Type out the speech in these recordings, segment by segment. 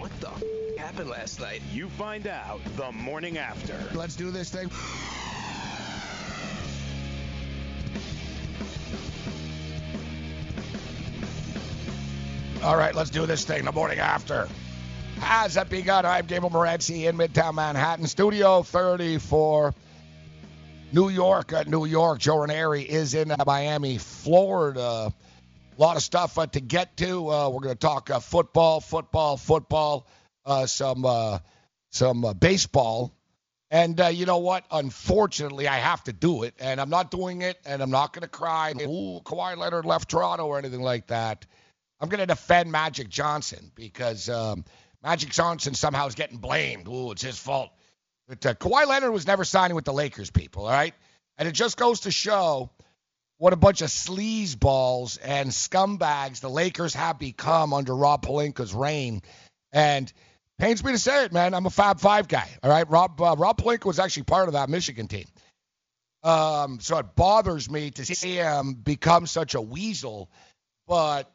What the f- happened last night? You find out the morning after. Let's do this thing. All right, let's do this thing the morning after. Has it begun? I'm Gabriel Morency in Midtown Manhattan, Studio 34, New York. Uh, New York. Joe Ranieri is in uh, Miami, Florida. A lot of stuff uh, to get to. Uh, we're going to talk uh, football, football, football, uh, some some baseball, and you know what? Unfortunately, I have to do it, and I'm not doing it, and I'm not going to cry. Ooh, Kawhi Leonard left Toronto or anything like that. I'm going to defend Magic Johnson because um, Magic Johnson somehow is getting blamed. Ooh, it's his fault. But uh, Kawhi Leonard was never signing with the Lakers, people. All right, and it just goes to show what a bunch of sleazeballs and scumbags the Lakers have become under Rob Pelinka's reign. And pains me to say it, man. I'm a Fab Five guy. All right, Rob uh, Rob Pelinka was actually part of that Michigan team. Um, so it bothers me to see him become such a weasel. But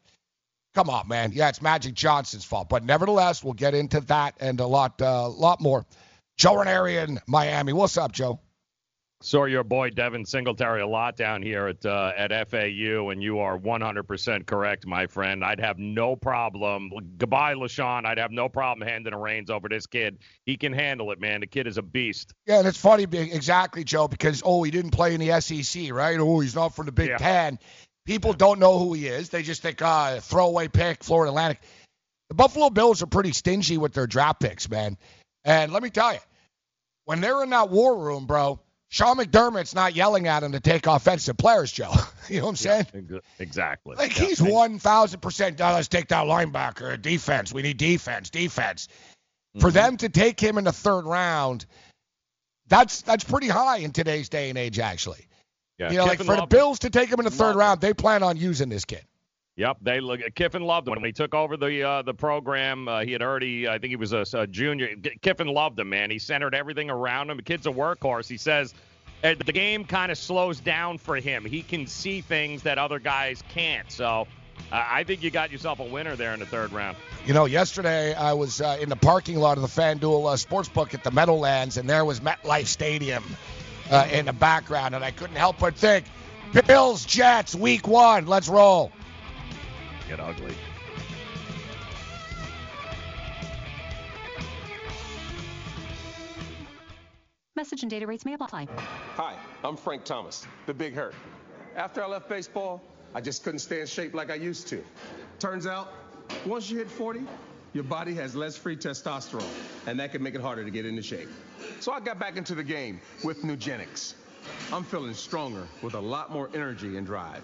come on, man. Yeah, it's Magic Johnson's fault. But nevertheless, we'll get into that and a lot, uh, lot more. Joe Ranieri in Miami. What's up, Joe? Saw your boy Devin Singletary a lot down here at uh, at FAU, and you are 100% correct, my friend. I'd have no problem. Goodbye, LeSean. I'd have no problem handing the reins over this kid. He can handle it, man. The kid is a beast. Yeah, and it's funny, exactly, Joe, because oh, he didn't play in the SEC, right? Oh, he's not from the Big Yeah. Ten. People don't know who he is. They just think, uh, throwaway pick, Florida Atlantic. The Buffalo Bills are pretty stingy with their draft picks, man. And let me tell you, when they're in that war room, bro, Sean McDermott's not yelling at him to take offensive players, Joe. you know what I'm saying? Ex- Exactly. Like Yeah. he's one thousand percent. "Oh, Let's take that linebacker. Defense. We need defense. Defense. For Mhm. them to take him in the third round, that's that's pretty high in today's day and age. Actually, Yeah, you know, like Kiffin for the. Bills to take him in the third round, they plan on using this kid. Yep, they look. Kiffin loved him when he took over the uh, the program. Uh, he had already, I think he was a, a junior. Kiffin loved him, man. He centered everything around him. The kid's a workhorse. He says the game kind of slows down for him. He can see things that other guys can't. So uh, I think you got yourself a winner there in the third round. You know, yesterday I was uh, in the parking lot of the FanDuel uh, Sportsbook at the Meadowlands, and there was MetLife Stadium uh, in the background, and I couldn't help but think, Bills Jets Week One, let's roll. Get ugly. Message and data rates may apply. Hi, I'm Frank Thomas, the Big Hurt. After I left baseball, I just couldn't stay in shape like I used to. Turns out, once you hit 40, your body has less free testosterone, and that can make it harder to get into shape. So I got back into the game with Nugenix. I'm feeling stronger with a lot more energy and drive.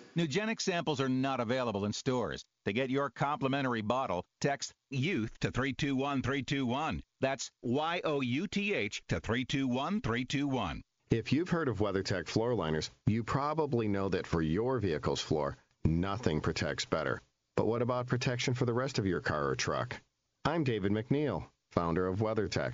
Nugenix samples are not available in stores. To get your complimentary bottle, text YOUTH to 321321. That's Y O U T H to 321321. If you've heard of WeatherTech floor liners, you probably know that for your vehicle's floor, nothing protects better. But what about protection for the rest of your car or truck? I'm David MacNeil, founder of WeatherTech.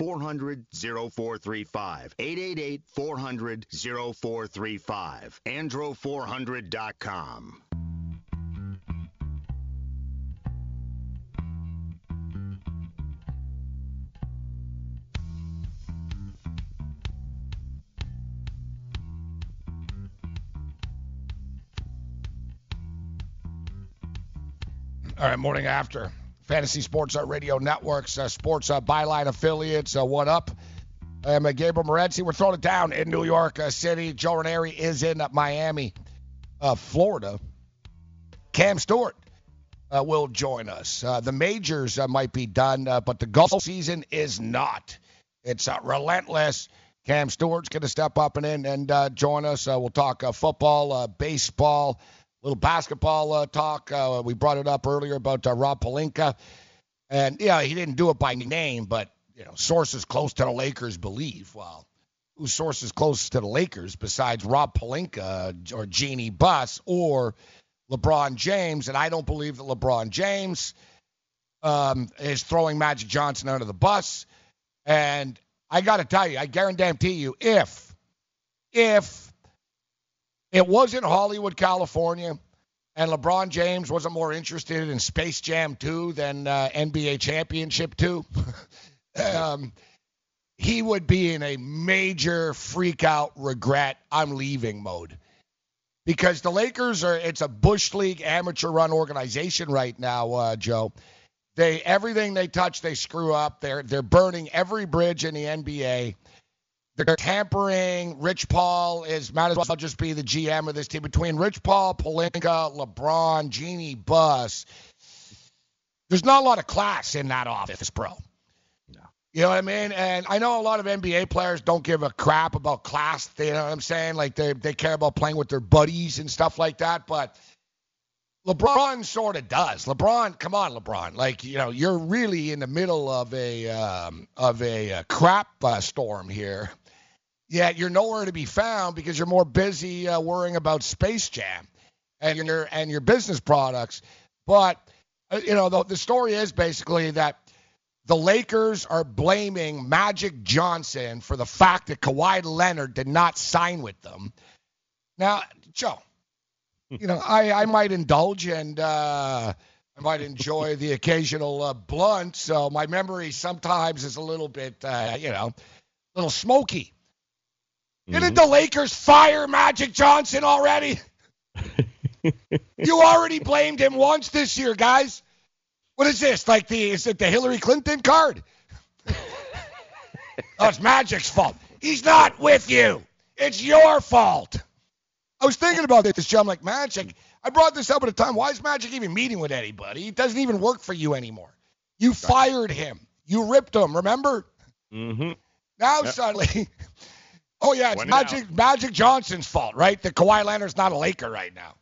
400 0435. 888 400 0435. Andro400.com. All right, morning after. Fantasy Sports Radio Networks, uh, sports uh, byline affiliates. Uh, what up? I'm uh, Gabriel Morency. We're throwing it down in New York uh, City. Joe Ranieri is in Miami, uh, Florida. Cam Stewart will join us. the majors might be done, but the golf season is not. It's relentless. Cam Stewart's going to step up and in and join us. we'll talk football, baseball little basketball uh, talk. Uh, we brought it up earlier about uh, Rob Pelinka, and yeah, he didn't do it by name, but you know, sources close to the Lakers believe. Well, whose sources close to the Lakers besides Rob Pelinka or Jeanie Buss or LeBron James? And I don't believe that LeBron James um, is throwing Magic Johnson under the bus. And I got to tell you, I guarantee you, if if it was in Hollywood, California, and LeBron James wasn't more interested in Space Jam 2 than uh, NBA Championship 2. um, he would be in a major freak out regret I'm leaving mode. Because the Lakers are it's a Bush League amateur run organization right now, uh, Joe. They everything they touch they screw up. They're they're burning every bridge in the NBA. They're tampering. Rich Paul is might as well just be the GM of this team. Between Rich Paul, Pelinka, LeBron, Jeanie Buss, there's not a lot of class in that office, bro. No. You know what I mean? And I know a lot of NBA players don't give a crap about class. You know what I'm saying? Like they they care about playing with their buddies and stuff like that. But LeBron sort of does. LeBron, come on, LeBron. Like you know, you're really in the middle of a um, of a, a crap uh, storm here yet you're nowhere to be found because you're more busy uh, worrying about Space Jam and your and your business products. But uh, you know, the, the story is basically that the Lakers are blaming Magic Johnson for the fact that Kawhi Leonard did not sign with them. Now, Joe, you know, I, I might indulge and uh, I might enjoy the occasional uh, blunt, so my memory sometimes is a little bit, uh, you know, a little smoky. Mm-hmm. Didn't the Lakers fire Magic Johnson already? you already blamed him once this year, guys. What is this? Like the is it the Hillary Clinton card? oh, it's Magic's fault. He's not with you. It's your fault. I was thinking about it this. I'm like, Magic, I brought this up at a time. Why is Magic even meeting with anybody? He doesn't even work for you anymore. You fired him. You ripped him, remember? Mm-hmm. Now yep. suddenly Oh yeah, it's Magic Magic Johnson's fault, right? That Kawhi Leonard's not a Laker right now.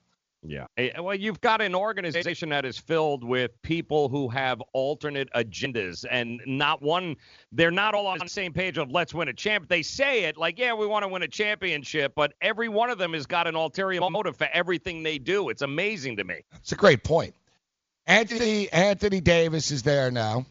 Yeah. Well, you've got an organization that is filled with people who have alternate agendas, and not one. They're not all on the same page of let's win a champ. They say it like, yeah, we want to win a championship, but every one of them has got an ulterior motive for everything they do. It's amazing to me. It's a great point. Anthony Anthony Davis is there now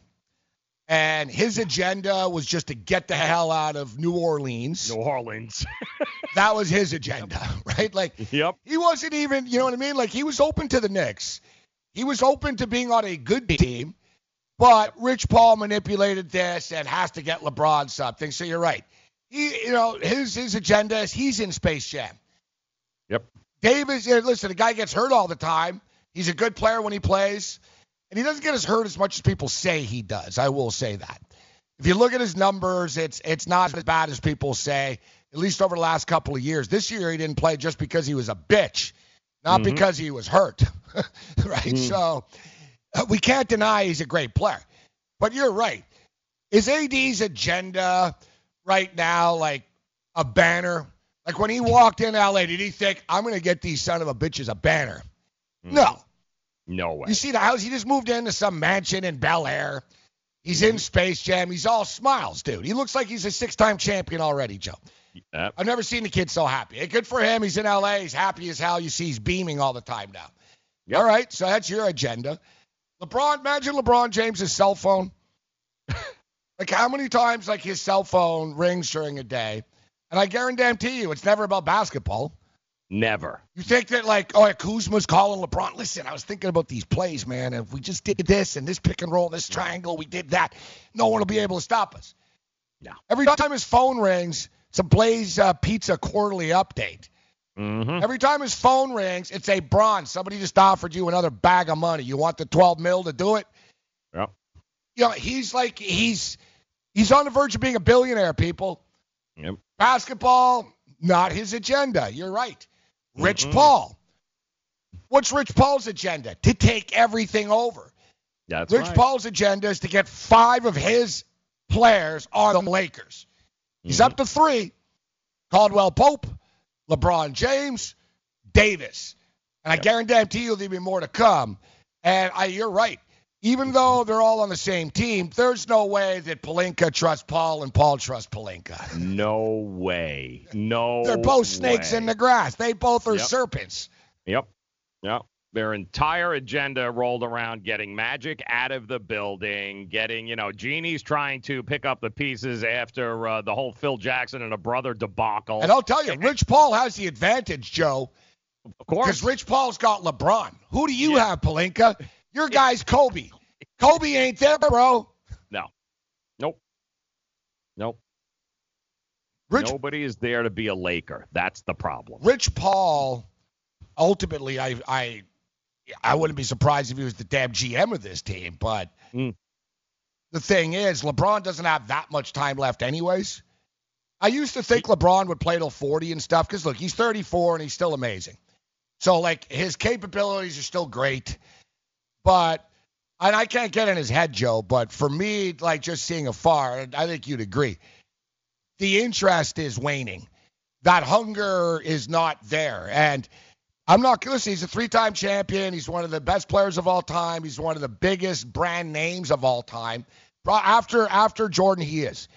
and his agenda was just to get the hell out of New Orleans. New Orleans. that was his agenda, right? Like, yep. he wasn't even, you know what I mean? Like, he was open to the Knicks. He was open to being on a good team, but Rich Paul manipulated this and has to get LeBron something. So you're right. He, you know, his his agenda is he's in Space Jam. Yep. Davis, listen, the guy gets hurt all the time. He's a good player when he plays, and he doesn't get as hurt as much as people say he does. I will say that. If you look at his numbers, it's it's not as bad as people say. At least over the last couple of years. This year he didn't play just because he was a bitch, not Mhm. because he was hurt. right? Mm. So uh, we can't deny he's a great player. But you're right. Is AD's agenda right now like a banner? Like when he walked in LA, did he think I'm going to get these son of a bitches a banner? No. No way. You see the house? He just moved into some mansion in Bel Air. He's in Space Jam. He's all smiles, dude. He looks like he's a six-time champion already, Joe. Yep. I've never seen the kid so happy. Hey, good for him. He's in LA. He's happy as hell. You see, he's beaming all the time now. All right, so that's your agenda. LeBron, imagine LeBron James' cell phone. like how many times like his cell phone rings during a day? And I guarantee you, it's never about basketball. Never. You think that like, oh, Kuzma's calling LeBron. Listen, I was thinking about these plays, man. If we just did this and this pick and roll, this triangle, we did that, no one will be able to stop us. No. Every time his phone rings, it's a Blaze uh, Pizza quarterly update. Mm-hmm. Every time his phone rings, it's a Bron. Somebody just offered you another bag of money. You want the 12 mil to do it? Yep. You know, he's like he's he's on the verge of being a billionaire. People. Yep. Basketball, not his agenda. You're right. Rich Mhm. Paul. What's Rich Paul's agenda? To take everything over. That's Rich right. Paul's agenda is to get five of his players on the Lakers. He's up to three Caldwell Pope, LeBron James, Davis. And I guarantee you there'll be more to come. And I, you're right. Even though they're all on the same team, there's no way that Pelinka trusts Paul and Paul trusts Pelinka. No way. No. They're both snakes way. in the grass. They both are Yep. serpents. Yep. Yep. Their entire agenda rolled around getting Magic out of the building, getting, you know, Jeanie's trying to pick up the pieces after uh, the whole Phil Jackson and a brother debacle. And I'll tell you, Rich Paul has the advantage, Joe. Of course. Because Rich Paul's got LeBron. Who do you have, Pelinka? Your guy's Kobe. Kobe ain't there, bro. No. Nope. Nope. Rich- Nobody is there to be a Laker. That's the problem. Rich Paul, ultimately, I I I wouldn't be surprised if he was the damn GM of this team. But Mm. the thing is, LeBron doesn't have that much time left, anyways. I used to think LeBron would play till 40 and stuff because look, he's 34 and he's still amazing. So like his capabilities are still great, but and I can't get in his head, Joe. But for me, like just seeing afar, I think you'd agree, the interest is waning. That hunger is not there, and I'm not listen. He's a three-time champion. He's one of the best players of all time. He's one of the biggest brand names of all time. After after Jordan, he is.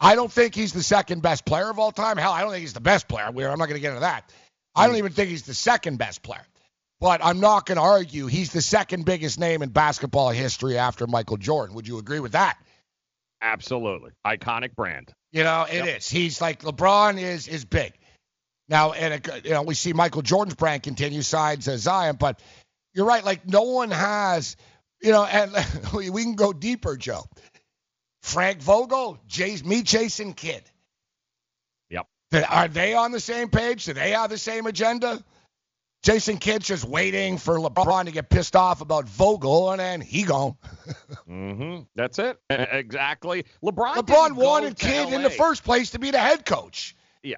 I don't think he's the second best player of all time. Hell, I don't think he's the best player. I'm not going to get into that. I don't mm. even think he's the second best player. But I'm not going to argue he's the second biggest name in basketball history after Michael Jordan. Would you agree with that? Absolutely. Iconic brand. You know, it is. He's like LeBron is is big. Now, and it, you know, we see Michael Jordan's brand continue sides as Zion, but you're right. Like no one has, you know, and we we can go deeper, Joe. Frank Vogel, Jay's me Jason Kidd. Yep. Are they on the same page? Do they have the same agenda? Jason Kidd's just waiting for LeBron to get pissed off about Vogel, and then he gone. Mm-hmm. That's it. Exactly. LeBron. LeBron wanted Kidd in the first place to be the head coach. Yeah.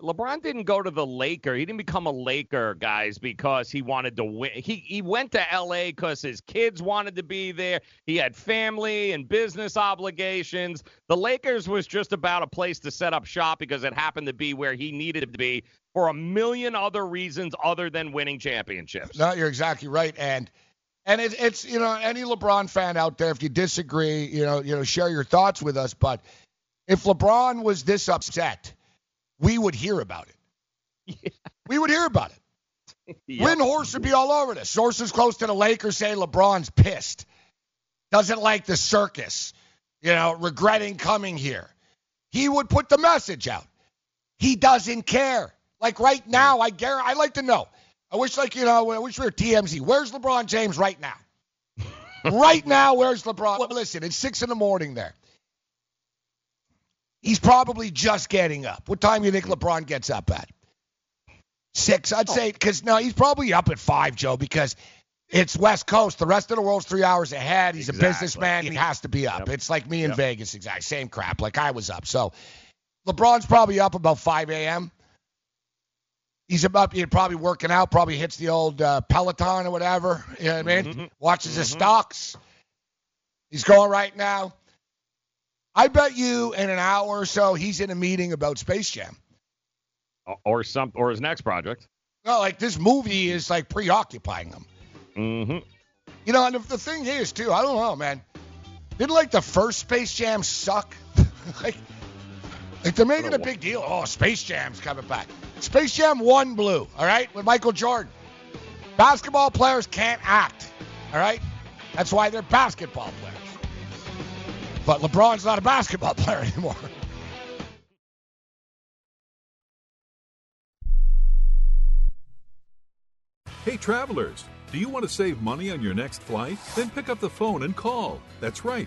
LeBron didn't go to the Laker. He didn't become a Laker, guys, because he wanted to win. He he went to LA because his kids wanted to be there. He had family and business obligations. The Lakers was just about a place to set up shop because it happened to be where he needed to be for a million other reasons other than winning championships. No, you're exactly right, and and it, it's you know any LeBron fan out there, if you disagree, you know you know share your thoughts with us. But if LeBron was this upset, we would hear about it. We would hear about it. Yep. Windhorst would be all over this. Sources close to the Lakers say LeBron's pissed, doesn't like the circus, you know, regretting coming here. He would put the message out. He doesn't care. Like right now, I guarantee. I like to know. I wish, like you know, I wish we were TMZ. Where's LeBron James right now? right now, where's LeBron? Well, listen, it's six in the morning there. He's probably just getting up. What time do you think LeBron gets up at? Six, I'd say, oh. because no, he's probably up at five, Joe, because it's West Coast. The rest of the world's three hours ahead. He's Exactly. a businessman. He has to be up. Yep. It's like me in Yep. Vegas, exact same crap. Like I was up. So LeBron's probably up about 5 a.m. He's about he's probably working out. Probably hits the old uh, Peloton or whatever. You know what I mean? Mhm. Watches his Mhm. stocks. He's going right now. I bet you in an hour or so he's in a meeting about Space Jam. Or some, or his next project. No, like this movie is like preoccupying him. Mm-hmm. You know, and the, the thing is too, I don't know, man. Didn't like the first Space Jam suck? like, like they're making a big deal. Oh, Space Jam's coming back. Space Jam one blue, all right, with Michael Jordan. Basketball players can't act, all right. That's why they're basketball players. But LeBron's not a basketball player anymore. Hey, travelers, do you want to save money on your next flight? Then pick up the phone and call. That's right,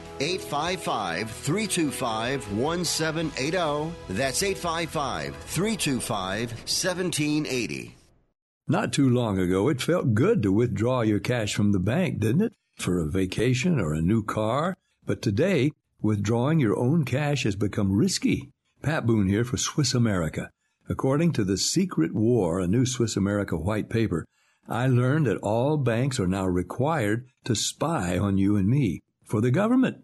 855 325 1780. That's 855 325 1780. Not too long ago, it felt good to withdraw your cash from the bank, didn't it? For a vacation or a new car. But today, withdrawing your own cash has become risky. Pat Boone here for Swiss America. According to The Secret War, a new Swiss America white paper, I learned that all banks are now required to spy on you and me for the government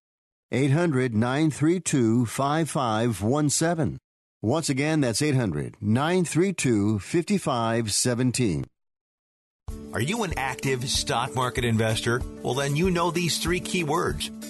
800 932 5517. Once again, that's 800 932 5517. Are you an active stock market investor? Well, then you know these three key words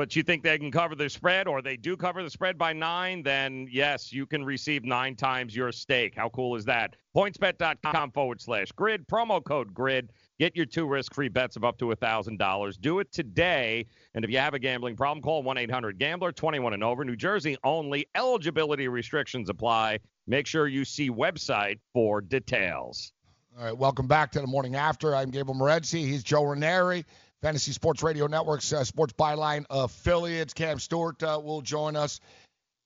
But you think they can cover the spread or they do cover the spread by nine, then yes, you can receive nine times your stake. How cool is that? PointsBet.com forward slash grid, promo code grid. Get your two risk free bets of up to $1,000. Do it today. And if you have a gambling problem, call 1 800 Gambler 21 and over. New Jersey only. Eligibility restrictions apply. Make sure you see website for details. All right, welcome back to the morning after. I'm Gable Morency. He's Joe Ranieri, Fantasy Sports Radio Network's uh, Sports Byline affiliates. Cam Stewart uh, will join us.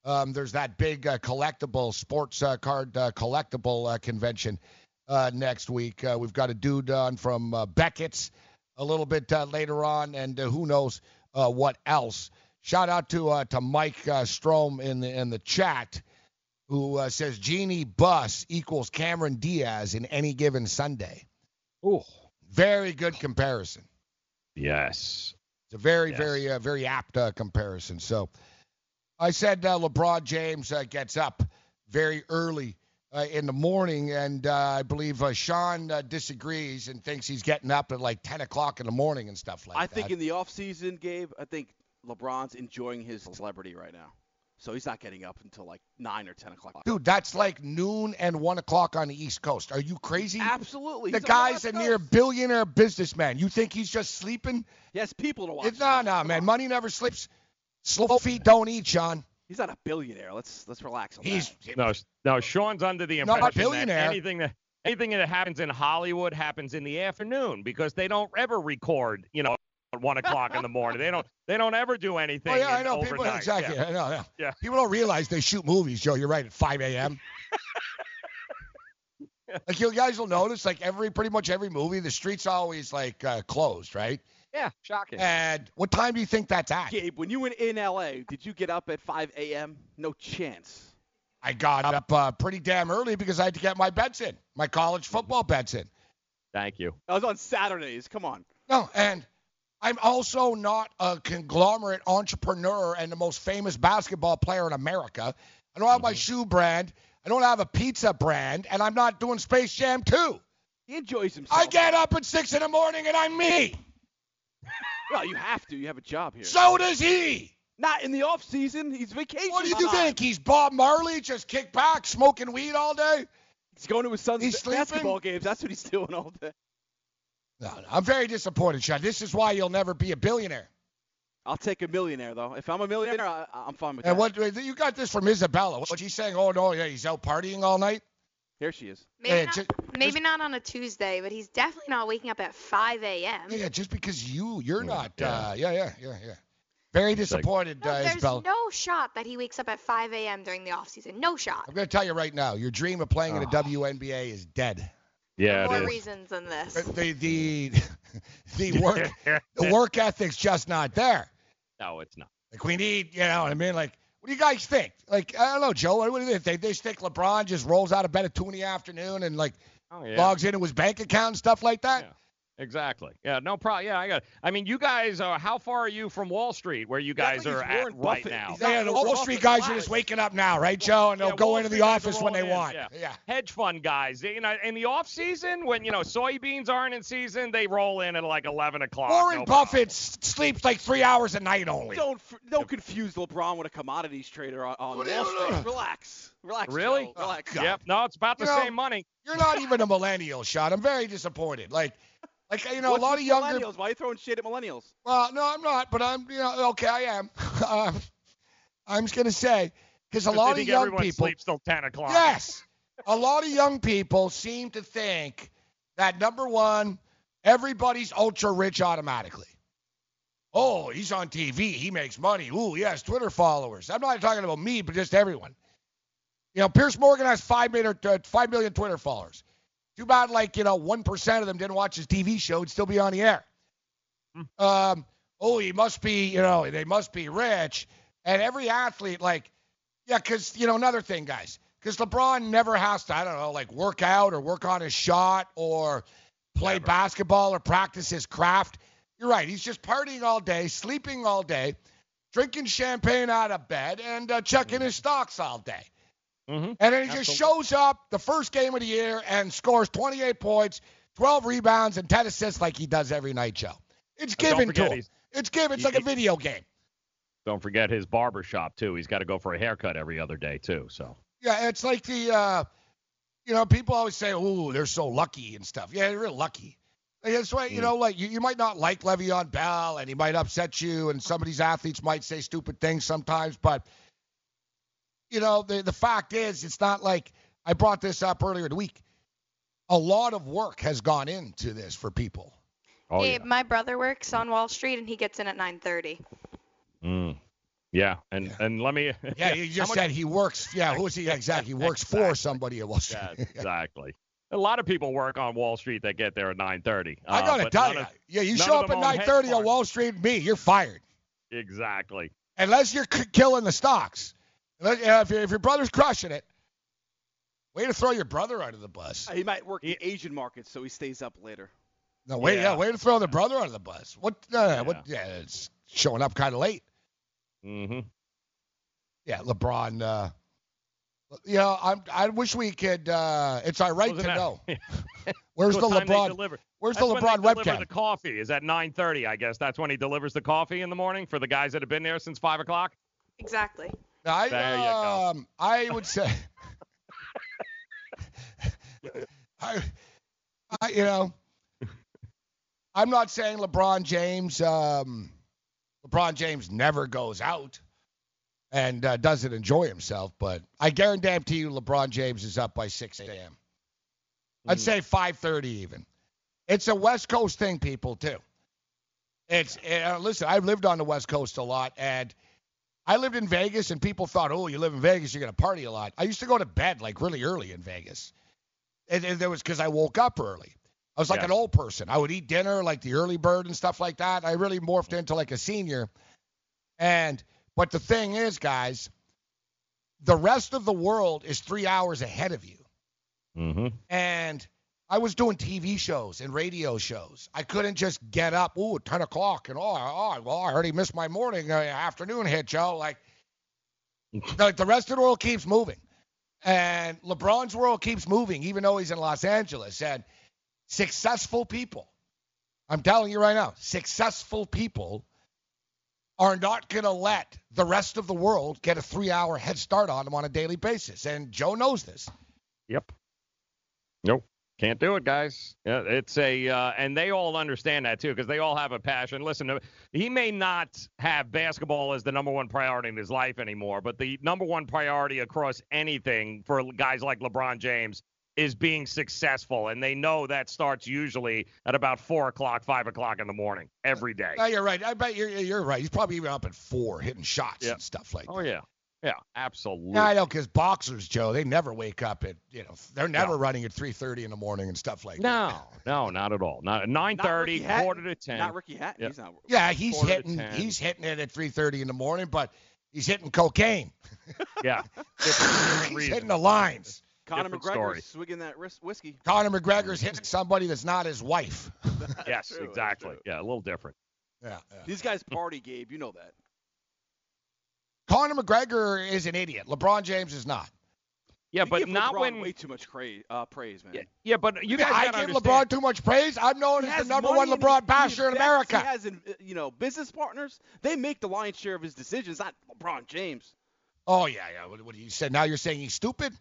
Um, there's that big uh, collectible sports uh, card uh, collectible uh, convention next week. we've got a dude on from Beckett's a little bit later on, and who knows what else. Shout out to to Mike Strom in the in the chat who uh, says Jeanie Buss equals Cameron Diaz in any given Sunday. Ooh, very good comparison. Yes, it's a very, yes. very, uh, very apt uh, comparison. So, I said uh, LeBron James uh, gets up very early uh, in the morning, and I believe Sean disagrees and thinks he's getting up at like 10 o'clock in the morning and stuff like I that. I think in the offseason, Gabe, I think LeBron's enjoying his celebrity right now. So he's not getting up until like nine or ten o'clock. Dude, that's like noon and one o'clock on the East Coast. Are you crazy? Absolutely. The He's guy's a near billionaire businessman. You think he's just sleeping? He has people to watch. It's, no, no, man. Money never sleeps. Slow feet don't eat, Sean. He's not a billionaire. Let's let's relax on He's that. No, no. Sean's under the Not a impression that anything that anything that happens in Hollywood happens in the afternoon because they don't ever record, you know, at one o'clock in the morning. They don't. They don't ever do anything. Oh yeah, I in know. People exactly. Yeah. I know. Yeah. Yeah. People don't realize they shoot movies, Joe. You're right. At 5 a.m. like you guys will notice, like every pretty much every movie, the streets always like uh, closed, right? Yeah, shocking. And what time do you think that's at? Gabe, when you were in LA, did you get up at 5 a.m.? No chance. I got up uh, pretty damn early because I had to get my bets in, my college football bets in. Thank you. I was on Saturdays. Come on. No, and I'm also not a conglomerate entrepreneur and the most famous basketball player in America. I don't have my mm-hmm. shoe brand. I don't have a pizza brand, and I'm not doing Space Jam 2. He enjoys himself. I get up at 6 in the morning and I'm me. Well, you have to. You have a job here. So does he. Not in the off season. He's vacation. What do you time. think? He's Bob Marley, just kick back, smoking weed all day? He's going to his son's He's sleeping? basketball games. That's what he's doing all day. No, no, I'm very disappointed, Sean. This is why you'll never be a billionaire. I'll take a millionaire though. If I'm a millionaire, I, I'm fine with And that. what you got this from Isabella? What she's saying? Oh no, yeah, he's out partying all night. Here she is. Maybe, Yeah, not, ju- maybe not on a Tuesday, but he's definitely not waking up at 5 a.m. Yeah, yeah, just because you you're not. Uh, yeah, yeah, yeah, yeah. Very disappointed, No, uh, there's Isabella. no shot that he wakes up at 5 a.m. during the off season. No shot. I'm going to tell you right now, your dream of playing in the WNBA is dead. Yeah, More reasons than this. The the the work the work ethic's just not there. No, it's not. Like we need, you know what I mean? Like, what do you guys think? Like, I don't know, Joe. What, what do you think? They they think LeBron just rolls out of bed at two in the afternoon and like Oh yeah. logs into his bank account and stuff like that? Exactly. Yeah, no problem. Yeah, I got. It. I mean, you guys are. How far are you from Wall Street, where you guys like are at Warren right now? He's Yeah, the Wall Street guys are just waking up now, right, Joe? And they'll Yeah, go Wall into the Street guys are office when they in, want. yeah. yeah. Hedge fund guys, you know, in the off season when you know soybeans aren't in season, they roll in at like 11 o'clock. Warren no Buffett s- sleeps like three hours a night only. Don't don't confuse LeBron with a commodities trader on, on Wall Street. Relax, relax. Really? Joe. Relax. Yep. No, it's about the know, same money. You're not even a millennial, shot. I'm very disappointed. Like, like you know, What's a lot of younger. millennials. Why are you throwing shit at millennials? Well, no, I'm not, but I'm, you know, okay, I am. um, I'm just gonna say because a They lot of think young everyone people. sleeps till 10 o'clock. Yes, a lot of young people seem to think that number one, everybody's ultra rich automatically. Oh, he's on TV. He makes money. Ooh, he has Twitter followers. I'm not talking about me, but just everyone. You know, Piers Morgan has five million, uh, five million Twitter followers. Too bad, like you know, one percent of them didn't watch his TV show and still be on the air. Um, oh, he must be, you know, they must be rich. And every athlete, like, yeah, because you know another thing, guys, because LeBron never has to, I don't know, like work out or work on his shot or play basketball or practice his craft. You're right. He's just partying all day, sleeping all day, drinking champagne out of bed, and uh, checking his stocks all day. Mm-hmm. And then he just shows up the first game of the year and scores 28 points, 12 rebounds, and 10 assists like he does every night, Joe. It's given to him. It's given. It's he- like a video game. don't forget his barber shop too. He's got to go for a haircut every other day too. So Yeah, it's like the, uh, you know, people always say, "Oh, they're so lucky and stuff." Yeah, they're real lucky. Like, That's why, you know, like you, you might not like Le'Veon Bell, and he might upset you, and some of these athletes might say stupid things sometimes, but you know, the the fact is, it's not like I brought this up earlier in the week. A lot of work has gone into this for people. Oh Gabe, my brother works on Wall Street and he gets in at 9:30. Mm. Yeah, and and let me. Yeah, you How just much- said he works. Yeah, who's he exactly? He works for somebody at Wall Street. Yeah, exactly. A lot of people work on Wall Street that get there at 9:30. I uh, gotta but tell you, of- yeah, you show up at own hedge 9:30 on. Wall Street, me, you're fired. Exactly. Unless you're k- killing the stocks. Unless, if, your- if your brother's crushing it, way to throw your brother under the bus. He might work the Asian market, so he stays up later. No, way, yeah. Yeah. way to throw the brother under the bus. What? Uh, What? Yeah, it's showing up kind of late. Mm-hmm. Yeah, LeBron. Uh, you know, I'm, I wish we could. Uh, it's our right Wasn't to that- know. Where's the LeBron? Where's That's the LeBron they webcam? The coffee is at 9:30. I guess that's when he delivers the coffee in the morning for the guys that have been there since five o'clock. Exactly. I, There you go. um, I would say, I, I, you know, I'm not saying LeBron James, um, LeBron James never goes out and uh, doesn't enjoy himself, but I guarantee you, LeBron James is up by 6 a.m. I'd say 5:30 even. It's a West Coast thing, people too. It's uh, listen. I've lived on the West Coast a lot, and I lived in Vegas, and people thought, oh, you live in Vegas, you're gonna party a lot. I used to go to bed like really early in Vegas, and, and it was because I woke up early. I was like Yeah. an old person. I would eat dinner like the early bird and stuff like that. I really morphed into like a senior. And but the thing is, guys, the rest of the world is three hours ahead of you. Mm-hmm. And I was doing TV shows and radio shows. I couldn't just get up, ooh, 10 o'clock, and oh, oh well, I already missed my morning, uh, afternoon hit, Joe. Like, like the rest of the world keeps moving. And LeBron's world keeps moving, even though he's in Los Angeles. And successful people, I'm telling you right now, successful people are not going to let the rest of the world get a three hour head start on them on a daily basis. And Joe knows this. Yep. Nope. Can't do it, guys. Yeah, it's a, uh, and they all understand that too, because they all have a passion. Listen, uh, he may not have basketball as the number one priority in his life anymore, but the number one priority across anything for guys like LeBron James is being successful, and they know that starts usually at about four o'clock, five o'clock in the morning every day. No, you're right. I bet you're you're right. He's probably even up at four hitting shots Yeah. and stuff like that. Oh yeah, yeah, absolutely. that. Yeah, I know, because boxers, Joe, they never wake up at you know they're never running at 3:30 in the morning and stuff like that. No, no, not at all. Not nine thirty, Ricky Hatton. quarter to ten. Not Ricky Hatton. Yeah. He's not. Yeah, he's hitting he's hitting it at 3:30 in the morning, but he's hitting cocaine. Yeah, he's hitting the lines. Conor Different McGregor story. swigging that whis- whiskey. Conor McGregor's hitting somebody that's not his wife. Yes, true, exactly. Yeah, a little different. Yeah, yeah. These guys party, Gabe. You know that. Conor McGregor is an idiot. LeBron James is not. Yeah, You but give not LeBron when. way too much cra- uh, praise, man. Yeah, yeah, but you Yeah, guys I gotta give understand. LeBron too much praise. I'm known He as the number one LeBron he basher in America. He has, in- uh, you know, business partners. They make the lion's share of his decisions, not LeBron James. Oh yeah, yeah. What, what you said? Now you're saying he's stupid?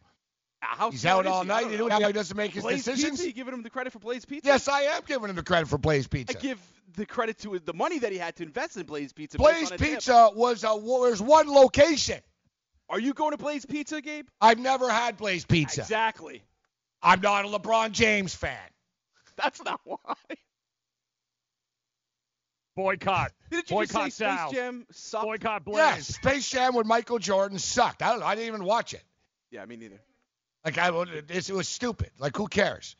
How He's out all he? Night. You know. how he doesn't make his Blaze decisions? Pizza? You giving him the credit for Blaze Pizza? Yes, I am giving him the credit for Blaze Pizza. I give the credit to the money that he had to invest in Blaze Pizza. Blaze tip. Pizza was a was one location. Are you going to Blaze Pizza, Gabe? I've never had Blaze Pizza. Exactly. I'm not a LeBron James fan. That's not why. Boycott. Didn't you just say Boycott Space. Jam sucked? Boycott Blaze. Yes, Space Jam with Michael Jordan sucked. I don't know. I didn't even watch it. Yeah, me neither. Like I, it, it was stupid. Like who cares?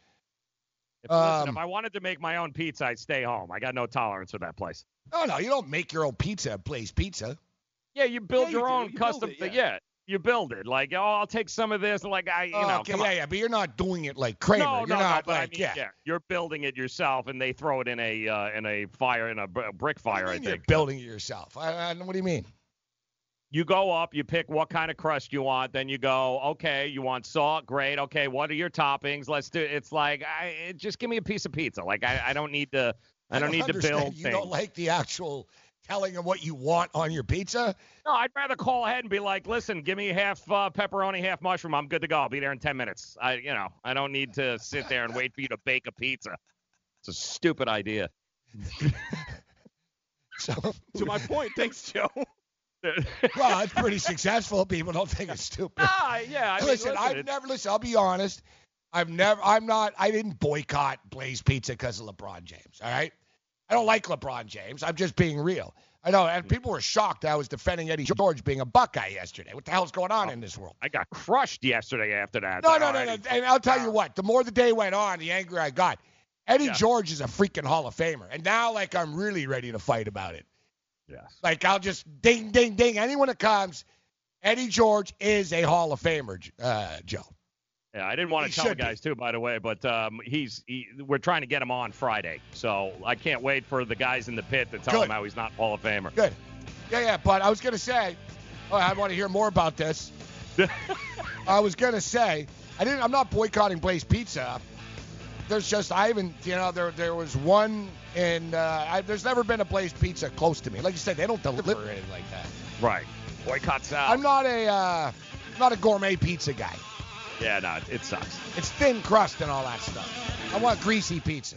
If, listen, Um, if I wanted to make my own pizza, I'd stay home. I got no tolerance for that place. No, no, you don't make your own pizza at Blaze Pizza. Yeah, you build Yeah, your do. own You custom. it, yeah. yeah, you build it. Like, oh, I'll take some of this. Like, I, you know, okay, yeah, on. yeah, but you're not doing it like Kramer. No, you're no, not no, but like, I mean, yeah. you're building it yourself, and they throw it in a uh, in a fire in a br- brick fire. you I mean you're think. building it yourself. I, I, what do you mean? You go up, you pick what kind of crust you want, then you go, okay, you want salt, great. Okay, what are your toppings? Let's do. It's like, I just give me a piece of pizza. Like, I, I don't need to. I don't, need to understand. build You things. don't like the actual telling them what you want on your pizza. No, I'd rather call ahead and be like, listen, give me half uh, pepperoni, half mushroom. I'm good to go. I'll be there in 10 minutes. I, you know, I don't need to sit there and wait for you to bake a pizza. It's a stupid idea. So, to my point, thanks, Joe. well, it's pretty successful. People don't think it's stupid. Ah, yeah. I mean, listen, listen, I've it's- never listen. I'll be honest. I've never. I'm not. I didn't boycott Blaze Pizza because of LeBron James. All right. I don't like LeBron James. I'm just being real. I know, and people were shocked that I was defending Eddie George being a Buckeye yesterday. What the hell's going on in this world? I got crushed yesterday after that. No, no, no, no. And I'll tell you what. The more the day went on, the angrier I got. Eddie George is a freaking Hall of Famer, and now like I'm really ready to fight about it. Yes. Like I'll just ding, ding, ding. Anyone that comes, Eddie George is a Hall of Famer, uh, Joe. Yeah, I didn't want He to tell the should be. guys too, by the way, but um, he's he, we're trying to get him on Friday, so I can't wait for the guys in the pit to tell Good. him how he's not Hall of Famer. Good. Yeah, yeah. But I was gonna say, oh, I want to hear more about this. I was gonna say, I didn't. I'm not boycotting Blaze Pizza. There's just I haven't, you know, there there was one and Uh, I, there's never been a Blaze Pizza close to me. Like you said, they don't deliver or anything like that. Right. Boycotts Sal. I'm not a uh, not a gourmet pizza guy. Yeah, no, it- it sucks. It's thin crust and all that stuff. I want greasy pizza.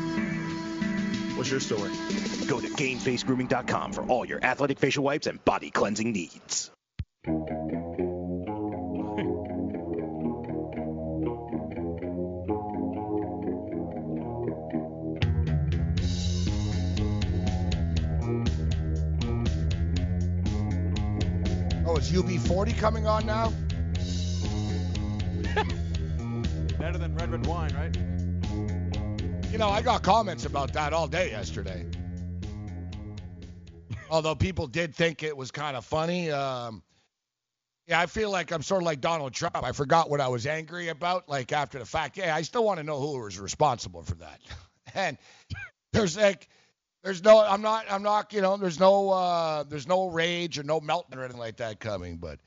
What's your story? Go to GameFaceGrooming.com for all your athletic facial wipes and body cleansing needs. Oh, is UB40 coming on now? Better than red red wine, right? You know, I got comments about that all day yesterday. Although people did think it was kind of funny. Um, Yeah, I feel like I'm sort of like Donald Trump. I forgot what I was angry about, like after the fact. Yeah, I still want to know who was responsible for that. And there's like, there's no, I'm not, I'm not, you know, there's no, uh, there's no rage or no melting or anything like that coming. But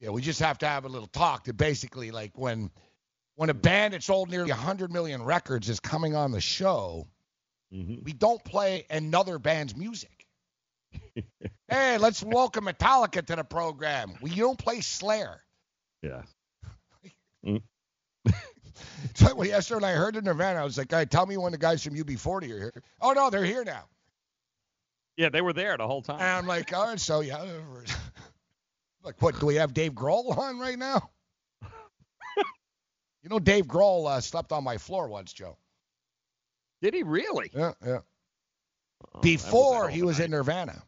yeah, we just have to have a little talk to basically like when, when a band that sold nearly 100 million records is coming on the show, mm-hmm. we don't play another band's music. hey, let's welcome Metallica to the program. We don't play Slayer. Yeah. Mm. So when yesterday when I heard the Nirvana, I was like, "Hey, tell me when the guys from UB40 are here." Oh no, they're here now. Yeah, they were there the whole time. And I'm like, "All right, so yeah." like, what? Do we have Dave Grohl on right now? You know, Dave Grohl uh, slept on my floor once, Joe. Did he really? Yeah, yeah. Oh, Before he was in Nirvana.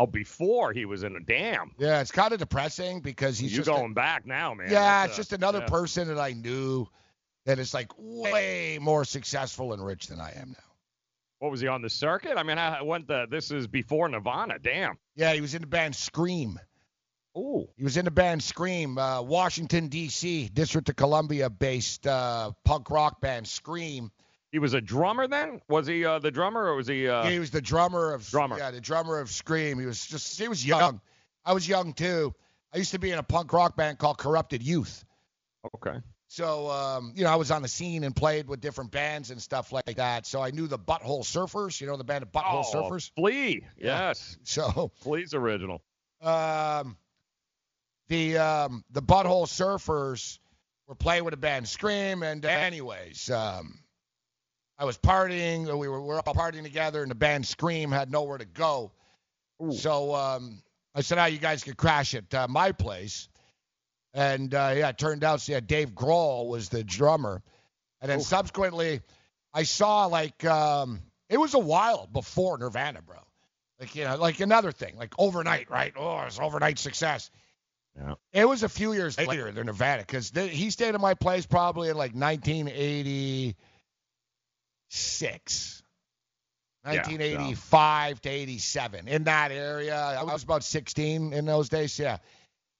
Oh, before he was in a damn. Yeah, it's kind of depressing because he's you just a- going back now, man. yeah, That's it's a- just another yeah. person that I knew that is like way more successful and rich than I am now. What was he on the circuit? I mean, I went the. This is before Nirvana. Damn. Yeah, he was in the band Scream. Ooh. He was in the band Scream, uh, Washington D.C., District of Columbia based uh, punk rock band Scream. He was a drummer then? Was he uh, the drummer or was he? Uh... Yeah, he was the drummer of Drummer. Yeah, the drummer of Scream. He was just he was young. I was young too. I used to be in a punk rock band called Corrupted Youth. Okay. So um, you know, I was on the scene and played with different bands and stuff like that. So I knew the Butthole Surfers. You know the band of Butthole Oh, Surfers. Flea. Yeah. Yes. So Flea's original. um, the um, the Butthole Surfers were playing with a band Scream, and uh, anyways, um, I was partying. We were we were all partying together, and the band Scream had nowhere to go. So um, I said, "Ah, you guys could crash at uh, my place." And uh, yeah, it turned out, so yeah, Dave Grohl was the drummer, and then subsequently, I saw like um, it was a while before Nirvana, bro. Like you know, like another thing, like overnight, right? Oh, it's overnight success. Yeah. It was a few years later than Nirvana because he stayed at my place probably in like 1986, Yeah, 1985 to 87 in that area. I was about 16 in those days. Yeah.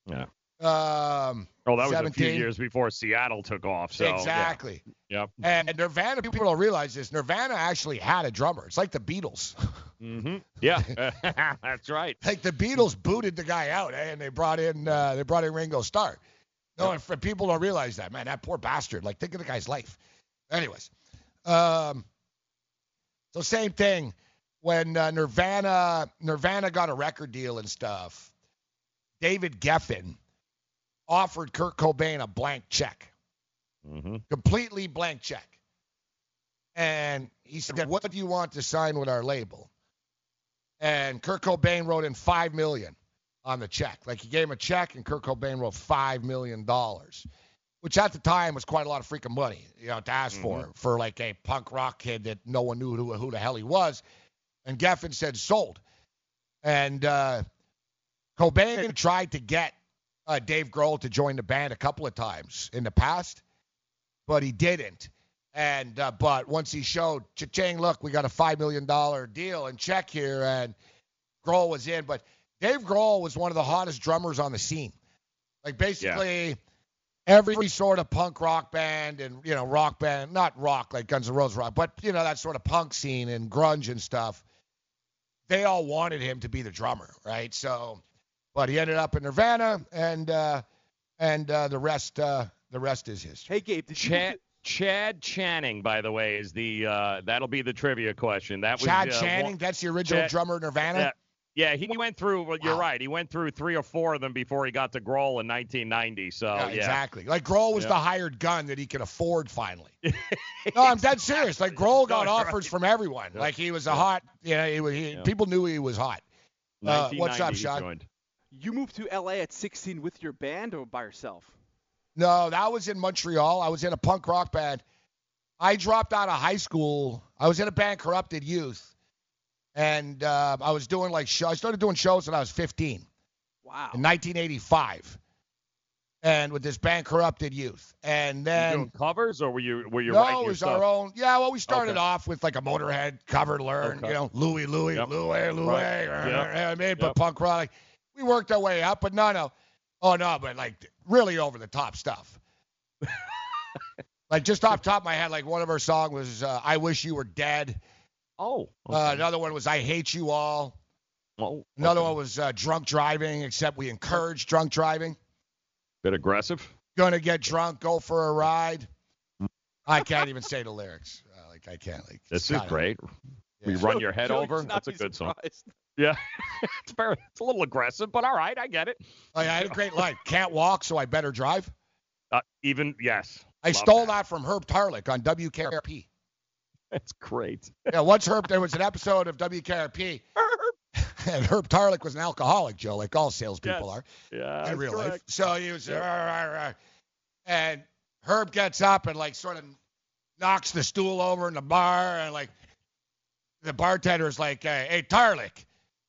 Yeah. Um, Oh, that was a few years before Seattle took off. So yeah. exactly. Yep. And Nirvana, people don't realize this. Nirvana actually had a drummer. It's like the Beatles. Mm-hmm. Yeah. That's right. like the Beatles booted the guy out, eh, and they brought in uh, they brought in Ringo Starr. No, and for people don't realize that, man, that poor bastard. Like, think of the guy's life. Anyways, um, so same thing when uh, Nirvana Nirvana got a record deal and stuff. David Geffen offered Kurt Cobain a blank check, Mm-hmm. completely blank check, and he said, "What do you want to sign with our label?" And Kurt Cobain wrote in five million on the check. Like he gave him a check, and Kurt Cobain wrote five million dollars, which at the time was quite a lot of freaking money, you know, to ask for for like a punk rock kid that no one knew who, who the hell he was. And Geffen said sold, and uh, Cobain tried to get uh, Dave Grohl to join the band a couple of times in the past, but he didn't. And uh, but once he showed, cha-ching, look, we got a five million dollar deal and check here, and Grohl was in. But Dave Grohl was one of the hottest drummers on the scene. Like basically every sort of punk rock band and you know rock band, not rock like Guns N' Roses rock, but you know that sort of punk scene and grunge and stuff. They all wanted him to be the drummer, right? So, but he ended up in Nirvana, and uh, and uh, the rest uh, the rest is history. Hey Gabe, did Chad Chad Channing, by the way, is the uh, that'll be the trivia question. That was Chad uh, Channing, one- that's the original Chad- drummer of Nirvana. Yeah, yeah, he went through. Well, you're right. He went through three or four of them before he got to Grohl in 1990. So Yeah, yeah, exactly. Like Grohl was Yeah. the hired gun that he could afford finally. no, I'm dead serious. Like Grohl got No, offers right. from everyone. Like he was a hot, you know, he was, he, people knew he was hot. Uh, what's 1990 up, he Sean? Joined. You moved to LA at 16 with your band or by yourself? No, that was in Montreal. I was in a punk rock band. I dropped out of high school. I was in a band, Corrupted Youth, and uh, I was doing like show. I started doing shows when I was 15 Wow. in 1985, and with this band, Corrupted Youth, and You then doing covers or were you were you no, writing it was stuff? our own. Yeah, well, we started Okay. off with like a Motorhead cover, learn, Okay. you know, Louie, Louie, Yep. Louie, Louie, Right. Yep. I mean, but punk rock. We worked our way up, but no, no. Oh no, but like really over the top stuff. like just off the top of my head, like one of her songs was uh, "I Wish You Were Dead." Oh. Uh, another one was "I Hate You All." Oh. Another one was uh, "Drunk Driving," except we encourage drunk driving. Bit aggressive. Gonna get drunk, go for a ride. I can't even say the lyrics. Uh, like I can't. Like This is kinda- great. We Yeah. run your head Joey's over. That's a be good song. Yeah. it's very. It's a little aggressive, but all right. I get it. Like, I had a great line. Can't walk, so I better drive. Uh, even yes. I Love stole that. from Herb Tarlek on WKRP. That's great. Yeah, once Herb, there was an episode of WKRP, and Herb Tarlek was an alcoholic, Joe, like all salespeople Yes. are Yeah. in that's real life. correct. So he was, Yeah. "Rah, rah, rah." and Herb gets up and like sort of knocks the stool over in the bar, and like the bartender's like, "Hey, hey Tarlek,"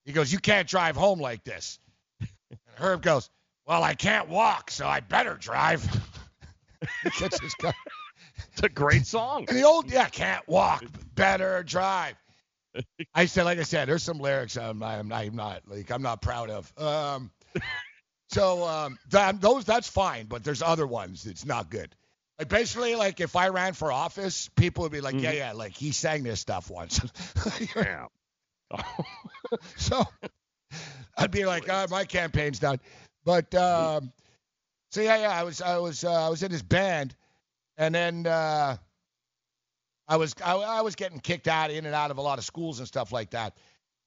he goes, "You can't drive home like this." And Herb goes, "Well, I can't walk, so I better drive." he gets his car. It's a great song. And the old, yeah, can't walk, better drive. I said, like I said, there's some lyrics I'm, I'm, I'm not like I'm not proud of. Um, so um, that, those that's fine, but there's other ones that's not good. Like basically, like if I ran for office, people would be like, yeah, yeah, like he sang this stuff once. Yeah. so I'd be like, oh, my campaign's done. But um, so yeah, yeah, I was, I was, uh, I was in his band, and then uh, I was, I, I was getting kicked out, in and out of a lot of schools and stuff like that.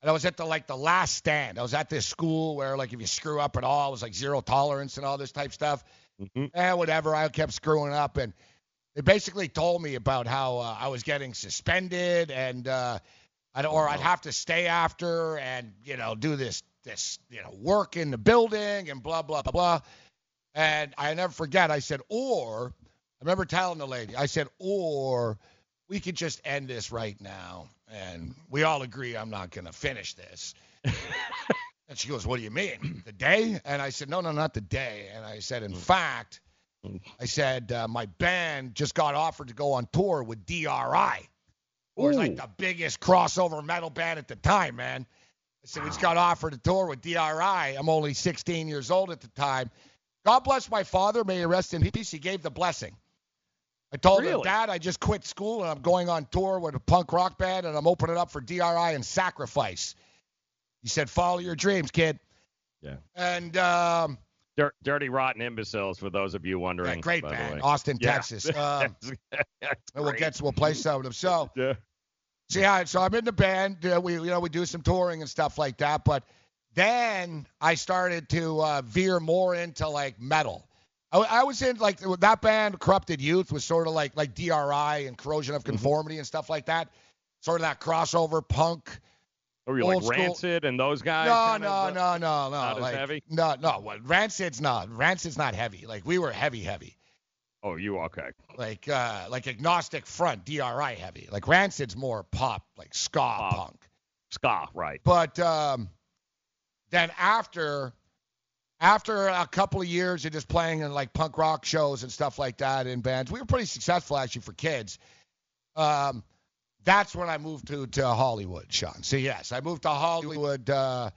And I was at the like the last stand. I was at this school where like if you screw up at all, it was like zero tolerance and all this type stuff. And whatever, I kept screwing up, and they basically told me about how uh, I was getting suspended and uh, I'd, or I'd have to stay after and you know do this this you know work in the building and blah blah blah blah. And I never forget. I said, or I remember telling the lady, I said, or we could just end this right now, and we all agree I'm not gonna finish this. and she goes, what do you mean, the day? And I said, no, no, not the day. And I said, in fact, I said uh, my band just got offered to go on tour with DRI. Who was like the biggest crossover metal band at the time, man. I said, we just got offered a tour with DRI. I'm only 16 years old at the time. God bless my father. May he rest in peace. He gave the blessing. I told him, Dad, I just quit school and I'm going on tour with a punk rock band and I'm opening up for DRI and Sacrifice. He said, follow your dreams, kid. Yeah. And um, Dir- Dirty Rotten Imbeciles, for those of you wondering. Yeah, great by the band, way. Austin, Yeah. Texas. Um, That's and we'll get to we'll play some of them. So Yeah. So yeah, so I'm in the band. Uh, we you know we do some touring and stuff like that. But then I started to uh, veer more into like metal. I, I was in like that band, Corrupted Youth, was sort of like like DRI and Corrosion Mm-hmm. of Conformity and stuff like that. Sort of that crossover punk. Or you like school- Rancid and those guys? No, no, of, no, no, no. not as heavy? No, no. What Rancid's not. Rancid's not heavy. Like we were heavy, heavy. Oh, you okay? Like uh like agnostic front, DRI heavy. Like Rancid's more pop, like ska punk. Ska, right? But um, then after after a couple of years of just playing in like punk rock shows and stuff like that in bands, we were pretty successful actually for kids. Um, that's when I moved to to Hollywood, Sean. So yes, I moved to Hollywood. Uh,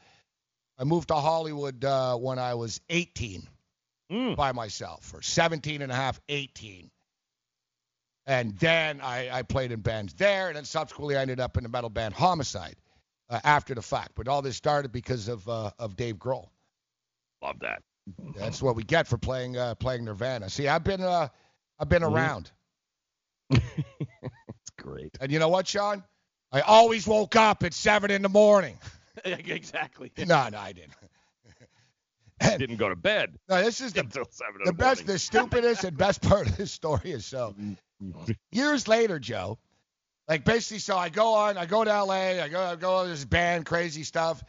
I moved to Hollywood uh, when I was 18 by myself, or 17 and a half, 18. And then I, I played in bands there, and then subsequently I ended up in the metal band Homicide uh, after the fact. But all this started because of uh, of Dave Grohl. Love that. That's what we get for playing uh, playing Nirvana. See, I've been uh, I've been Mhm. around, great. and you know what, Sean? I always woke up at seven in the morning. exactly. No, no, I didn't. Didn't go to bed No, this is the the the best, the stupidest and best part of this story is so years later, Joe. Like basically, so I go on, I go to L.A., I go, I go to this band, crazy stuff.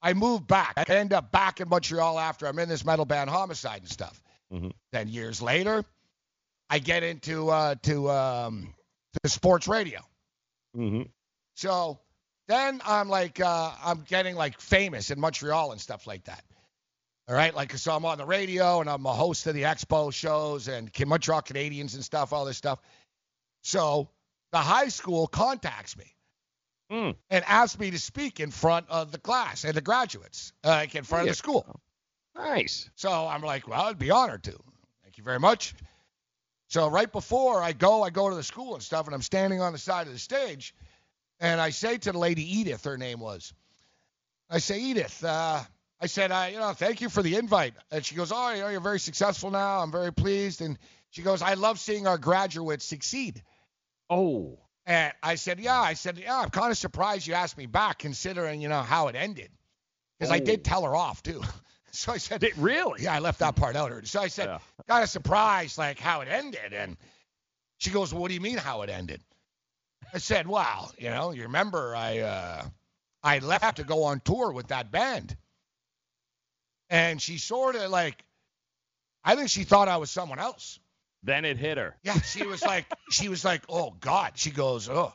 I move back. I end up back in Montreal after I'm in this metal band, Homicide and stuff. Mhm. Then years later, I get into uh, to um, to sports radio. Mm-hmm. So then I'm like, uh, I'm getting like famous in Montreal and stuff like that. All right, like so I'm on the radio and I'm a host of the Expo shows and Montreal Canadiens and stuff, all this stuff. So the high school contacts me and asks me to speak in front of the class and the graduates, uh, like in front of the school. Nice. So I'm like, well, I'd be honored to. Thank you very much. So right before I go, I go to the school and stuff, and I'm standing on the side of the stage, and I say to the lady Edith, her name was, I say, Edith, uh, I said, I, you know, thank you for the invite. And she goes, oh, you know, you're very successful now. I'm very pleased. And she goes, I love seeing our graduates succeed. Oh. And I said, yeah. I said, yeah, I'm kind of surprised you asked me back considering, you know, how it ended. Because I did Oh. tell her off, too. so I said, really? Yeah, I left that part out. So I said, kind of surprised, like, how it ended. And she goes, well, what do you mean how it ended? I said, well, you know, you remember I, uh, I left to go on tour with that band. And she sort of like, I think she thought I was someone else. Then it hit her. Yeah, she was like, she was like, oh God. She goes, oh.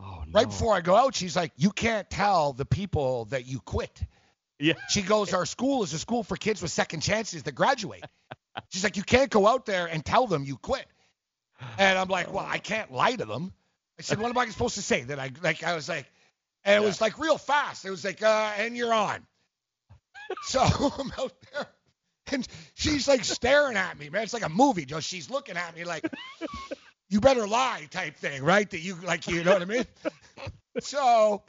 oh no. Right before I go out, she's like, you can't tell the people that you quit. Yeah. She goes, our school is a school for kids with second chances to graduate. She's like, you can't go out there and tell them you quit. And I'm like, well, I can't lie to them. I said, what am I supposed to say? That I like, I was like, and it was like real fast. It was like, uh, and you're on. So I'm out there, and she's like staring at me, man. It's like a movie, Joe. She's looking at me like, you better lie type thing, right? That you like, you know what I mean? so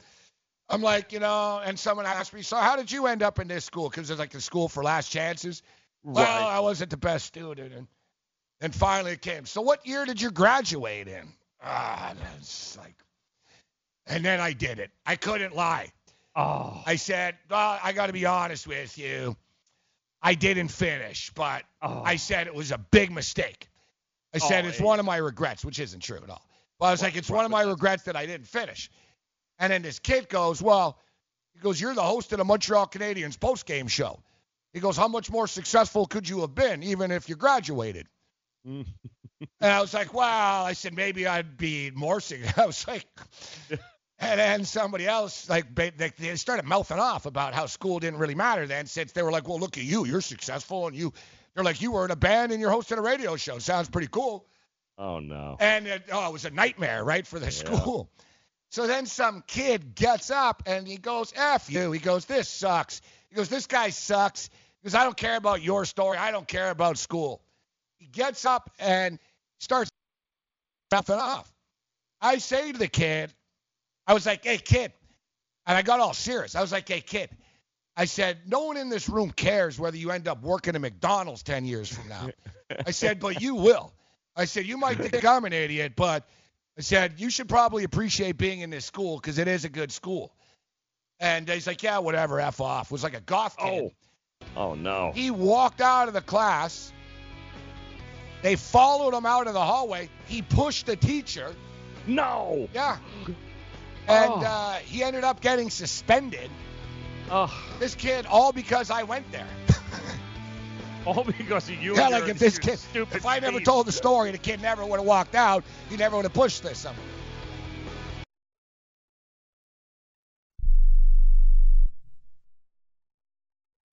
I'm like, you know, and someone asked me, so how did you end up in this school? Because it's like the school for last chances. Well, Right. I wasn't the best student, and then finally it came. So what year did you graduate in? Ah, that's like, and then I did it. I couldn't lie. Oh. I said, well, I got to be honest with you. I didn't finish, but I said it was a big mistake. I said Oh, it's hey. one of my regrets, which isn't true at all. But I was like, it's one of my regrets that I didn't finish. And then this kid goes, well, he goes, you're the host of the Montreal Canadiens post-game show. He goes, how much more successful could you have been even if you graduated? Mm. And I was like, well, I said maybe I'd be more successful. I was like, and then somebody else, like, they, they started mouthing off about how school didn't really matter then, since they were like, well, look at you, you're successful, and you, they're like, you were in a band and you're hosting a radio show. Sounds pretty cool. Oh no. And it, oh, it was a nightmare, right, for the school. So then some kid gets up and he goes, F you. He goes, this sucks. He goes, this guy sucks. He goes, I don't care about your story. I don't care about school. He gets up and starts mouthing off. I say to the kid, I was like, hey, kid. And I got all serious. I was like, hey, kid. I said, no one in this room cares whether you end up working at McDonald's 10 years from now. I said, but you will. I said, you might think I'm an idiot, but I said, you should probably appreciate being in this school because it is a good school. And he's like, yeah, whatever, F off. It was like a goth kid. Oh oh, no. He walked out of the class. They followed him out of the hallway. He pushed the teacher. No. Yeah. And Oh. uh, he ended up getting suspended. Oh. This kid, all because I went there. All because of you. yeah, and like if this kid, if I never told the story, the kid never would have walked out. He never would have pushed this. Something.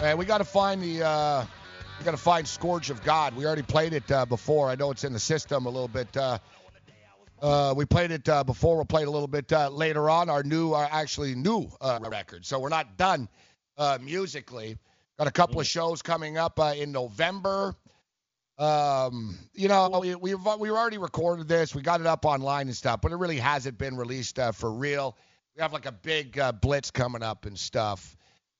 Man, we got to find the. Uh, we got to find Scourge of God. We already played it uh, before. I know it's in the system a little bit. Uh, uh, we played it uh, before. We'll play it a little bit uh, later on. Our new, our actually new uh, record. So we're not done uh, musically. Got a couple of shows coming up uh, in November. Um, you know, we, we've we already recorded this. We got it up online and stuff, but it really hasn't been released uh, for real. We have like a big uh, blitz coming up and stuff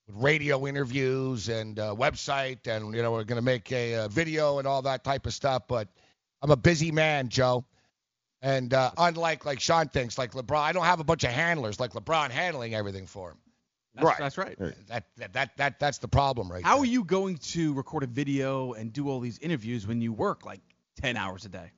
with radio interviews and uh, website, and you know we're gonna make a, uh video and all that type of stuff. But I'm a busy man, Joe. And uh, unlike like Sean thinks, like LeBron, I don't have a bunch of handlers like LeBron handling everything for him. That's, That's right. That, that that that that's the problem, right? How are you going to record a video and do all these interviews when you work like 10 hours a day?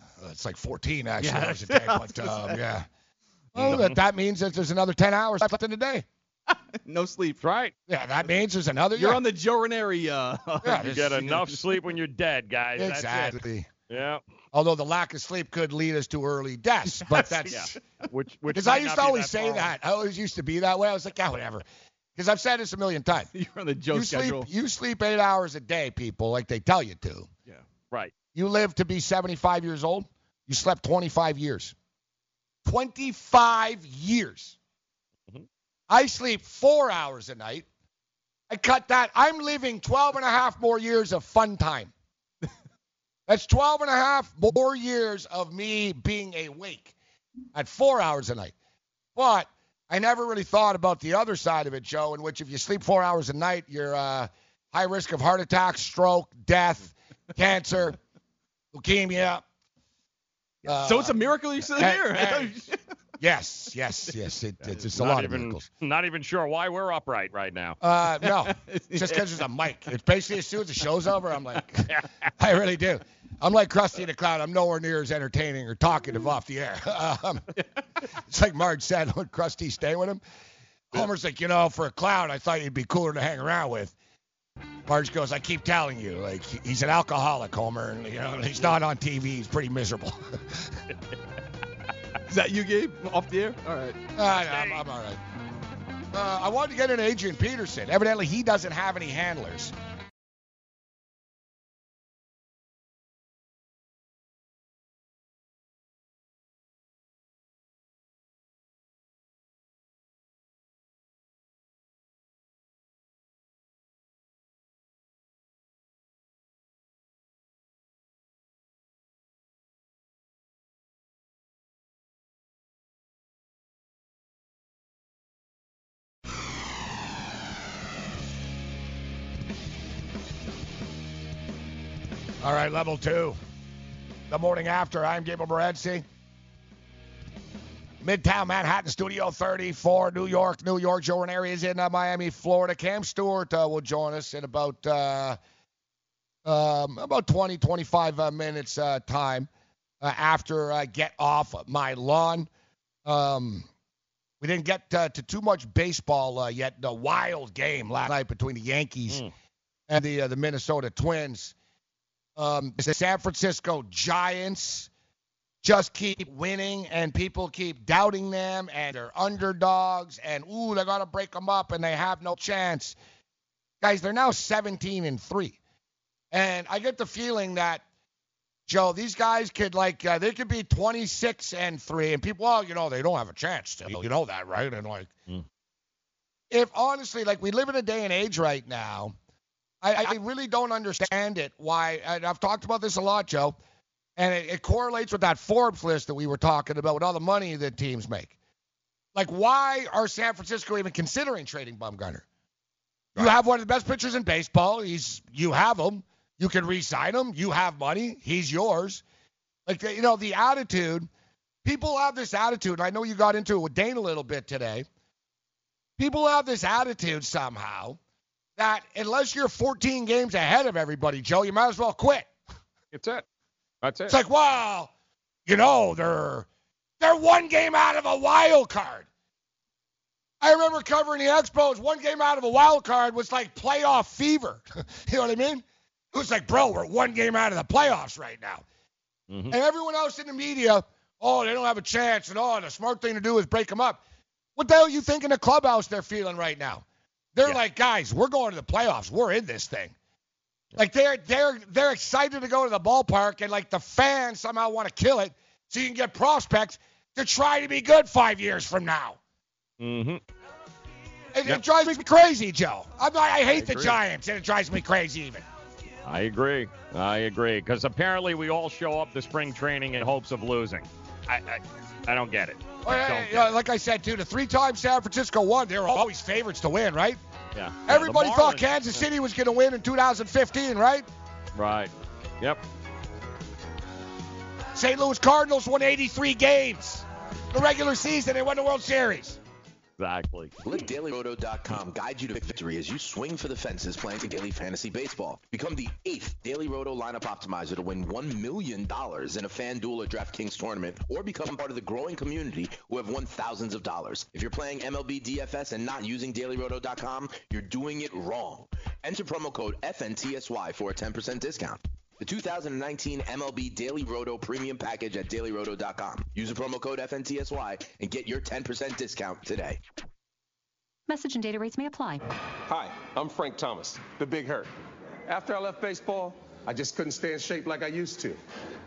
Uh, It's like 14 actually Yeah, hours a day, but um, yeah. Well, that, that means that there's another 10 hours left in the day. no sleep. Right. Yeah, that means there's another. You're yeah. on the Joe Ranieri. Uh, Yeah, You get enough sleep when you're dead, guys. That's it. Exactly. Yeah. Although the lack of sleep could lead us to early deaths, but that's Yeah. Which which because I used to always that say far that. I always used to be that way. I was like, yeah, whatever. Because I've said this a million times. You're on the Joe you schedule. sleep, you sleep eight hours a day, people, like they tell you to. Yeah. Right. You live to be 75 years old. You slept 25 years. 25 years. Mm-hmm. I sleep four hours a night. I cut that. I'm living 12 and a half more years of fun time. That's 12 and a half more years of me being awake at four hours a night. But I never really thought about the other side of it, Joe, in which if you sleep four hours a night, you're uh, high risk of heart attack, stroke, death, cancer, leukemia. Uh, so it's a miracle you're still here. I thought hey, you- yes, yes, yes. It, it's, it's a lot even, of miracles. Not even sure why we're upright right now. Uh, no, just because there's a mic. It's basically as soon as the show's over, I'm like, I really do. I'm like Krusty the Clown. I'm nowhere near as entertaining or talkative off the air. Um, it's like Marge said when Krusty stay with him. Homer's like, you know, for a clown, I thought you'd be cooler to hang around with. Marge goes, I keep telling you, like he's an alcoholic, Homer, and you know he's not on TV. He's pretty miserable. Is that you, Gabe? Off the air? All right. Uh, I'm, I'm all right. Uh, I wanted to get in Adrian Peterson. Evidently, he doesn't have any handlers. Right, level two. The morning after, I'm Gabriel Morency. Midtown Manhattan Studio 34, New York, New York. Joe Ranieri is in uh, Miami, Florida. Cam Stewart uh, will join us in about uh, um, about 20, 25 uh, minutes uh, time uh, after I get off my lawn. Um, we didn't get uh, to too much baseball uh, yet. The wild game last night between the Yankees and the uh, the Minnesota Twins. Um, the San Francisco Giants just keep winning, and people keep doubting them, and they're underdogs, and ooh, they gotta break them up, and they have no chance. Guys, they're now 17 and three, and I get the feeling that Joe, these guys could like uh, they could be 26 and three, and people, well, you know, they don't have a chance still. You know that, right? And like, if honestly, like we live in a day and age right now, I, I really don't understand it. Why? And I've talked about this a lot, Joe, and it, it correlates with that Forbes list that we were talking about with all the money that teams make. Like, why are San Francisco even considering trading Bumgarner? You have one of the best pitchers in baseball. He's you have him. You can re-sign him. You have money. He's yours. Like you know, the attitude. People have this attitude. And I know you got into it with Dane a little bit today. People have this attitude somehow that unless you're 14 games ahead of everybody, Joe, you might as well quit. That's it. That's it. It's like, well, you know, they're they're one game out of a wild card. I remember covering the Expos. One game out of a wild card was like playoff fever. you know what I mean? It was like, bro, we're one game out of the playoffs right now. Mm-hmm. And everyone else in the media, oh, they don't have a chance, and oh, the smart thing to do is break them up. What the hell are you think in the clubhouse they're feeling right now? They're like, guys, we're going to the playoffs. We're in this thing. Like they're they're they're excited to go to the ballpark, and like the fans somehow want to kill it so you can get prospects to try to be good five years from now. Mm-hmm. It, it drives me crazy, Joe. I'm not, I hate I the. Giants, and it drives me crazy even. I agree. I agree. Because apparently we all show up to spring training in hopes of losing. I I, I don't get it. Oh, yeah, Don't yeah, like I said, too, the three-time San Francisco won, they were always favorites to win, right? Yeah. Everybody Yeah, thought Kansas City was going to win in 2015, right? Right. Yep. St. Louis Cardinals won 83 games. The regular season, they won the World Series. Exactly. Let DailyRoto.com guide you to victory as you swing for the fences playing daily fantasy baseball. Become the eighth Daily Roto lineup optimizer to win $1 million in a FanDuel or DraftKings tournament, or become part of the growing community who have won thousands of dollars. If you're playing MLB DFS and not using DailyRoto.com, you're doing it wrong. Enter promo code FNTSY for a 10% discount. The 2019 MLB Daily Roto Premium Package at dailyroto.com. Use the promo code FNTSY and get your 10% discount today. Message and data rates may apply. Hi, I'm Frank Thomas, the Big Hurt. After I left baseball, I just couldn't stay in shape like I used to.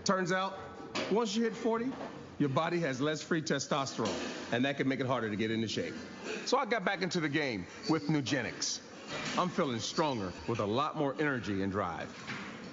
Turns out, once you hit 40, your body has less free testosterone, and that can make it harder to get into shape. So I got back into the game with Nugenix. I'm feeling stronger with a lot more energy and drive.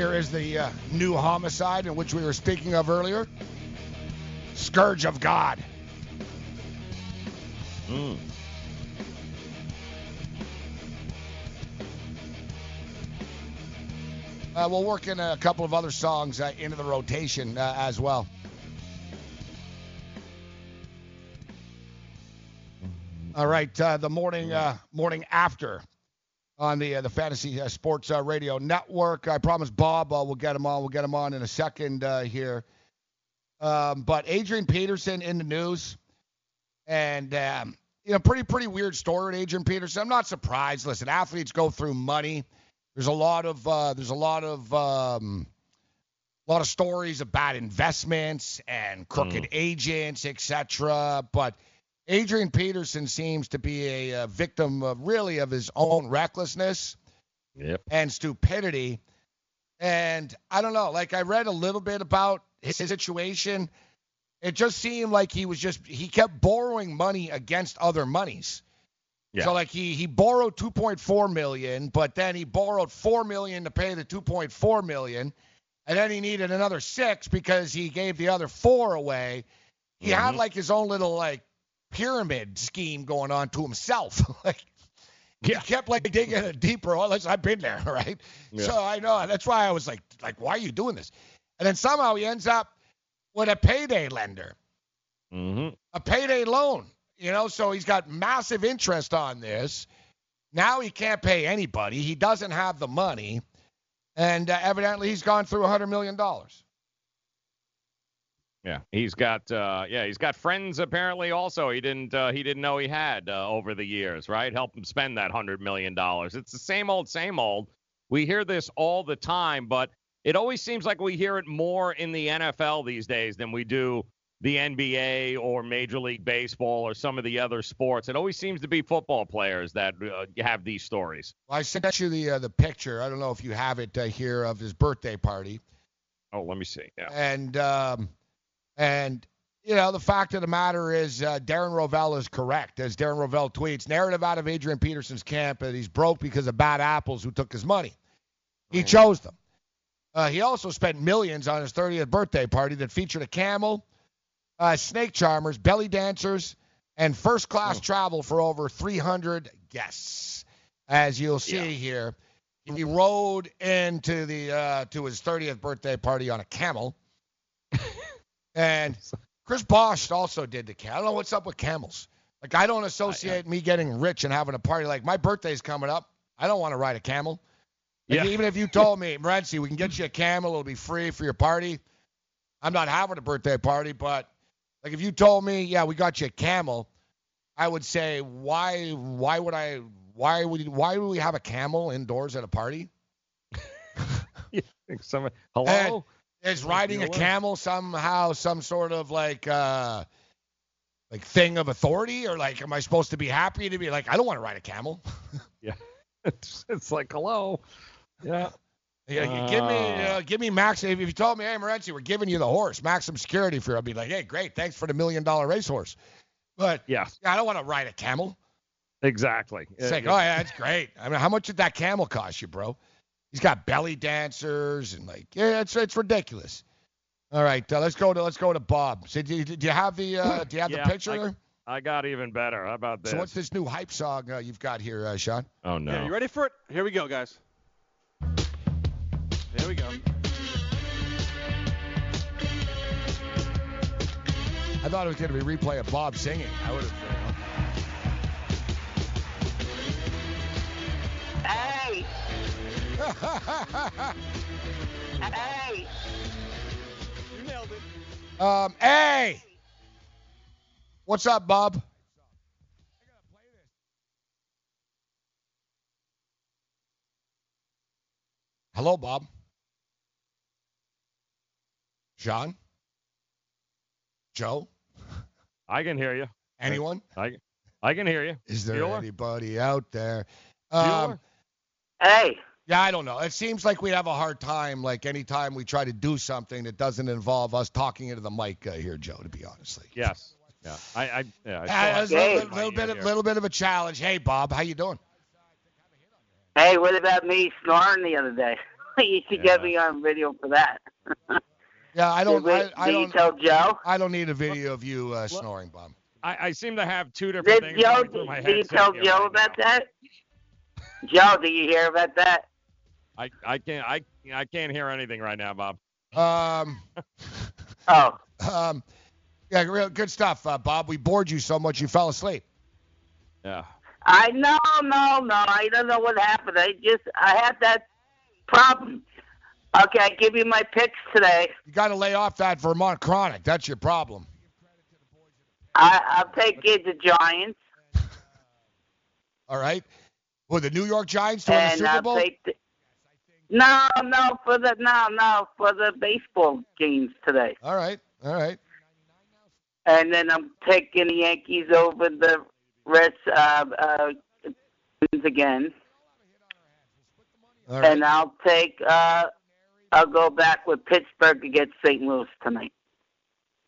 Here is the uh, new homicide in which we were speaking of earlier. Scourge of God. Mm. Uh, we'll work in a couple of other songs uh, into the rotation uh, as well. All right, uh, the morning uh, morning after on the uh, the fantasy uh, sports uh, radio network. I promise Bob uh, we'll get him on. We'll get him on in a second uh, here. Um, but Adrian Peterson in the news, and um, you know, pretty pretty weird story with Adrian Peterson. I'm not surprised. Listen, athletes go through money. There's a lot of uh, there's a lot of um, a lot of stories about investments and crooked agents, etc. But Adrian Peterson seems to be a, uh victim of really of his own recklessness Yep. and stupidity. And I don't know, like I read a little bit about his situation. It just seemed like he was just he kept borrowing money against other monies. Yeah. So like he he borrowed 2.4 million, but then he borrowed 4 million to pay the 2.4 million, and then he needed another 6 because he gave the other 4 away. He had Mhm. like his own little like pyramid scheme going on to himself. like he kept like digging a deeper. Well, listen, I've been there, right? Yeah. So I know that's why I was like, like, why are you doing this? And then somehow he ends up with a payday lender, Mm-hmm. a payday loan. You know, so he's got massive interest on this. Now he can't pay anybody. He doesn't have the money, and uh, evidently he's gone through a hundred million dollars. Yeah, he's got uh, yeah, he's got friends apparently also. He didn't uh, he didn't know he had uh, over the years, right? Help him spend that hundred million dollars. It's the same old, same old. We hear this all the time, but it always seems like we hear it more in the NFL these days than we do the NBA or Major League Baseball or some of the other sports. It always seems to be football players that uh, have these stories. Well, I sent you the uh, the picture. I don't know if you have it uh, here of his birthday party. Oh, let me see. Yeah. And um, and you know the fact of the matter is uh, Darren Rovell is correct, as Darren Rovell tweets. Narrative out of Adrian Peterson's camp that he's broke because of bad apples who took his money. He chose them. Uh, he also spent millions on his 30th birthday party that featured a camel, uh, snake charmers, belly dancers, and first class travel for over 300 guests. As you'll see here, he rode into the uh, to his 30th birthday party on a camel. And Chris Bosh also did the camel. I don't know what's up with camels. Like I don't associate me getting rich and having a party. Like my birthday's coming up. I don't want to ride a camel. Like, Yeah. Even if you told me, Morency, we can get you a camel, it'll be free for your party. I'm not having a birthday party, but like if you told me, yeah, we got you a camel, I would say, why? Why would I? Why would? Why would we have a camel indoors at a party? Some, hello? And is riding a camel somehow some sort of like uh like thing of authority or like am I supposed to be happy to be like I don't want to ride a camel? Yeah. It's, it's like hello. Yeah. Yeah, give me Ah. uh, give me max if you told me, hey Morency, we're giving you the horse, maximum security for it, I'd be like, hey, great, thanks for the million dollar racehorse. But yeah, I don't want to ride a camel. Exactly. It's like, oh yeah, that's great. I mean, how much did that camel cost you, bro? He's got belly dancers and like, yeah, it's it's ridiculous. All right, uh, let's go to let's go to Bob. So, do you, do you have the uh, do you have Yeah, the picture I. I got even better. How about this? So what's this new hype song uh, you've got here, uh, Sean? Oh no. Yeah, you ready for it? Here we go, guys. Here we go. I thought it was going to be replay of Bob singing. I would have. Hey! You nailed it. Um, hey, what's up, Bob? Hello, Bob. John? Joe? I can hear you. Anyone? I I can hear you. Is there Bueller? anybody out there? Um, hey. Yeah, I don't know. It seems like we have a hard time, like anytime we try to do something that doesn't involve us talking into the mic uh, here, Joe. To be honest, like, Yes. Yeah. I I yeah. I still Uh, have a little, little bit, ear of, little bit of a challenge. Hey, Bob, how you doing? Hey, what about me snoring the other day? you should get me on video for that. Yeah, I don't. Did, we- I, I don't. you tell Joe? I don't need a video of you uh, snoring, Bob. I, I seem to have two different Did things Joe? going through my Did you tell Joe right about that? Joe, did you hear about that? I I can't I I can't hear anything right now, Bob. Um. oh. Um. Yeah, real good stuff, uh, Bob. We bored you so much you fell asleep. Yeah. I no, no, no. I don't know what happened. I just I had that problem. Okay, I give you my picks today. You got to lay off that Vermont chronic. That's your problem. I I'll take you the Giants All right. Well, the New York Giants to win the and Super I'll Bowl. take the, no, no for the no, no for the baseball games today. All right. All right. And then I'm taking the Yankees over the Reds uh, uh, again. Right. And I'll take uh, I'll go back with Pittsburgh against St. Louis tonight.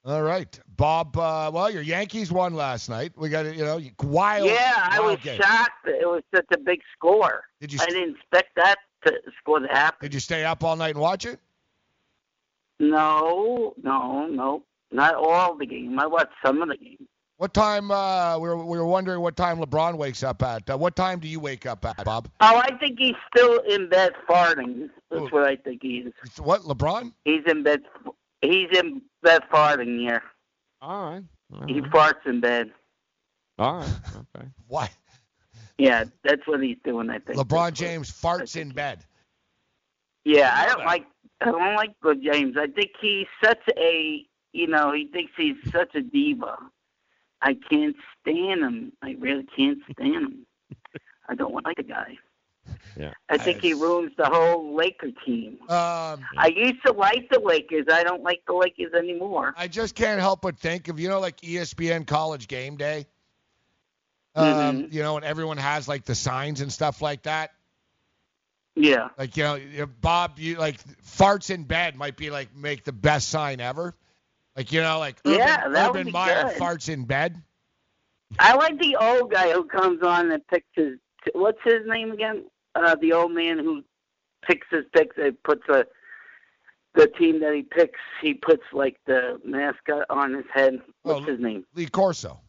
All right, Bob. Uh, well, your Yankees won last night. We got it. You know, wild. yeah, I was game. shocked. It was such a big score. Did you I didn't expect that to score to happen. Did you stay up all night and watch it? No, no, no, not all the game. I watched some of the game. What time? Uh, we were we were wondering what time LeBron wakes up at. Uh, what time do you wake up at, Bob? Oh, I think he's still in bed farting. That's Who? what I think he is. What LeBron? He's in bed. He's in bed farting here. All right. All He right. farts in bed. All right. Okay. What? Yeah, that's what he's doing. I think. LeBron James farts in bed. Yeah, I don't like. I don't like good James. I think he's such a. You know, he thinks he's such a diva. I can't stand him. I really can't stand him. I don't like the guy. Yeah. I think he ruins the whole Laker team. Um, I used to like the Lakers. I don't like the Lakers anymore. I just can't help but think of you know like ESPN College Game Day. Um, Mhm. You know, and everyone has like the signs and stuff like that. Yeah. Like you know, Bob, you like farts in bed might be like make the best sign ever. Like you know, like Urban, Yeah, that would Urban be Meyer good. farts in bed. I like the old guy who comes on and picks his. What's his name again? Uh, the old man who picks his picks. He puts a the team that he picks. He puts like the mascot on his head. What's Oh, his name? Lee Corso.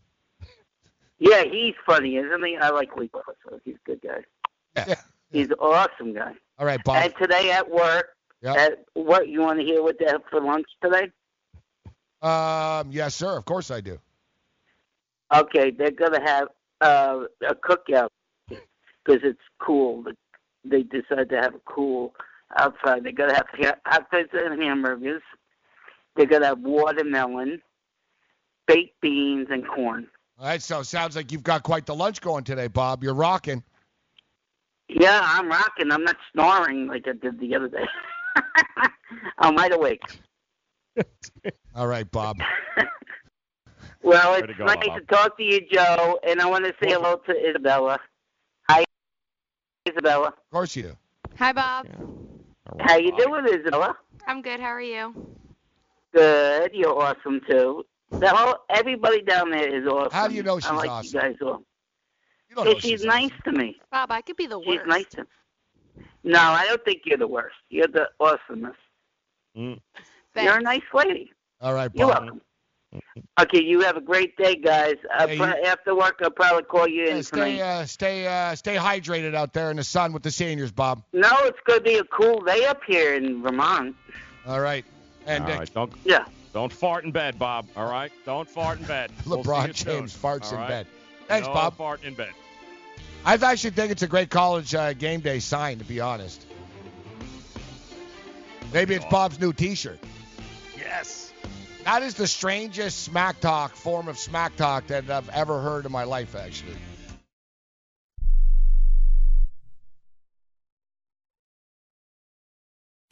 Yeah, he's funny, isn't he? I like Lee Corso. He's a good guy. Yeah. He's an awesome guy. All right, Bob. And today at work, Yep. at what you want to hear what they have for lunch today? Um, yes, sir. Of course I do. Okay, they're gonna have uh, a cookout because it's cool. They decided to have a cool outside. They're gonna have ha- hot dogs and hamburgers. They're gonna have watermelon, baked beans, and corn. All right, so sounds like you've got quite the lunch going today, Bob. You're rocking. Yeah, I'm rocking. I'm not snoring like I did the other day. I'm wide awake. All right, Bob. Well, it's to go, nice Bob. to talk to you, Joe, and I want to say hello to Isabella. Hi, Isabella. Of course you do. Hi, Bob. How you doing, Isabella? I'm good. How are you? Good. You're awesome too. The whole everybody down there is awesome. How do you know she's I like awesome? you guys all. You don't know she's, she's nice to me. Bob, I could be the worst. She's nice to No, I don't think you're the worst. You're the awesomest. Mm. You're a nice lady. All right, Bob. You're welcome. Okay, you have a great day, guys. Uh, Hey, pro- you- after work, I'll probably call you in Yeah, stay, tonight. uh, stay, uh, stay hydrated out there in the sun with the seniors, Bob. No, it's going to be a cool day up here in Vermont. All right. And All uh, don't yeah. Don't fart in bed, Bob. All right, don't fart in bed. We'll LeBron soon. James farts All in right? bed. Thanks, no Bob. Fart in bed. I actually think it's a great college uh, game day sign, to be honest. Maybe it's Bob's new T-shirt. Yes. That is the strangest smack talk form of smack talk that I've ever heard in my life, actually.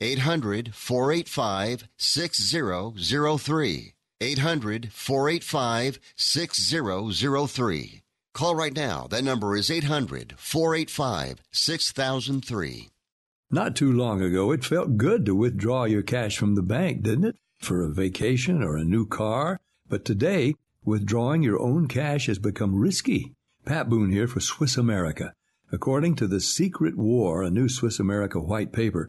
800 485 6003. 800 485 6003. Call right now. That number is 800 485 6003. Not too long ago, it felt good to withdraw your cash from the bank, didn't it? For a vacation or a new car. But today, withdrawing your own cash has become risky. Pat Boone here for Swiss America. According to The Secret War, a new Swiss America white paper,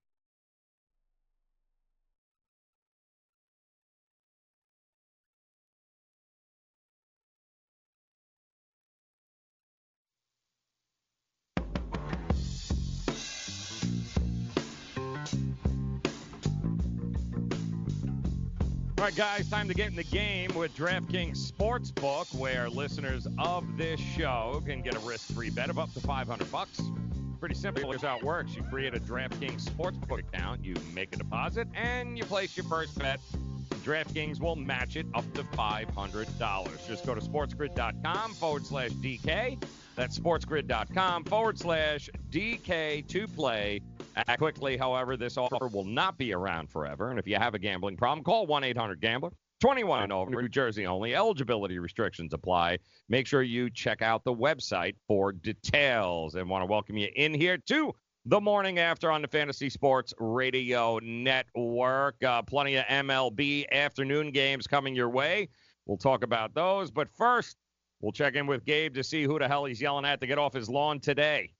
All right, guys, time to get in the game with DraftKings Sportsbook, where listeners of this show can get a risk-free bet of up to 500 bucks. Pretty simple. Here's how it works: you create a DraftKings Sportsbook account, you make a deposit, and you place your first bet. DraftKings will match it up to $500. Just go to sportsgrid.com forward slash DK. That's sportsgrid.com forward slash DK to play. Act quickly, however, this offer will not be around forever. And if you have a gambling problem, call 1 800 Gambler. 21 and over, New Jersey only. Eligibility restrictions apply. Make sure you check out the website for details. And want to welcome you in here to the morning after on the Fantasy Sports Radio Network. Uh, plenty of MLB afternoon games coming your way. We'll talk about those. But first, we'll check in with Gabe to see who the hell he's yelling at to get off his lawn today.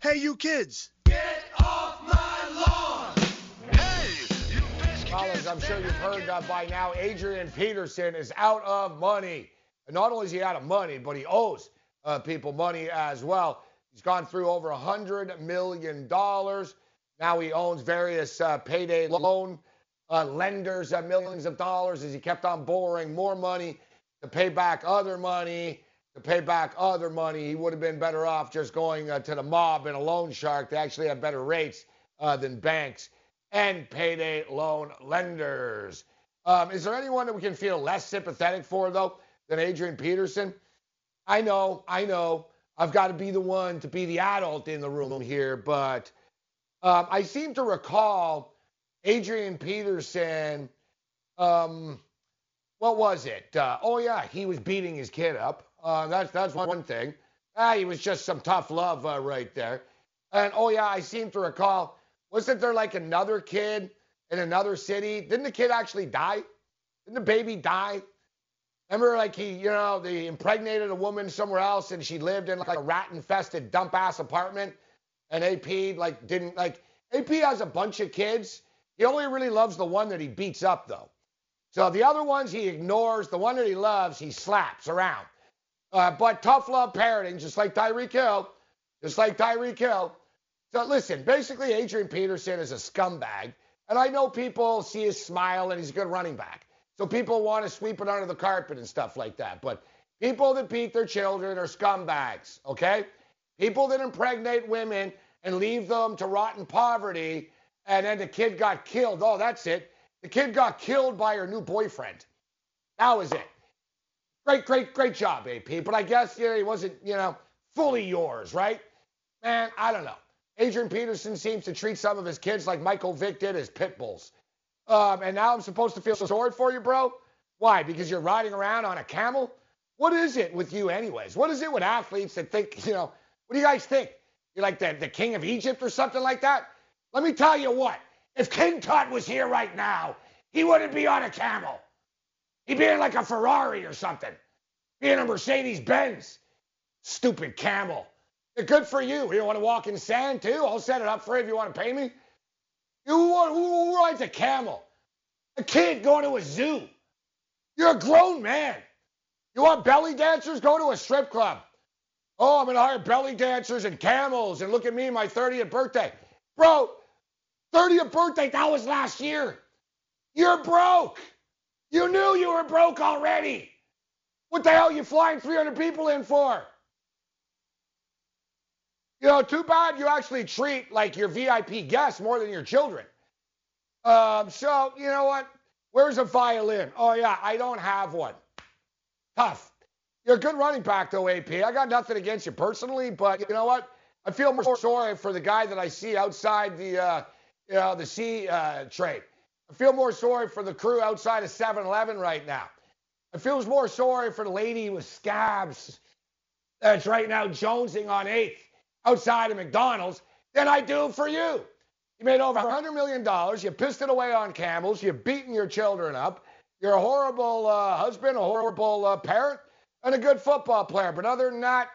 Hey, you kids! Get off my lawn! Hey, you biscuit Collins, I'm sure you've heard uh, by now, Adrian Peterson is out of money. And not only is he out of money, but he owes uh, people money as well. He's gone through over a $100 million. Now he owns various uh, payday loan uh, lenders uh, millions of dollars as he kept on borrowing more money to pay back other money, to pay back other money. He would have been better off just going uh, to the mob and a loan shark. They actually have better rates uh, than banks and payday loan lenders. Um, is there anyone that we can feel less sympathetic for, though, than Adrian Peterson? I know, I know. I've got to be the one to be the adult in the room here, but um, I seem to recall Adrian Peterson. Um, what was it? Uh, oh yeah, he was beating his kid up. Uh, that's that's one thing. Ah, he was just some tough love uh, right there. And oh yeah, I seem to recall wasn't there like another kid in another city? Didn't the kid actually die? Didn't the baby die? Remember, like he, you know, they impregnated a woman somewhere else, and she lived in like a rat-infested dump-ass apartment. And AP like didn't like AP has a bunch of kids. He only really loves the one that he beats up though. So the other ones he ignores. The one that he loves, he slaps around. Uh, but tough love parenting, just like Tyreek Hill, just like Tyreek Hill. So listen, basically, Adrian Peterson is a scumbag. And I know people see his smile and he's a good running back. So people want to sweep it under the carpet and stuff like that. But people that beat their children are scumbags, okay? People that impregnate women and leave them to rot in poverty and then the kid got killed. Oh, that's it. The kid got killed by her new boyfriend. That was it. Great, great, great job, AP. But I guess know, he wasn't, you know, fully yours, right? Man, I don't know. Adrian Peterson seems to treat some of his kids like Michael Vick did as pit bulls. Um, and now I'm supposed to feel sorry for you, bro? Why? Because you're riding around on a camel? What is it with you, anyways? What is it with athletes that think, you know, what do you guys think? You're like the, the king of Egypt or something like that? Let me tell you what. If King Tut was here right now, he wouldn't be on a camel. He'd be in like a Ferrari or something. Be in a Mercedes Benz. Stupid camel. Good for you. You don't want to walk in sand too? I'll set it up for you if you want to pay me. You who, rides a camel? A kid going to a zoo. You're a grown man. You want belly dancers? Go to a strip club. Oh, I'm going to hire belly dancers and camels and look at me, my 30th birthday. Bro, 30th birthday, that was last year. You're broke. You knew you were broke already. What the hell are you flying 300 people in for? You know, too bad you actually treat like your VIP guests more than your children. Um, so, you know what? Where's a violin? Oh, yeah, I don't have one. Tough. You're a good running back, though, AP. I got nothing against you personally, but you know what? I feel more sorry for the guy that I see outside the, uh, you know, the sea uh, trade. I feel more sorry for the crew outside of 7-Eleven right now. I feel more sorry for the lady with scabs that's right now jonesing on 8th outside of McDonald's than I do for you. You made over $100 million. You pissed it away on camels. You've beaten your children up. You're a horrible uh, husband, a horrible uh, parent, and a good football player. But other than that,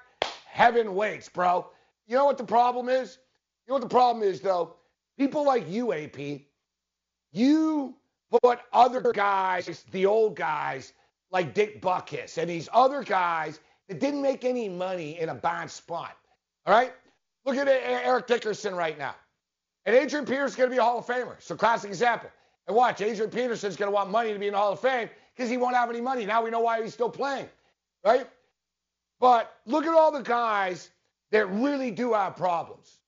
heaven waits, bro. You know what the problem is? You know what the problem is, though? People like you, AP, you put other guys, the old guys, like Dick Butkus and these other guys that didn't make any money in a bad spot. All right? Look at Eric Dickerson right now. And Adrian Peterson's going to be a Hall of Famer. So, classic example. And watch, Adrian Peterson's going to want money to be in the Hall of Fame because he won't have any money. Now we know why he's still playing, right? But look at all the guys that really do have problems.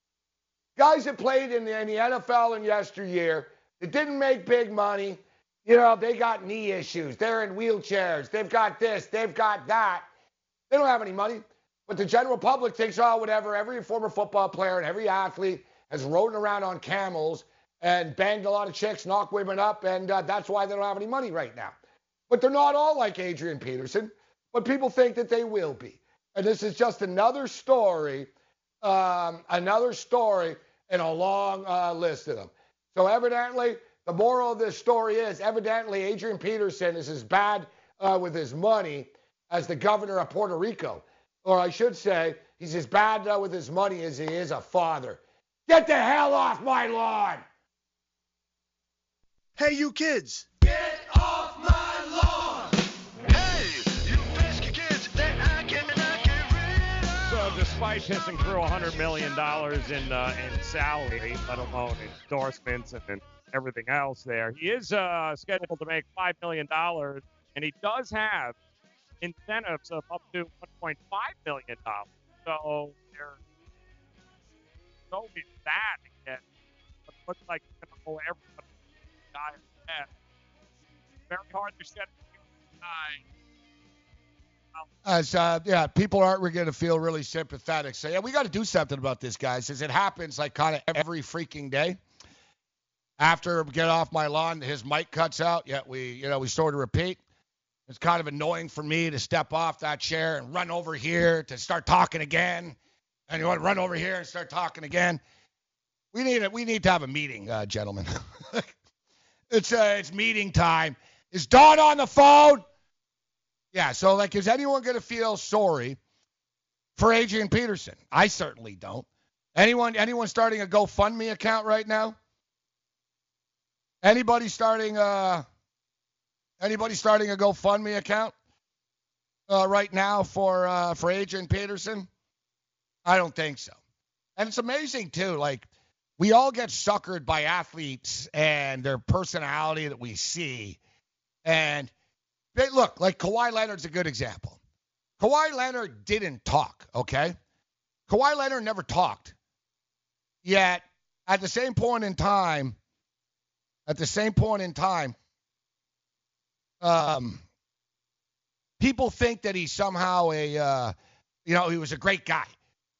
Guys that played in the, in the NFL in yesteryear that didn't make big money. You know, they got knee issues. They're in wheelchairs. They've got this. They've got that. They don't have any money. But the general public thinks, oh, whatever, every former football player and every athlete has ridden around on camels and banged a lot of chicks, knocked women up, and uh, that's why they don't have any money right now. But they're not all like Adrian Peterson, but people think that they will be. And this is just another story, um, another story in a long uh, list of them. So evidently, the moral of this story is evidently Adrian Peterson is as bad uh, with his money as the governor of Puerto Rico. Or I should say, he's as bad uh, with his money as he is a father. Get the hell off my lawn! Hey, you kids. So despite pissing through $100 million in uh, in salary, let alone endorsements and, and everything else there, he is uh, scheduled to make $5 million, and he does have incentives of up to $1.5 million. So there's always that again. It looks like it's going to go everybody. Very hard to set guy. As uh, yeah, people aren't going to feel really sympathetic. So yeah, we got to do something about this, guys. As it happens like kind of every freaking day. After get off my lawn, his mic cuts out. Yet we, you know, we sort of repeat. It's kind of annoying for me to step off that chair and run over here to start talking again, and you want to run over here and start talking again. We need a, we need to have a meeting, uh, gentlemen. it's uh, it's meeting time. Is Dawn on the phone? Yeah. So like, is anyone going to feel sorry for Adrian Peterson? I certainly don't. Anyone anyone starting a GoFundMe account right now? Anybody starting uh anybody starting a GoFundMe account uh, right now for uh, for Adrian Peterson? I don't think so. And it's amazing too. Like we all get suckered by athletes and their personality that we see. And they, look, like Kawhi Leonard's a good example. Kawhi Leonard didn't talk, okay? Kawhi Leonard never talked. Yet, at the same point in time, at the same point in time, um, people think that he's somehow a, uh, you know, he was a great guy.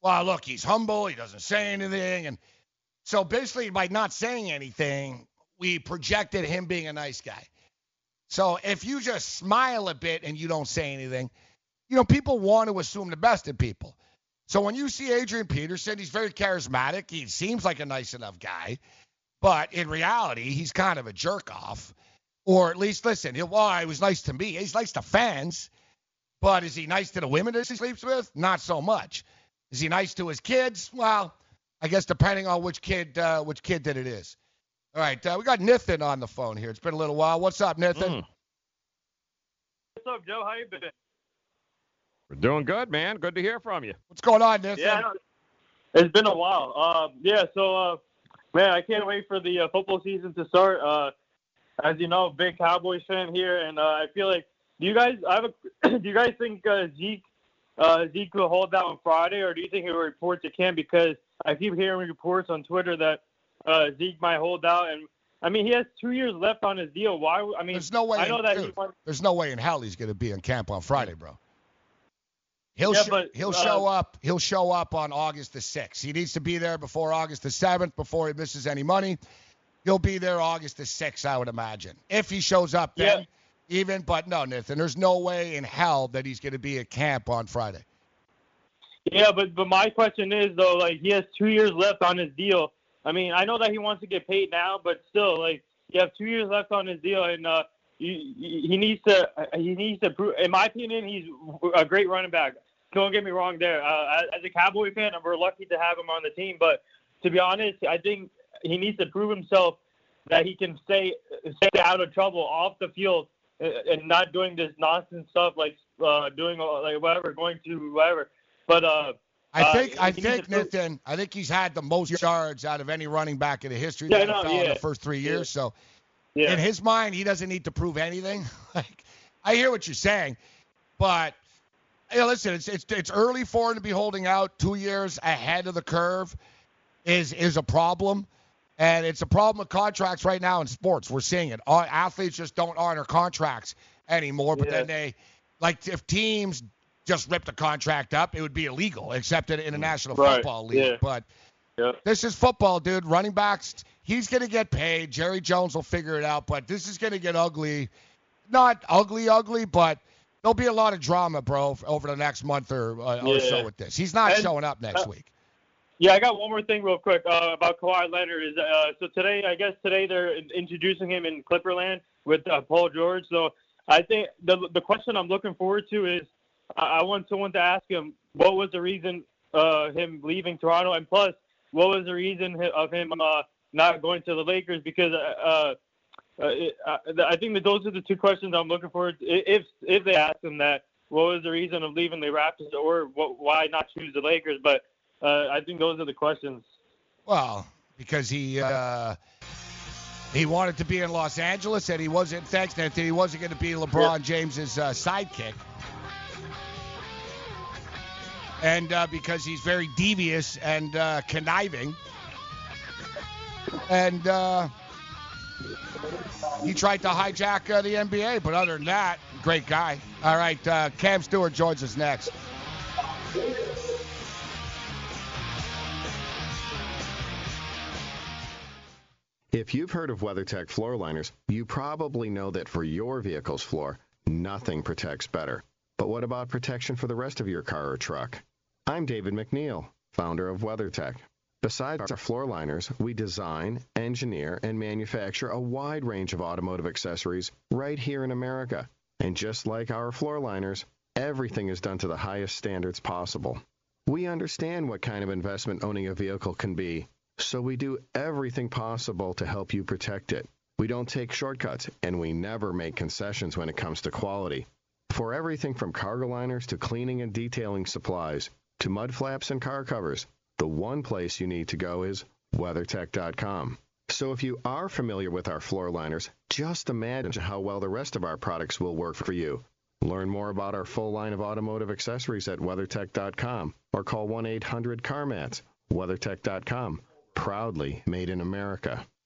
Well, look, he's humble. He doesn't say anything, and so basically, by not saying anything, we projected him being a nice guy. So if you just smile a bit and you don't say anything, you know, people want to assume the best in people. So when you see Adrian Peterson, he's very charismatic. He seems like a nice enough guy, but in reality, he's kind of a jerk off. Or at least, listen, he'll, well, he was nice to me. He's nice to fans, but is he nice to the women that he sleeps with? Not so much. Is he nice to his kids? Well, I guess depending on which kid, uh, which kid that it is. All right, uh, we got Nathan on the phone here. It's been a little while. What's up, Nathan? Mm. What's up, Joe? How you been? We're doing good, man. Good to hear from you. What's going on, Nathan? Yeah, it's been a while. Uh, yeah, so uh, man, I can't wait for the uh, football season to start. Uh, as you know, big Cowboys fan here, and uh, I feel like do you guys I have a do you guys think uh, Zeke uh, Zeke will hold out on Friday, or do you think he will report to camp? Because I keep hearing reports on Twitter that uh, Zeke might hold out, and I mean he has two years left on his deal. Why? I mean, There's no way. I know in, that dude, there's no way in hell he's going to be in camp on Friday, bro. He'll Yeah, sh- but, he'll uh, show up. He'll show up on August the sixth. He needs to be there before August the seventh, before he misses any money. He'll be there August the sixth, I would imagine, if he shows up then. Even, but no, Nathan. There's no way in hell that he's going to be at camp on Friday. Yeah, but but my question is though, like he has two years left on his deal. I mean, I know that he wants to get paid now, but still, like you have two years left on his deal, and uh, you, he needs to he needs to prove. In my opinion, he's a great running back. Don't get me wrong there. Uh, as a Cowboy fan, we're lucky to have him on the team, but to be honest, I think he needs to prove himself that he can stay stay out of trouble off the field uh, and not doing this nonsense stuff like uh, doing like whatever, going to whatever. But uh, I uh, think I think Nathan. I think he's had the most yards out of any running back in the history Yeah, of the no, NFL in the first three Yeah. years. So Yeah. in his mind, he doesn't need to prove anything. like I hear what you're saying, but listen, it's it's it's early for him to be holding out two years ahead of the curve is is a problem. And it's a problem with contracts right now in sports. We're seeing it. Our athletes just don't honor contracts anymore. But then they, like, if teams just ripped a contract up, it would be illegal, except in, in a National Right, Football League. yeah. But Yeah. this is football, dude. Running backs, he's going to get paid. Jerry Jones will figure it out. But this is going to get ugly. Not ugly, ugly, but there'll be a lot of drama, bro, over the next month or, uh, or so with this. He's not And, showing up next uh, week. Yeah, I got one more thing real quick uh, about Kawhi Leonard. Is uh, so today? I guess today they're introducing him in Clipperland with uh, Paul George. So I think the the question I'm looking forward to is I, I want someone to ask him what was the reason uh, him leaving Toronto, and plus what was the reason of him uh, not going to the Lakers? Because uh, uh, it, uh, I think that those are the two questions I'm looking for. If if they ask him that, what was the reason of leaving the Raptors, or what, why not choose the Lakers? But uh, I think those are the questions. Well, because he uh, he wanted to be in Los Angeles, and he wasn't. Thanks, Anthony. He wasn't going to be LeBron James's uh, sidekick, and uh, because he's very devious and uh, conniving, and uh, he tried to hijack uh, the NBA. But other than that, great guy. All right, uh, Cam Stewart joins us next. If you've heard of WeatherTech floor liners, you probably know that for your vehicle's floor, nothing protects better. But what about protection for the rest of your car or truck? I'm David MacNeil, founder of WeatherTech. Besides our floor liners, we design, engineer, and manufacture a wide range of automotive accessories right here in America. And just like our floor liners, everything is done to the highest standards possible. We understand what kind of investment owning a vehicle can be, so we do everything possible to help you protect it. We don't take shortcuts, and we never make concessions when it comes to quality. For everything from cargo liners to cleaning and detailing supplies to mud flaps and car covers, the one place you need to go is WeatherTech.com. So if you are familiar with our floor liners, just imagine how well the rest of our products will work for you. Learn more about our full line of automotive accessories at WeatherTech.com or call 1 800 CarMats. WeatherTech.com proudly made in America.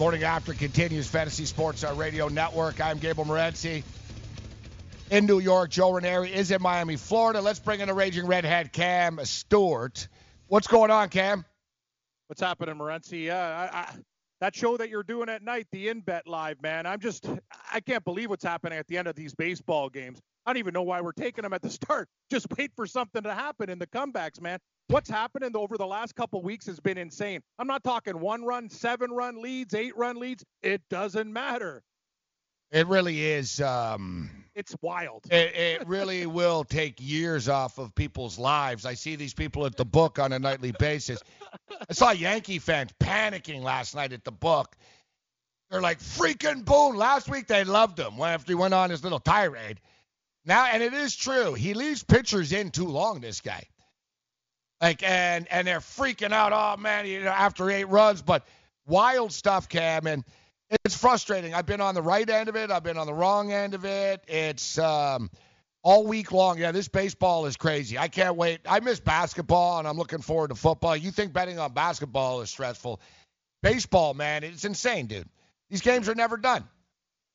Morning After continues Fantasy Sports uh, Radio Network. I'm Gabe Morency. In New York, Joe Ranieri is in Miami, Florida. Let's bring in the Raging Redhead, Cam Stewart. What's going on, Cam? What's happening, Morency? I, I, that show that you're doing at night, the In Bet Live, man. I'm just, I can't believe what's happening at the end of these baseball games. I don't even know why we're taking them at the start. Just wait for something to happen in the comebacks, man what's happening over the last couple weeks has been insane. I'm not talking one run, seven run leads, eight run leads. It doesn't matter. It really is. Um, it's wild. It, it really will take years off of people's lives. I see these people at the book on a nightly basis. I saw Yankee fans panicking last night at the book. They're like freaking Boone. Last week they loved him after he went on his little tirade. Now, and it is true, he leaves pitchers in too long. This guy, like, and and they're freaking out. Oh man, you know, after eight runs, but wild stuff, Cam, and it's frustrating. I've been on the right end of it. I've been on the wrong end of it. It's um, all week long. Yeah, this baseball is crazy. I can't wait. I miss basketball, and I'm looking forward to football. You think betting on basketball is stressful? Baseball, man, it's insane, dude. These games are never done.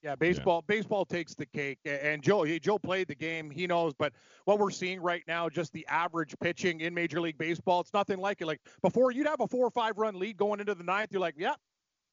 Yeah, baseball yeah. baseball takes the cake. And Joe Joe played the game, he knows. But what we're seeing right now, just the average pitching in Major League Baseball, it's nothing like it. Like before, you'd have a four or five run lead going into the ninth. You're like, yeah,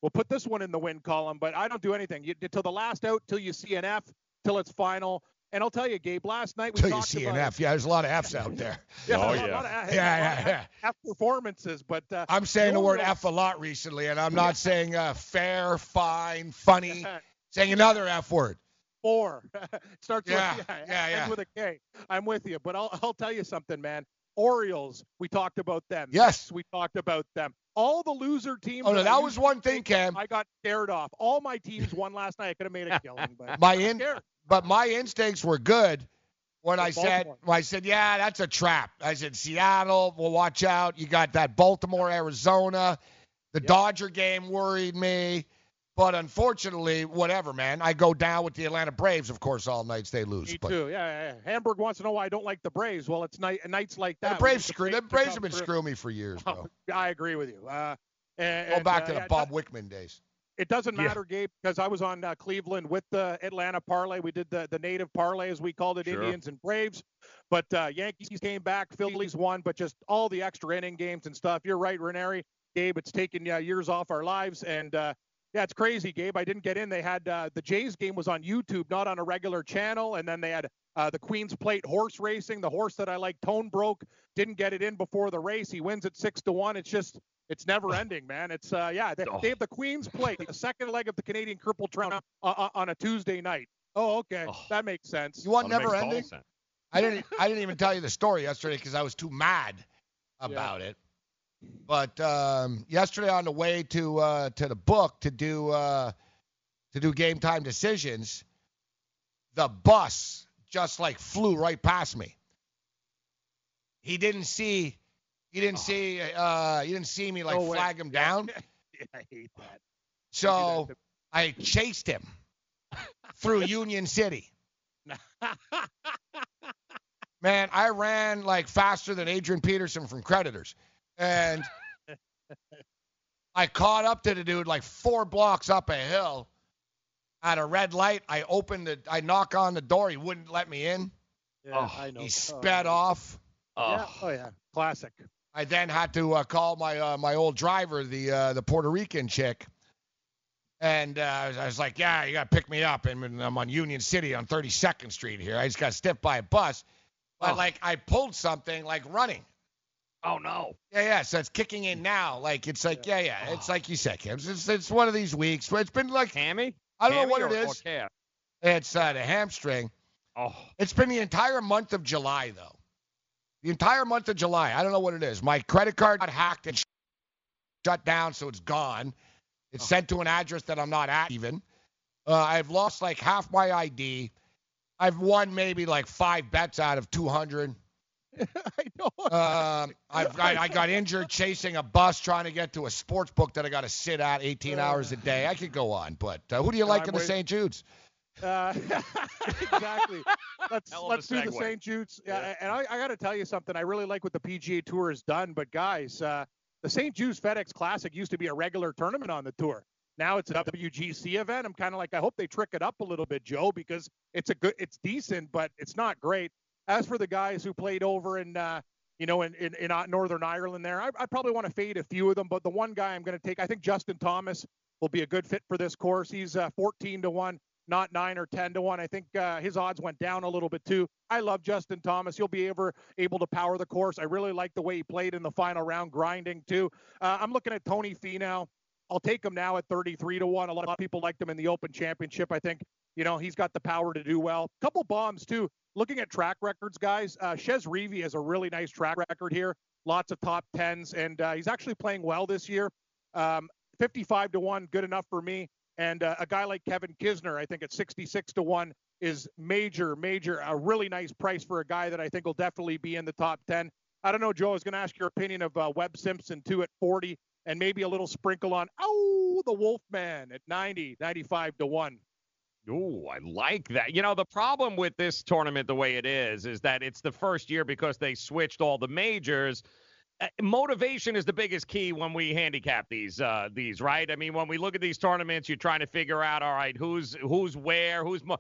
we'll put this one in the win column. But I don't do anything you, till the last out, till you see an F, till it's final. And I'll tell you, Gabe, last night we Till talked you see about an F. Yeah, there's a lot of F's out there. yeah, oh, yeah. Of, yeah, yeah, yeah. F performances, but uh, I'm saying the word real- F a lot recently, and I'm not saying uh, fair, fine, funny. saying another F word. four. Starts Yeah, with yeah, yeah, ends yeah. with a K. I'm with you, but I'll I'll tell you something, man. Orioles, we talked about them. Yes. we talked about them. All the loser teams. Oh no, that was one thing, Cam. I got scared off. All my teams won last night. I could have made a killing, but My in, but my instincts were good when I said when I said, yeah, that's a trap. I said Seattle, well, watch out. You got that Baltimore, Arizona. The Dodger game worried me, but unfortunately, whatever, man. I go down with the Atlanta Braves, of course, all nights they lose. Me but too. Yeah, yeah, yeah. Hamburg wants to know why I don't like the Braves. Well, it's night nights like that. the Braves screw. The Braves Braves have been screwing me for years, bro. I agree with you. Uh, and, Go and, back uh, to the yeah, Bob Wickman days. It doesn't Yeah. matter, Gabe, because I was on uh, Cleveland with the Atlanta parlay. We did the, the native parlay, as we called it, Sure. Indians and Braves. But uh, Yankees came back, Phillies won, but just all the extra inning games and stuff. You're right, Ranieri. Gabe, it's taken uh, years off our lives. And uh, yeah, it's crazy, Gabe. I didn't get in. They had uh, the Jays game was on YouTube, not on a regular channel. And then they had uh, the Queen's Plate horse racing. The horse that I like, Tone broke, didn't get it in before the race. He wins at six to one. It's just it's never ending, man. It's uh, yeah. They, they have the Queen's Plate, the second leg of the Canadian Triple Crown uh, uh, on a Tuesday night. Oh, okay, that makes sense. You want Well, never ending? I didn't. I didn't even tell you the story yesterday because I was too mad about it. But um, yesterday on the way to uh, to the book to do uh, to do game time decisions, the bus just like flew right past me. He didn't see. He didn't see. Uh, he didn't see me like No flag him down. Yeah, I hate that. So I chased him through Union City. Man, I ran like faster than Adrian Peterson from Creditors. And I caught up to the dude like four blocks up a hill at a red light. I opened it, I knock on the door. He wouldn't let me in. Yeah, I know. He Oh, sped off. Yeah. Oh yeah, classic. I then had to uh, call my uh, my old driver, the uh, the Puerto Rican chick, and uh, I was- I was like, "Yeah, you got to pick me up." And I'm on Union City on 32nd Street here. I just got stiffed by a bus, but Oh. like I pulled something like running. Oh no. Yeah, yeah. So it's kicking in now. Like it's like yeah, yeah. It's like you said, Kim. It's, it's, one of these weeks. It's been like Hammy? I don't know Hammy what or, it is. It's uh, the hamstring. Oh. It's been the entire month of July, though. The entire month of July. I don't know what it is. My credit card got hacked and shut down, so it's gone. It's sent to an address that I'm not at even. Uh, I've lost like half my ID. I've won maybe like five bets out of 200. I know. Um, I've, I, I got injured chasing a bus trying to get to a sports book that I got to sit at 18 hours a day. I could go on, but uh, who do you like I'm in the St. Jude's? Uh, exactly. Let's Hell of a let's do the. St. Jude's. Yeah. And I, I got to tell you something. I really like what the PGA Tour has done. But guys, uh, the St. Jude's FedEx Classic used to be a regular tournament on the tour. Now it's a WGC event. I'm kind of like, I hope they trick it up a little bit, Joe, because it's a good, it's decent, but it's not great. As for the guys who played over in, uh, you know, in, in, in uh, Northern Ireland there, I, I probably want to fade a few of them, but the one guy I'm going to take, I think Justin Thomas will be a good fit for this course. He's uh, 14 to 1, not 9 or 10 to 1. I think uh, his odds went down a little bit too. I love Justin Thomas. He'll be able, able to power the course. I really like the way he played in the final round, grinding too. Uh, I'm looking at Tony Finau. I'll take him now at 33 to 1. A lot of people liked him in the Open Championship. I think, you know, he's got the power to do well. Couple bombs too. Looking at track records, guys, uh, Reavie has a really nice track record here. Lots of top tens, and uh, he's actually playing well this year. Um, 55 to 1, good enough for me. And uh, a guy like Kevin Kisner, I think at 66 to one is major, major, a really nice price for a guy that I think will definitely be in the top 10. I don't know, Joe. I was going to ask your opinion of uh, Webb Simpson too at 40, and maybe a little sprinkle on oh the Wolfman at 90, 95 to one. Ooh, I like that. You know, the problem with this tournament, the way it is, is that it's the first year because they switched all the majors. Uh, motivation is the biggest key when we handicap these uh, these right i mean when we look at these tournaments you're trying to figure out all right who's who's where who's mo-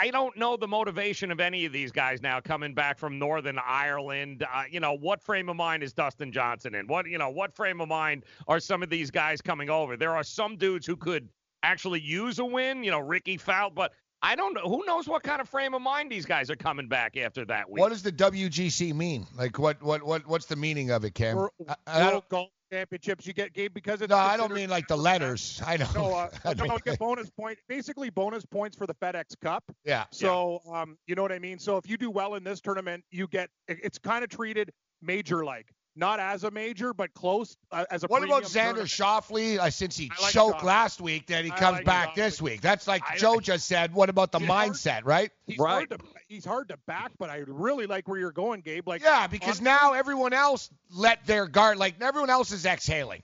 i don't know the motivation of any of these guys now coming back from northern ireland uh, you know what frame of mind is dustin johnson in what you know what frame of mind are some of these guys coming over there are some dudes who could actually use a win you know rickie fowler but I don't know. Who knows what kind of frame of mind these guys are coming back after that week? What does the WGC mean? Like, what, what, what, what's the meaning of it, Cam? World, I, I World Golf Championships you get Gabe because it's no, I don't mean like the letters. I know. No, uh, I no, mean, you get bonus point, basically bonus points for the FedEx Cup. Yeah. So, um, you know what I mean. So if you do well in this tournament, you get it's kind of treated major like. Not as a major, but close uh, as a. What about Xander. Schauffele? Uh, since he like choked Schauffele. last week, that he I comes like back Schauffele. this week. That's like I Joe like- just said. What about the He's hard- mindset, right? He's hard to he's hard to back, but I really like where you're going, Gabe. Like Yeah, because on- now everyone else let their guard, like everyone else is exhaling.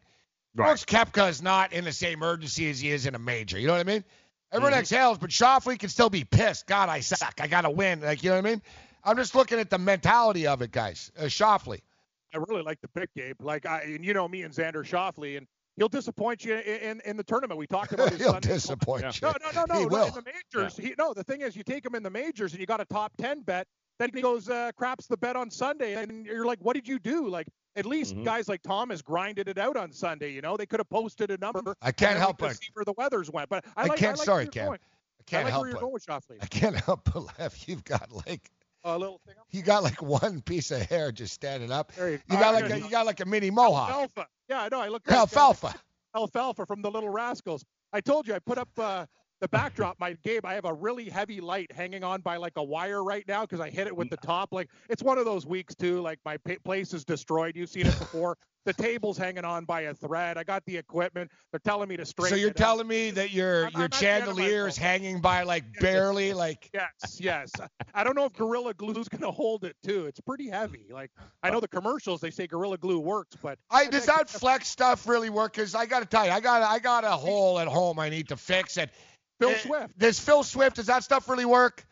Brooks Koepka is not in the same urgency as he is in a major. You know what I mean? Everyone Mm-hmm. exhales, but Schauffele can still be pissed. God, I suck. I got to win. Like, you know what I mean? I'm just looking at the mentality of it, guys. Uh, Schauffele. I really like the pick, Gabe. Like I, and you know me and Xander Schauffele, and he'll disappoint you in, in, in the tournament. We talked about his He'll Sunday- disappoint No, you. no, no, no. He no, will. In the majors, he, no. The thing is, you take him in the majors, and you got a top ten bet. Then he goes uh, craps the bet on Sunday, and you're like, what did you do? Like at least Mm-hmm. guys like Thomas grinded it out on Sunday. You know, they could have posted a number. I can't and then we help but- see where the weathers went. But I, I like, can't- I like sorry, where you're Cam. I can't I like help but-. I can't help but laugh. You've got like A little thing. you got like one piece of hair just standing up. There you, You got like a, you got like a mini mohawk. Alfalfa. Yeah, I know. I look. Alfalfa. Alfalfa from the Little Rascals. I told you I put up uh, the backdrop. My Gabe, I have a really heavy light hanging on by like a wire right now because I hit it with the top. Like it's one of those weeks too. Like my pa- place is destroyed. You've seen it before. the table's hanging on by a thread. I got the equipment. They're telling me to straighten. It. So you're it telling me that your I'm- your I'm at the end of my chandelier is hanging by like barely like Yes, yes. I don't know if Gorilla Glue's gonna hold it too. It's pretty heavy. Like I know the commercials they say Gorilla Glue works, but I does that flex stuff really work? Because I got to tell you, I got I got a hole at home I need to fix. And Phil eh, Swift. Does Phil Swift? Does that stuff really work?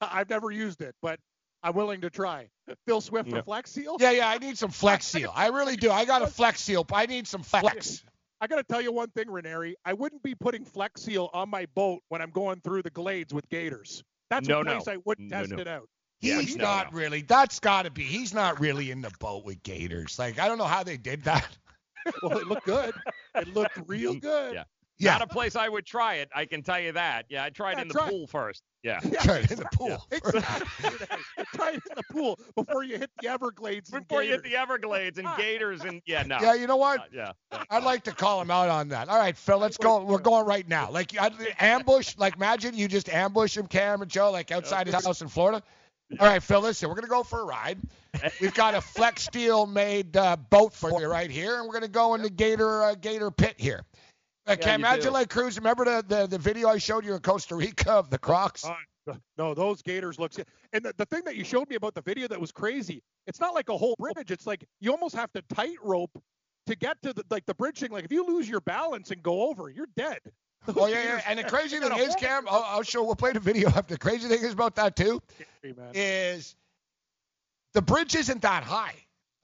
I've never used it, but I'm willing to try. Phil Swift for Flex Seal. Yeah, yeah. I need some flex seal. I really do. I got a flex seal. but I need some flex. I got to tell you one thing, Ranieri. I wouldn't be putting Flex Seal on my boat when I'm going through the glades with gators. That's No, a place no. I wouldn't No, test no. it out. He's no, not really. That's got to be. He's not really in the boat with gators. Like I don't know how they did that. well, it looked good. It looked real good. Yeah. Yeah. Not a place I would try it. I can tell you that. Yeah, I tried Yeah, in the try pool first. Yeah. Try it in the pool. Exactly. Try it in the pool before you hit the Everglades. and Before you hit the Everglades and gators and yeah, no. Yeah, you know what? Uh, yeah. I'd like to call him out on that. All right, Phil, let's go. We're going right now. Like I- ambush. Like imagine you just ambush him, Cam and Joe, like outside his house in Florida. All right, Phil, listen, we're gonna go for a ride. We've got a Flex Seal made uh, boat for you right here, and we're gonna go in the Gator uh, Gator pit here. Uh, Cam, you imagine do. like cruising. Remember the, the the video I showed you in Costa Rica of the Crocs? No, those gators look. And the, the thing that you showed me about the video that was crazy, it's not like a whole bridge. It's like you almost have to tightrope to get to the like the bridging. Like if you lose your balance and go over, you're dead. Oh yeah, yeah. And the crazy thing is, Cam, I'll, I'll show. We'll play the video up. The crazy thing is about that too is the bridge isn't that high.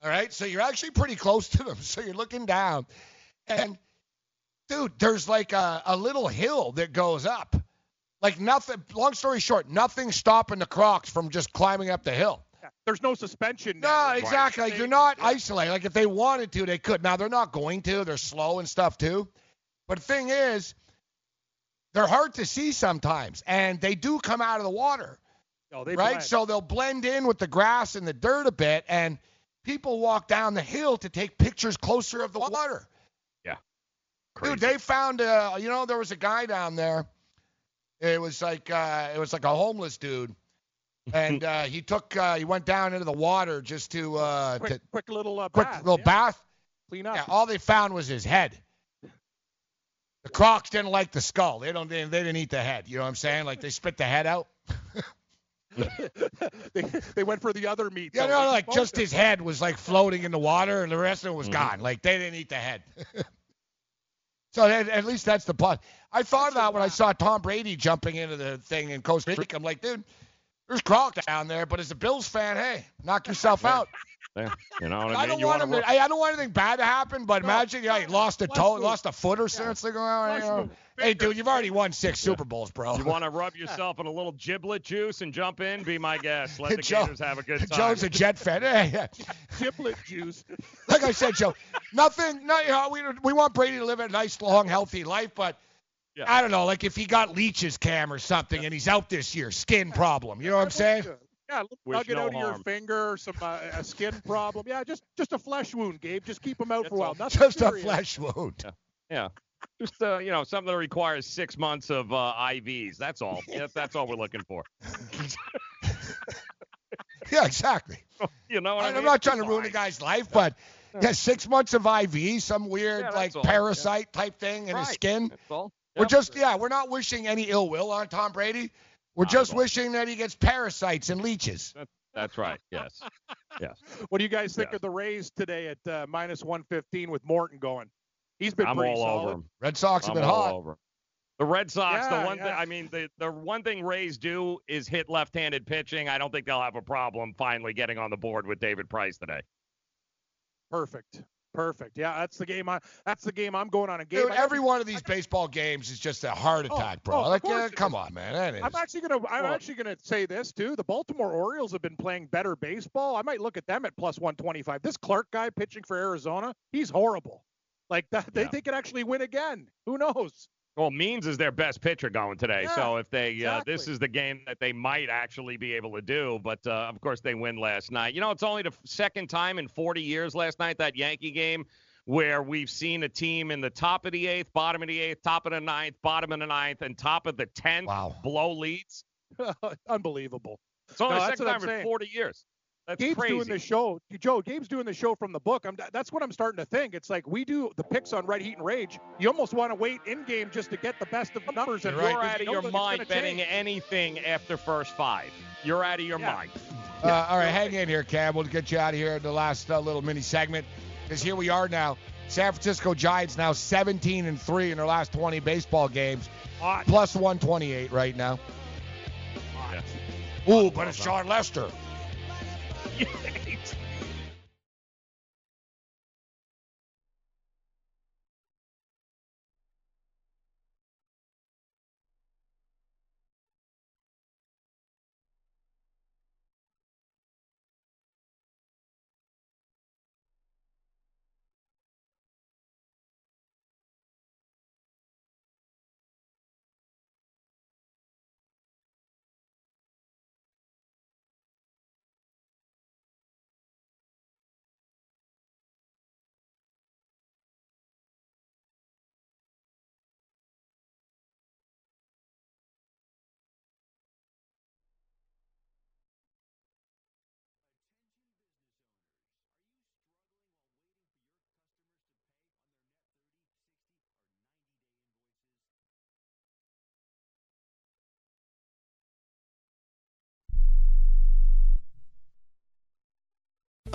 All right, so you're actually pretty close to them. So you're looking down, and dude, there's like a, a little hill that goes up. Like nothing. Long story short, nothing stopping the Crocs from just climbing up the hill. Yeah, There's no suspension. No, now. exactly. Like you're not isolated. Like if they wanted to, they could. Now they're not going to. They're slow and stuff too. But the thing is, they're hard to see sometimes, and they do come out of the water, Oh, they right? blend. So they'll blend in with the grass and the dirt a bit, and people walk down the hill to take pictures closer of the water. Yeah. Dude, they found uh you know, there was a guy down there. It was like uh it was like a homeless dude. And uh he took uh he went down into the water just to uh quick, to quick little uh, quick bath, little yeah. bath. Clean up. Yeah, all they found was his head. The Crocs didn't like the skull. They don't. They, they didn't eat the head. You know what I'm saying? Like they spit the head out. they, they went for the other meat. Yeah, though. no, like just his head was like floating in the water, and the rest of it was Mhm. gone. Like they didn't eat the head. so at, at least that's the plus. I thought that when I saw Tom Brady jumping into the thing in Costa Rica. I'm like, dude, there's Croc down there, but as a Bills fan, hey, knock yourself out. There, you know what I mean? I don't You want wanna him. ru- To, I, I don't want anything bad to happen, but imagine, yeah, he lost a toe, wound. lost a foot or something. It's like, well, you know, hey, dude, you've already won six Super Bowls, bro. You want to rub yourself in a little giblet juice and jump in? Be my guest. Let the Joe- Gators have a good time. Joe's a Jet fan. Hey. Giblet juice. like I said, Joe, nothing. No, you know, we we want Brady to live a nice, long, healthy life, but I don't know, like if he got leeches cam or something and he's out this year, skin problem. You know what I'm saying? Yeah, a little Wish nugget no out of your finger, some uh, a skin problem. Yeah, just just a flesh wound, Gabe. Just keep him out for a while. Nothing Just a flesh wound. Yeah. Just uh, you know, something that requires six months of uh, IVs. That's all. Yeah, that's all we're looking for. Yeah, exactly. You know what I I mean? am not trying to ruin a guy's life, but yeah, six months of IV, some weird Yeah, like all. parasite type thing in his skin. That's all. We're Yep. just yeah, we're not wishing any ill will on Tom Brady. We're Not just wishing that he gets parasites and leeches. That's right. Yes. Yes. What do you guys think Yeah. of the Rays today at uh, minus 115 with Morton going? He's been I'm pretty all solid. over him. Red Sox have I'm been all hot. over 'em. The Red Sox, Yeah, the one thing. I mean, the the one thing Rays do is hit left-handed pitching. I don't think they'll have a problem finally getting on the board with David Price today. Perfect. Perfect. Yeah, that's the game. I that's the game I'm going on. And Gabe, Dude, every one of these baseball games is just a heart Oh, attack, bro. oh, like, come on, man. That is. I'm actually gonna I'm Well- actually gonna say this too. The Baltimore Orioles have been playing better baseball. I might look at them at plus 125. This Clark guy pitching for Arizona, he's horrible. Like that, they, Yeah. they could actually win again. Who knows? Well, Means is their best pitcher going today. Yeah, so if they, uh, this is the game that they might actually be able to do. But uh, of course, they win last night. You know, it's only the second time in 40 years last night that Yankee game where we've seen a team in the top of the eighth, bottom of the eighth, top of the ninth, bottom of the ninth, and top of the tenth Wow. blow leads. Unbelievable. It's only No, the second time in 40 years. That's Gabe's crazy. doing the show. Joe, Gabe's doing the show from the book. I'm, that's what I'm starting to think. It's like we do the picks on Red Heat and Rage. You almost want to wait in game just to get the best of the numbers. And You're right, 'cause out of your mind betting change. anything after first five. You're out of your Yeah. mind. Uh, all right, hang in here, Cam. We'll get you out of here in the last uh, little mini segment because here we are now. San Francisco Giants now 17 and three in their last 20 baseball games, Hot. plus 128 right now. Yeah. Ooh, but it's Sean Lester. Thank you.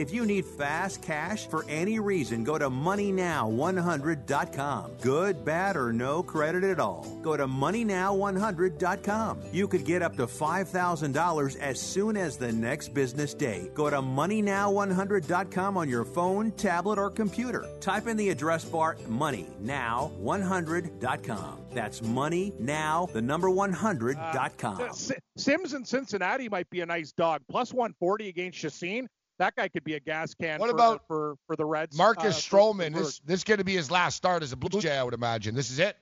If you need fast cash for any reason, go to MoneyNow100.com. Good, bad, or no credit at all. Go to MoneyNow100.com. You could get up to $5,000 as soon as the next business day. Go to MoneyNow100.com on your phone, tablet, or computer. Type in the address bar MoneyNow100.com. That's MoneyNow, the number 100.com. Uh, S- Sims in Cincinnati might be a nice dog. Plus 140 against Chacin. That guy could be a gas can. What for, about for for the Reds? Marcus uh, Stroman. This this going to be his last start as a Blue Jay, I would imagine. This is it.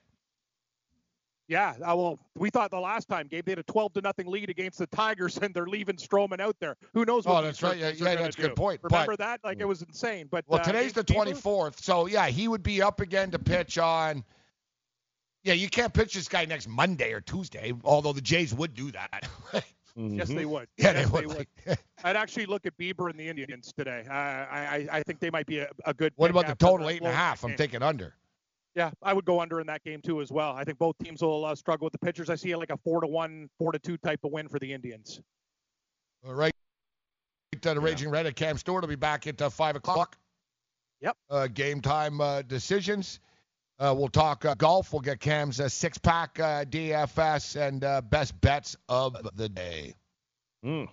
Yeah, uh, well, we thought the last time, Gabe, they had a 12 to nothing lead against the Tigers, and they're leaving Stroman out there. Who knows what Oh, that's right. Yeah, yeah, that's a good point. Remember But- that? Like it was insane. But Well, uh, today's the Gabe- 24th, so yeah, he would be up again to pitch on. Yeah, you can't pitch this guy next Monday or Tuesday, although the Jays would do that. Yes, they would. Yeah, yes, they would. I'd actually look at Bieber and the Indians today. Uh, I, I I think they might be a, a good. What about the total eight and a half? I'm game. taking under. Yeah, I would go under in that game too as well. I think both teams will uh, struggle with the pitchers. I see like a four to one, four to two type of win for the Indians. All right. Uh, the Raging Red at Cam Stewart will be back at uh, 5 o'clock. Yep. Uh, game time uh, decisions. Uh, we'll talk uh, golf. We'll get Cam's uh, six pack uh, DFS and uh, best bets of the day. Mm.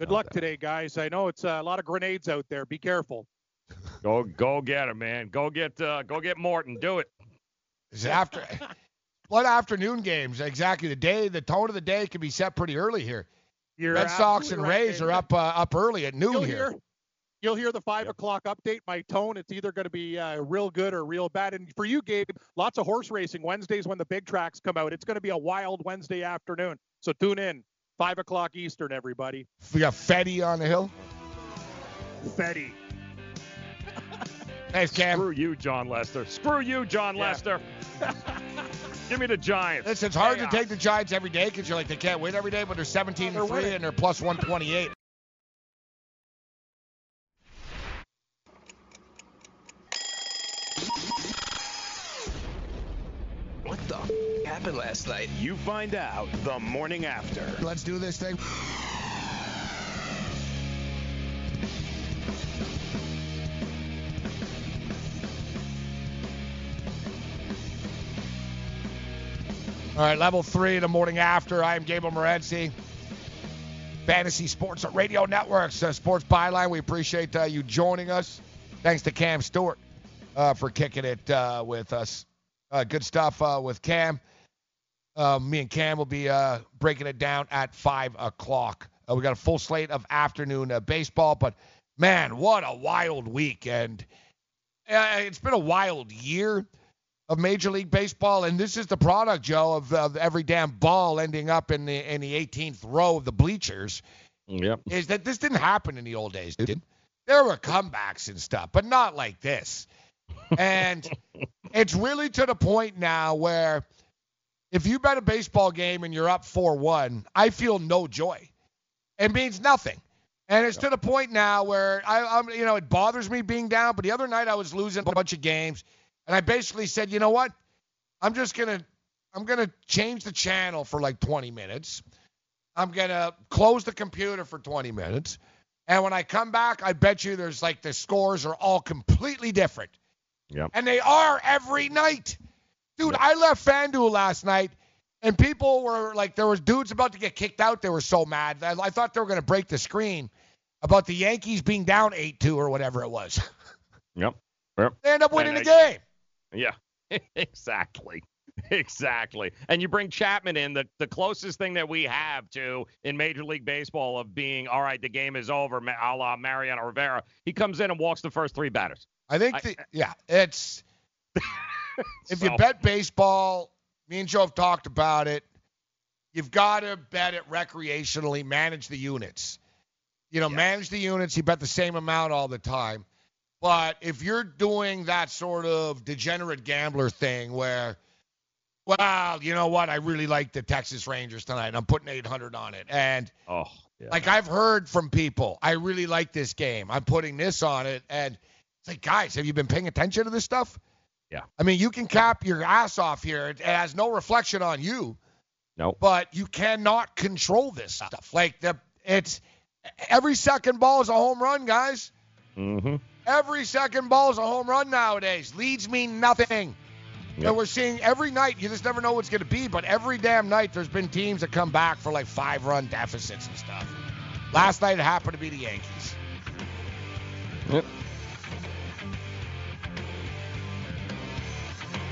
Good luck today, guys. I know it's uh, a lot of grenades out there. Be careful. Go go get him, man. Go get uh, go get Morton. Do it. Is it after what afternoon games? Exactly. The day, the tone of the day can be set pretty early here. You're Red Sox and right, Rays David. are up uh, up early at noon You'll here. hear, you'll hear the five o'clock update. My tone, it's either going to be uh, real good or real bad. And for you, Gabe, lots of horse racing Wednesdays when the big tracks come out. It's going to be a wild Wednesday afternoon. So tune in, five o'clock Eastern, everybody. We got Fetty on the hill. Fetty. Thanks, Cam. Screw you, Jon Lester. Screw you, Jon Lester. Give me the Giants. Listen, it's hard Chaos. to take the Giants every day because you're like they can't win every day, but they're 17 They're and three winning. and they're plus 128. What the f- happened last night? You find out the morning after. Let's do this thing. All right, level three, the morning after. I am Gable Morency. Fantasy Sports Radio Networks, uh, Sports Byline. We appreciate uh, you joining us. Thanks to Cam Stewart uh, for kicking it uh, with us. Uh, good stuff uh, with Cam. Uh, me and Cam will be uh, breaking it down at 5 o'clock. Uh, we got a full slate of afternoon uh, baseball, but man, what a wild week. And uh, it's been a wild year of Major League Baseball, and this is the product, Joe, of, of every damn ball ending up in the in the 18th row of the bleachers. Yep. Is that this didn't happen in the old days, dude? There were comebacks and stuff, but not like this. And it's really to the point now where if you bet a baseball game and you're up 4-1, I feel no joy. It means nothing. And it's to the point now where I, I'm, you know, it bothers me being down. But the other night I was losing a bunch of games, and I basically said, you know what? I'm just gonna, I'm gonna change the channel for like 20 minutes. I'm gonna close the computer for 20 minutes, and when I come back, I bet you there's like the scores are all completely different. Yep. And they are every night. Dude, I left FanDuel last night and people were like there was dudes about to get kicked out. They were so mad. I, I thought they were going to break the screen about the Yankees being down 8-2 or whatever it was. Yep. Yep. They end up winning And the game. Yeah, exactly. Exactly. And you bring Chapman in, the, the closest thing that we have to in Major League Baseball of being, all right, the game is over, a la Mariano Rivera. He comes in and walks the first three batters. I think the, yeah, it's if you bet baseball, me and Joe have talked about it. You've got to bet it recreationally, manage the units. You know, manage the units. You bet the same amount all the time. But if you're doing that sort of degenerate gambler thing where, well, you know what, I really like the Texas Rangers tonight, and I'm putting 800 on it, and oh, yeah. like I've heard from people, I really like this game. I'm putting this on it, and it's like, guys, have you been paying attention to this stuff? Yeah. I mean, you can cap your ass off here. It, has no reflection on you. No. But you cannot control this stuff. Like the it's every second ball is a home run, guys. Mm-hmm. Every second ball is a home run nowadays. Leads mean nothing. Yep. And we're seeing every night, you just never know what's going to be, but every damn night there's been teams that come back for like five run deficits and stuff. Last night it happened to be the Yankees. Yep.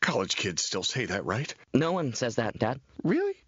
College kids still say that, right? No one says that, Dad. Really?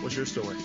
What's your story?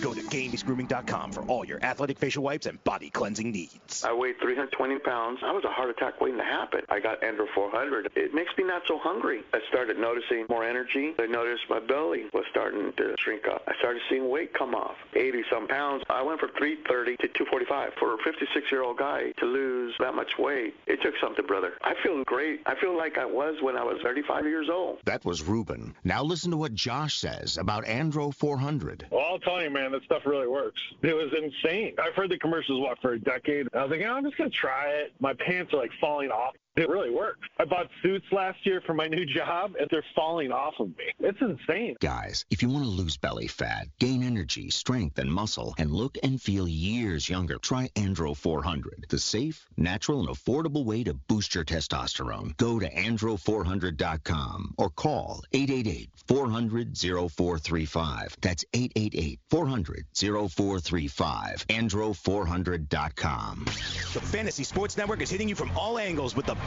Go to GamesGrooming.com for all your athletic facial wipes and body cleansing needs. I weighed 320 pounds. I was a heart attack waiting to happen. I got Andro 400. It makes me not so hungry. I started noticing more energy. I noticed my belly was starting to shrink up. I started seeing weight come off, 80 some pounds. I went from 330 to 245. For a 56 year old guy to lose that much weight, it took something, brother. I feel great. I feel like I was when I was 35 years old. That was Ruben. Now listen to what Josh says about Andro 400. Well, I'll tell you, man, that stuff really works. It was insane. I've heard the commercials, what, for a decade. I was like, I'm just going to try it. My pants are like falling off. It really works. I bought suits last year for my new job, and they're falling off of me. It's insane. Guys, if you want to lose belly fat, gain energy, strength, and muscle, and look and feel years younger, try Andro 400, the safe, natural, and affordable way to boost your testosterone. Go to andro400.com or call 888-400-0435. That's 888-400-0435. Andro400.com. The Fantasy Sports Network is hitting you from all angles with the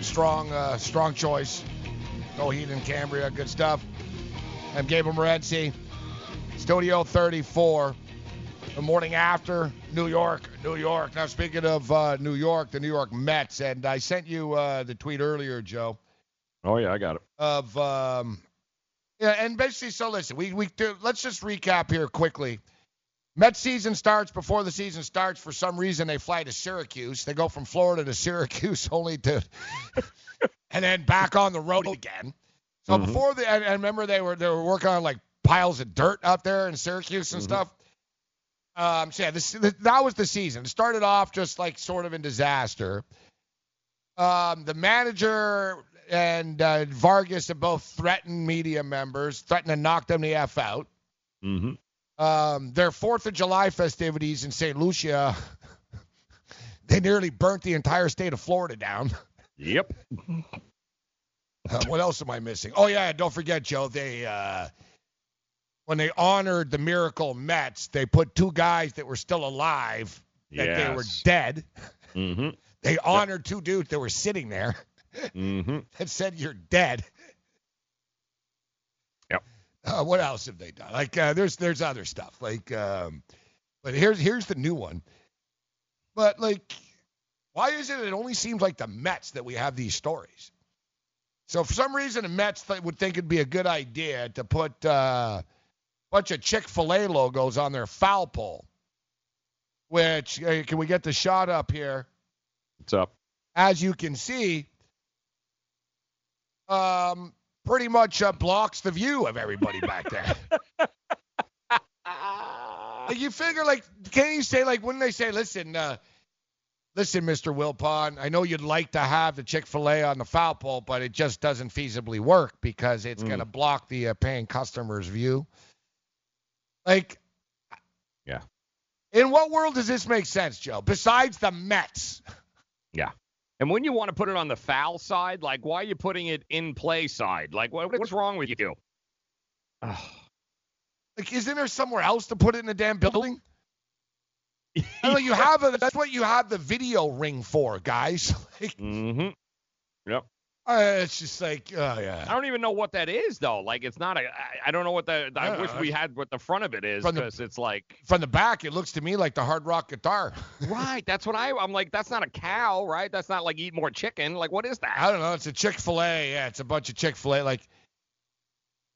Right, strong, uh, strong choice. Coheed and Cambria, good stuff. I'm Gabriel Morency, Studio 34, the morning after New York, New York. Now, speaking of uh, New York, the New York Mets, and I sent you uh, the tweet earlier, Joe, Oh yeah, I got it. of um, yeah, and basically, so listen, we we do, let's just recap here quickly. Mets season starts before the season starts. For some reason, they fly to Syracuse. They go from Florida to Syracuse, only to, and then back on the road again. So Mhm. before the, and, and remember they were they were working on like piles of dirt out there in Syracuse and Mhm. stuff. Um, so yeah, this, that was the season. It started off just like sort of in disaster. Um, the manager and uh, Vargas have both threatened media members, threatened to knock them the f out. Mm-hmm. Um, their Fourth of July festivities in St. Lucie, they nearly burnt the entire state of Florida down. Yep. Uh, what else am I missing? Oh yeah, don't forget, Joe. They uh, when they honored the Miracle Mets, they put two guys that were still alive that they were dead. Mm-hmm. They honored two dudes that were sitting there Mm-hmm. that said you're dead. Uh, what else have they done? Like uh, there's there's other stuff. Like um, but here's here's the new one. But like, why is it it only seems like the Mets that we have these stories? So for some reason the Mets th- would think it'd be a good idea to put uh, a bunch of Chick Fil A logos on their foul pole. Which uh, can we get the shot up here? What's up? as you can see, um, pretty much uh, blocks the view of everybody back there. like you figure, like, can't you say, like, wouldn't they say, listen, uh, listen, Mr. Wilpon, I know you'd like to have the Chick Fil A on the foul pole, but it just doesn't feasibly work because it's going to block the uh, paying customers' view. Like, Yeah. in what world does this make sense, Joe? Besides the Mets. Yeah. And when you want to put it on the foul side, like why are you putting it in play side? Like what, what's wrong with you? Like, isn't there somewhere else to put it in the damn building? I know, you have a, that's what you have the video ring for, guys. Like, mm-hmm. Yep. Uh, it's just like, oh yeah. I don't even know what that is though. Like it's not a. I, I don't know what the. I Yeah, wish we had what the front of it is because it's like. From the back, it looks to me like the hard rock guitar. Right. That's what I. I'm like. That's not a cow, right? That's not like eat more chicken. Like what is that? I don't know. It's a Chick Fil A. Yeah, it's a bunch of Chick Fil A. Like,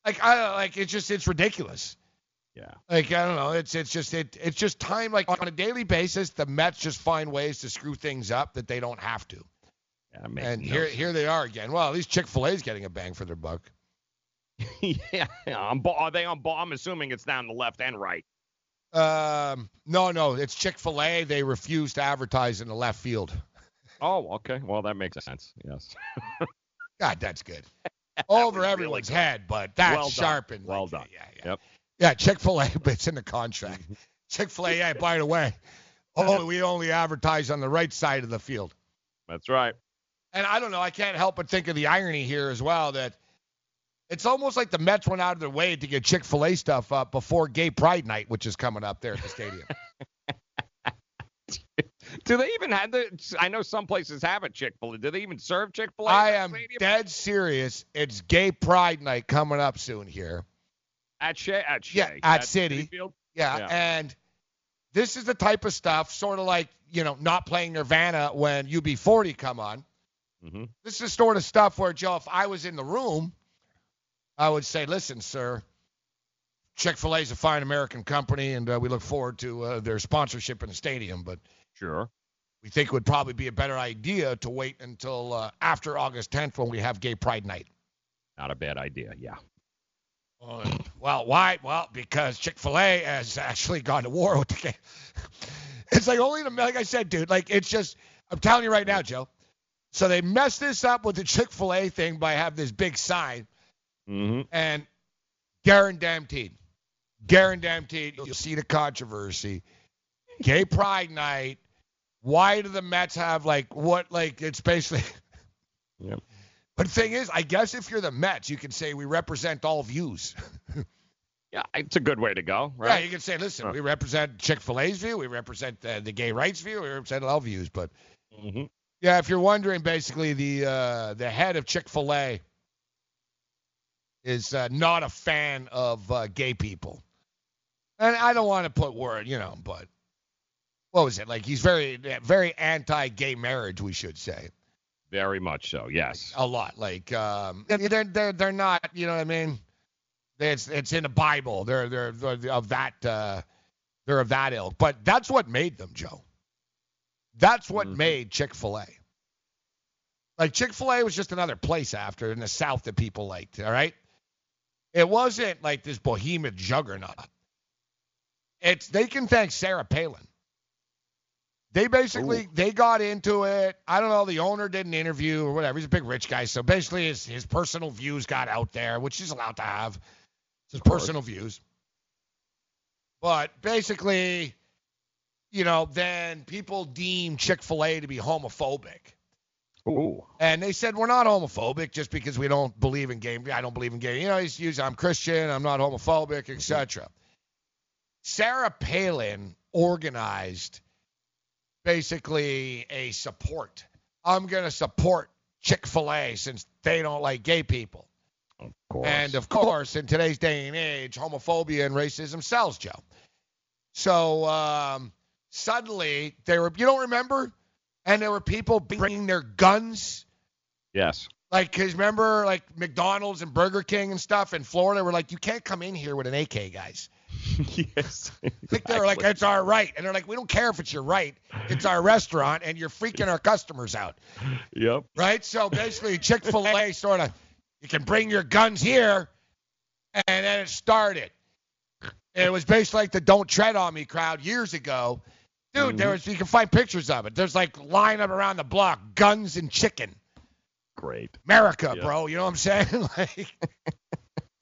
like I like it's just it's ridiculous. Yeah. Like I don't know. It's it's just it it's just time. Like on a daily basis, the Mets just find ways to screw things up that they don't have to. Yeah, it makes And no here sense. here they are again. Well, at least Chick Fil A's getting a bang for their buck. yeah. I'm, are they on? I'm assuming it's down the left and right. Um, no, no, it's Chick Fil A. They refuse to advertise in the left field. Oh, okay. Well, that makes sense. Yes. God, that's good. Over everyone's head, but that's well and well like, done. Yeah, yeah. Yep. Yeah, Chick Fil A, but it's in the contract. Chick Fil A. Yeah, by the way, oh, we only advertise on the right side of the field. That's right. And I don't know. I can't help but think of the irony here as well that it's almost like the Mets went out of their way to get Chick Fil A stuff up before Gay Pride Night, which is coming up there at the stadium. Do they even have the? I know some places have a Chick Fil A. Do they even serve Chick Fil A? I am dead serious. It's Gay Pride Night coming up soon here. at Shea. At Shea. Yeah, at City. Field? Yeah, Yeah. and this is the type of stuff, sort of like you know, not playing Nirvana when UB40 come on. Mm-hmm. This is the sort of stuff where Joe, if I was in the room, I would say, "Listen, sir, Chick Fil A is a fine American company, and uh, we look forward to uh, their sponsorship in the stadium, but Sure. we think it would probably be a better idea to wait until uh, after August 10th when we have Gay Pride Night." Not a bad idea. Yeah. Well, why? Well, because Chick Fil A has actually gone to war with the game. It's like only the like I said, dude. Like it's just I'm telling you right now, Joe. So they messed this up with the Chick Fil A thing by having this big sign Mm-hmm. and guaranteed, guaranteed, you'll see the controversy. Gay Pride Night. Why do the Mets have like what? Like it's basically. Yep. But the thing is, I guess if you're the Mets, you can say we represent all views. Yeah, it's a good way to go, right? Yeah, you can say, listen, we represent Chick Fil A's view, we represent uh, the gay rights view, we represent all views. But Mhm. Yeah, if you're wondering, basically the uh, the head of Chick Fil A is uh, not a fan of uh, gay people, and I don't want to put word, you know, but what was it like? He's very very anti-gay marriage, we should say. Very much so. Yes. a lot. Like um, they're they're they're not. You know what I mean? It's it's in the Bible. They're they're, they're of that. Uh, they're of that ilk. But that's what made them, Joe. That's what made Chick Fil A. Like Chick Fil A was just another place after in the South that people liked. All right. It wasn't like this behemoth juggernaut. It's they can thank Sarah Palin. They basically they got into it. I don't know. The owner did an interview or whatever. He's a big rich guy, so basically his his personal views got out there, which he's allowed to have. It's his personal views. But basically, you know, then people deem Chick Fil A to be homophobic. Ooh. And they said we're not homophobic just because we don't believe in gay. I don't believe in gay. You know, he's used I'm Christian. I'm not homophobic, etc. Sarah Palin organized basically a support. I'm going to support Chick Fil A since they don't like gay people. Of course. And of course, in today's day and age, homophobia and racism sells, Joe. So um, suddenly there were, you don't remember, and there were people bringing their guns. Yes. Like, cause remember, like McDonald's and Burger King and stuff in Florida were like, you can't come in here with an AK, guys. yes. Like they were like, it's our right, and they're like, we don't care if it's your right. It's our restaurant, and you're freaking our customers out, Yep. right? So basically, Chick Fil A sort of, you can bring your guns here, and then it started. It was basically like the "Don't Tread on Me" crowd years ago. Dude, there was you can find pictures of it. There's like line up around the block, guns and chicken. Great. America, Yeah. bro. You know what I'm saying? like,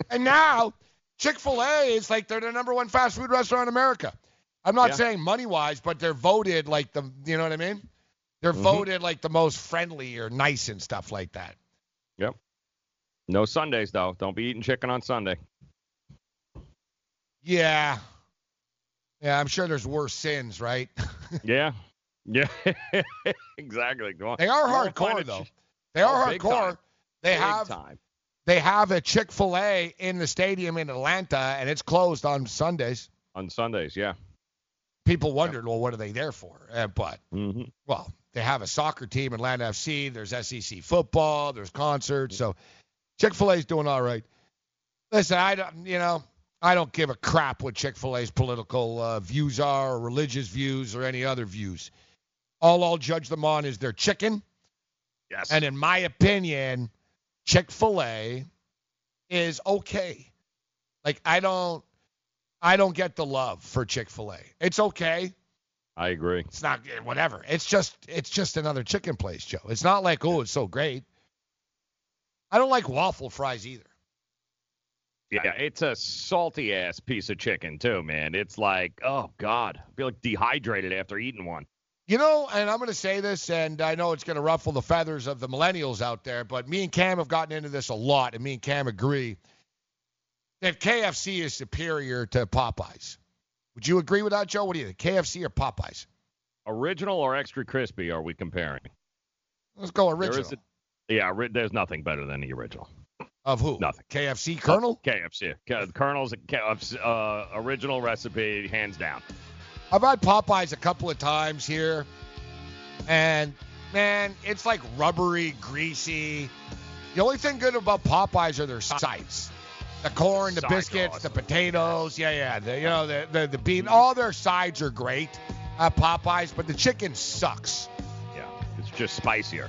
and now Chick Fil A is like they're the number one fast food restaurant in America. I'm not Yeah. saying money wise, but they're voted like the, you know what I mean? They're Mhm. voted like the most friendly or nice and stuff like that. Yep. No Sundays though. Don't be eating chicken on Sunday. Yeah. Yeah, I'm sure there's worse sins, right? Yeah. Yeah. exactly. They are Go on, find hardcore though. They are Oh, hardcore. They Big have time. they have a Chick Fil A in the stadium in Atlanta, and it's closed on Sundays. on Sundays. Yeah. People wondered, well, what are they there for? Uh, but Mm-hmm. well, they have a soccer team, Atlanta FC. There's SEC football. There's concerts. So Chick Fil A's doing all right. Listen, I don't, you know, I don't give a crap what Chick Fil A's political uh, views are, or religious views, or any other views. All I'll judge them on is their chicken. Yes. And in my opinion, Chick Fil A is okay. Like I don't, I don't get the love for Chick Fil A. It's okay. I agree. It's not eh, whatever. It's just it's just another chicken place, Joe. It's not like oh, it's so great. I don't like waffle fries either. Yeah, it's a salty ass piece of chicken too, man. It's like, oh god, I feel like dehydrated after eating one. You know, and I'm going to say this, and I know it's going to ruffle the feathers of the millennials out there, but me and Cam have gotten into this a lot, and me and Cam agree that KFC is superior to Popeyes. Would you agree with that, Joe? What do you think, KFC or Popeyes? Original or extra crispy? Are we comparing? Let's go original. a, yeah, there's nothing better than the original. Of who? Nothing. KFC Colonel? KFC. K- Colonel's uh, original recipe, hands down. I've had Popeyes a couple of times here, and man, it's like rubbery, greasy. The only thing good about Popeyes are their sides. The corn, the biscuits, the potatoes, yeah, yeah, the, you know, the the, the bean. All their sides are great at Popeyes, but the chicken sucks. Yeah, it's just spicier.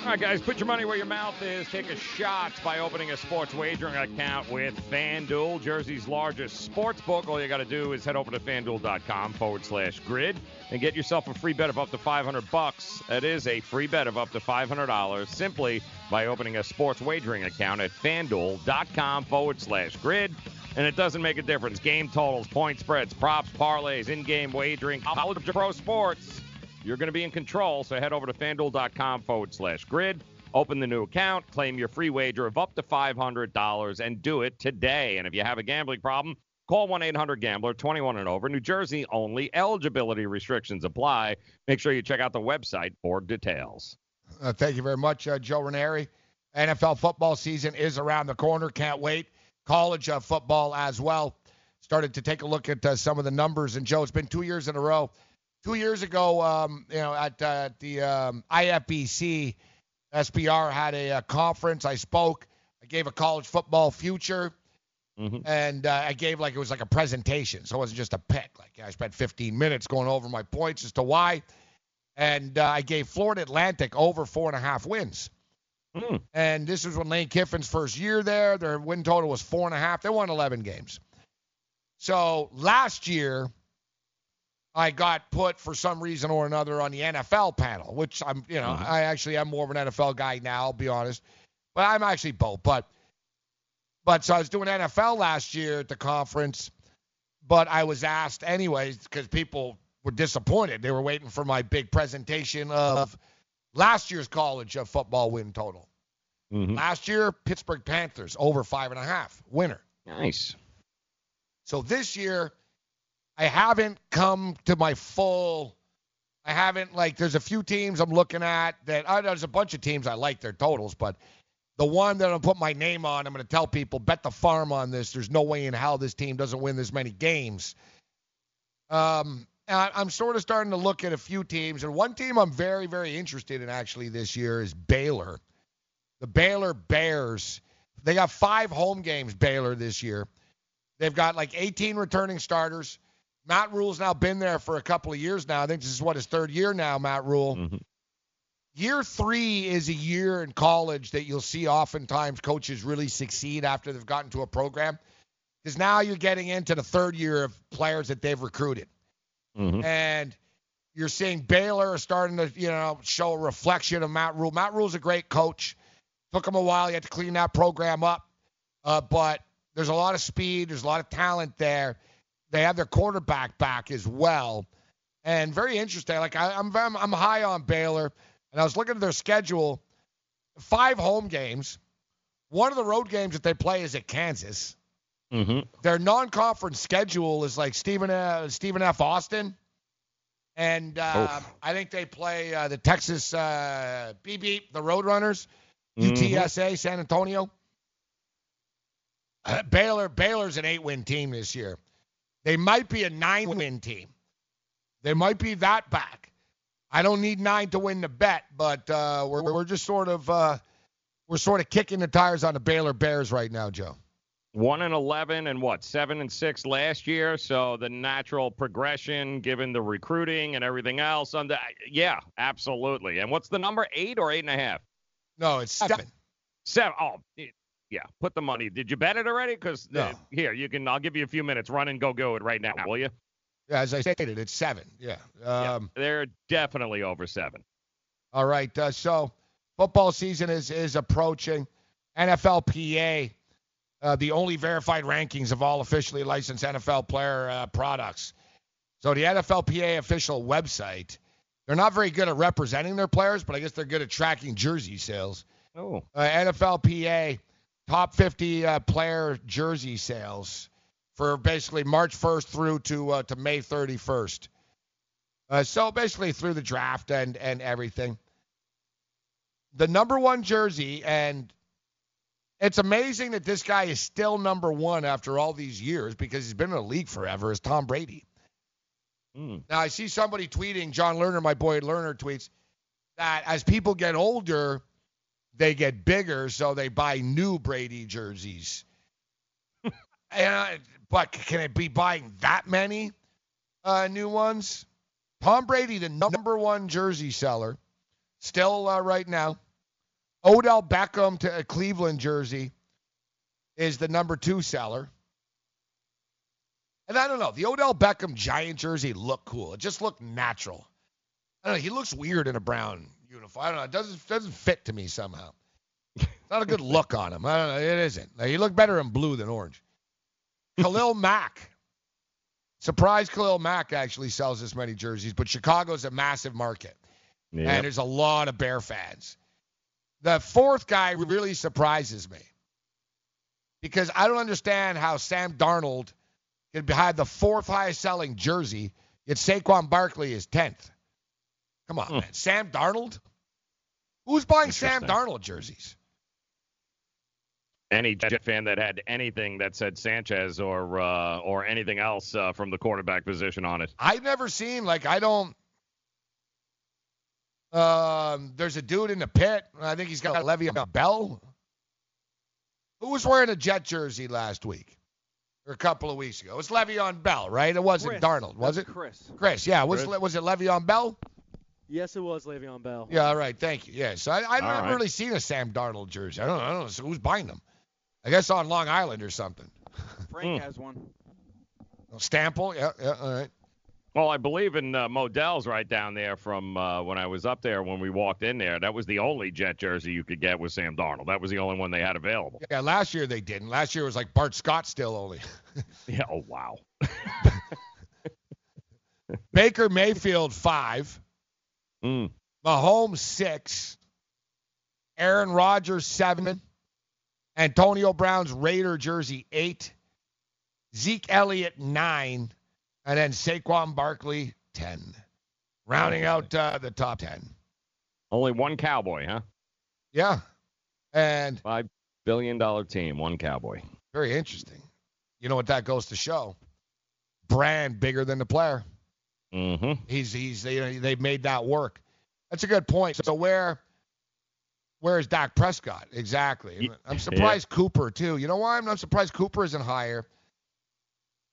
All right, guys, put your money where your mouth is. Take a shot by opening a sports wagering account with FanDuel, Jersey's largest sports book. All you got to do is head over to fanduel.com forward slash grid and get yourself a free bet of up to 500 bucks. That is a free bet of up to $500 simply by opening a sports wagering account at fanduel.com forward slash grid. And it doesn't make a difference. Game totals, point spreads, props, parlays, in game wagering, college pro sports. You're going to be in control, so head over to fanduel.com forward slash grid. Open the new account, claim your free wager of up to $500, and do it today. And if you have a gambling problem, call 1 800 Gambler, 21 and over. New Jersey only. Eligibility restrictions apply. Make sure you check out the website for details. Uh, thank you very much, uh, Joe Ranieri. NFL football season is around the corner. Can't wait. College uh, football as well. Started to take a look at uh, some of the numbers. And, Joe, it's been two years in a row two years ago, um, you know, at, uh, the um, IFBC, SBR had a, a, conference. I spoke. I gave a college football future, mm-hmm. and uh, I gave like it was like a presentation, so it wasn't just a pick. Like I spent 15 minutes going over my points as to why, and uh, I gave Florida Atlantic over four and a half wins. Mm. And this was when Lane Kiffin's first year there. Their win total was four and a half. They won 11 games. So last year I got put for some reason or another on the NFL panel, which I'm, you know, mm-hmm. I actually am more of an NFL guy now, I'll be honest. But I'm actually both. But but so I was doing NFL last year at the conference, but I was asked anyways because people were disappointed. They were waiting for my big presentation of last year's college of football win total. Mm-hmm. Last year, Pittsburgh Panthers over five and a half winner. Nice. So this year, I haven't come to my full. I haven't like. There's a few teams I'm looking at that. Uh, there's a bunch of teams I like their totals, but the one that I'm put my name on, I'm going to tell people bet the farm on this. There's no way in hell this team doesn't win this many games. Um, I'm sort of starting to look at a few teams, and one team I'm very, very interested in actually this year is Baylor. The Baylor Bears They got five home games, Baylor, this year. They've got like 18 returning starters. Matt Rhule's now been there for a couple of years now. I think this is what his third year now, Matt Rhule. Mm-hmm. Year three is a year in college that you'll see oftentimes coaches really succeed after they've gotten to a program. Because now you're getting into the third year of players that they've recruited. Mm-hmm. And you're seeing Baylor starting to, you know, show a reflection of Matt Rhule. Matt Rhule's a great coach. Took him a while. You had to clean that program up. Uh, but there's a lot of speed. There's a lot of talent there. They have their quarterback back as well. And very interesting. Like I, I'm, I'm, I'm high on Baylor, and I was looking at their schedule. Five home games. One of the road games that they play is at Kansas. Mm-hmm. Their non-conference schedule is like Stephen uh, Stephen F. Austin, and uh, I think they play uh, the Texas uh, beep beep the Roadrunners, Mhm. UTSA San Antonio. Uh, Baylor Baylor's an eight-win team this year. They might be a nine-win team. They might be that back. I don't need nine to win the bet, but uh, we're we're just sort of uh, we're sort of kicking the tires on the Baylor Bears right now, Joe. One and eleven, and what seven and six last year. So the natural progression, given the recruiting and everything else, on the yeah, absolutely. And what's the number? Eight or eight and a half? No, it's seven. Seven. Oh, yeah. Put the money. Did you bet it already? Because No. here you can. I'll give you a few minutes. Run and go go it right now, will you? Yeah, as I stated, it's seven. Yeah. Um, They're definitely over seven. All right. Uh, so football season is is approaching. NFLPA, uh, the only verified rankings of all officially licensed NFL player uh, products. So the NFLPA official website, they're not very good at representing their players, but I guess they're good at tracking jersey sales. Oh. Uh, NFLPA top 50 uh, player jersey sales for basically March 1st through to uh, to May 31st. Uh, so basically through the draft and and everything. The number one jersey, and it's amazing that this guy is still number one after all these years because he's been in the league forever. Is Tom Brady? Mm. Now I see somebody tweeting, John Lerner, my boy Lerner tweets that as people get older, they get bigger, so they buy new Brady jerseys. and, uh, but can it be buying that many uh, new ones? Tom Brady, the number one jersey seller, still uh, right now. Odell Beckham to a Cleveland jersey is the number two seller. And I don't know, the Odell Beckham Giant jersey looked cool. It just looked natural. I don't know, he looks weird in a brown uniform. I don't know, it doesn't doesn't fit to me somehow. It's not a good look on him. I don't know, it isn't. He looked better in blue than orange. Khalil Mack. Surprise Khalil Mack actually sells this many jerseys, but Chicago's a massive market. Yep. And there's a lot of Bear fans. The fourth guy really surprises me because I don't understand how Sam Darnold can have the fourth highest selling jersey, yet Saquon Barkley is 10th. Come on, man. Sam Darnold? Who's buying Sam Darnold jerseys? Any Jet fan that had anything that said Sanchez or uh, or anything else uh, from the quarterback position on it. I've never seen, like, I don't. Um, there's a dude in the pit. I think he's got Le'Veon Bell. Who was wearing a Jet jersey last week or a couple of weeks ago? It was Le'Veon Bell, right? It wasn't Chris. Darnold, was That's it? Chris. Chris, yeah. Was Chris. was it Le'Veon Bell? Yes, it was Le'Veon Bell. Yeah, all right. Thank you. Yeah, so I, I've All never right. really seen a Sam Darnold jersey. I don't, I don't know. So who's buying them? I guess on Long Island or something. Frank has one. Stample? Yeah, yeah, all right. Well, I believe in uh, Modell's right down there from uh, when I was up there when we walked in there. That was the only Jet jersey you could get with Sam Darnold. That was the only one they had available. Yeah, last year they didn't. Last year it was like Bart Scott still only. Yeah. Oh wow. Baker Mayfield five. Mm. Mahomes six. Aaron Rodgers seven. Antonio Brown's Raider jersey eight. Zeke Elliott nine. And then Saquon Barkley ten. Rounding out uh, the top ten. Only one Cowboy, huh? Yeah. And Five billion dollar team, one Cowboy. very interesting. You know what that goes to show? Brand bigger than the player. Mm-hmm. He's he's they they've made that work. That's a good point. So where Where's Dak Prescott? Exactly. I'm surprised Cooper too. You know why I'm not surprised Cooper isn't higher?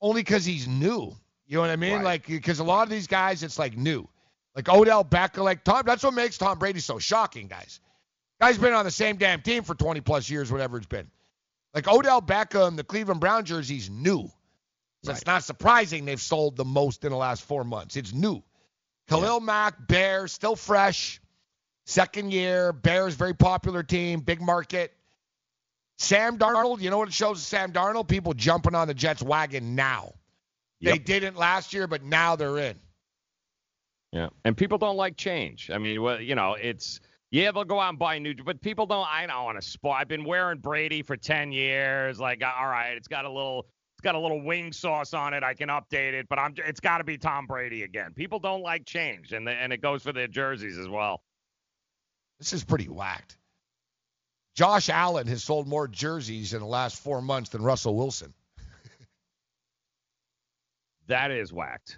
Only because he's new. You know what I mean? Right. Like because a lot of these guys, it's like new. Like Odell Beckham, like Tom. That's what makes Tom Brady so shocking, guys. Guy's been on the same damn team for 20 plus years, whatever it's been. Like Odell Beckham, the Cleveland Brown jersey's new. So it's not surprising they've sold the most in the last four months. It's new. Khalil Mack, Bears, still fresh. Second year, Bears, very popular team, big market. Sam Darnold, you know what it shows Sam Darnold? People jumping on the Jets wagon now. They Yep. didn't last year, but now they're in. Yeah, and people don't like change. I mean, well, you know, it's yeah, they'll go out and buy new, but people don't. I don't want to spoil. I've been wearing Brady for ten years. Like, all right, it's got a little, it's got a little wing sauce on it. I can update it, but I'm, it's got to be Tom Brady again. People don't like change, and the, and it goes for their jerseys as well. This is pretty whacked. Josh Allen has sold more jerseys in the last four months than Russell Wilson. That is whacked.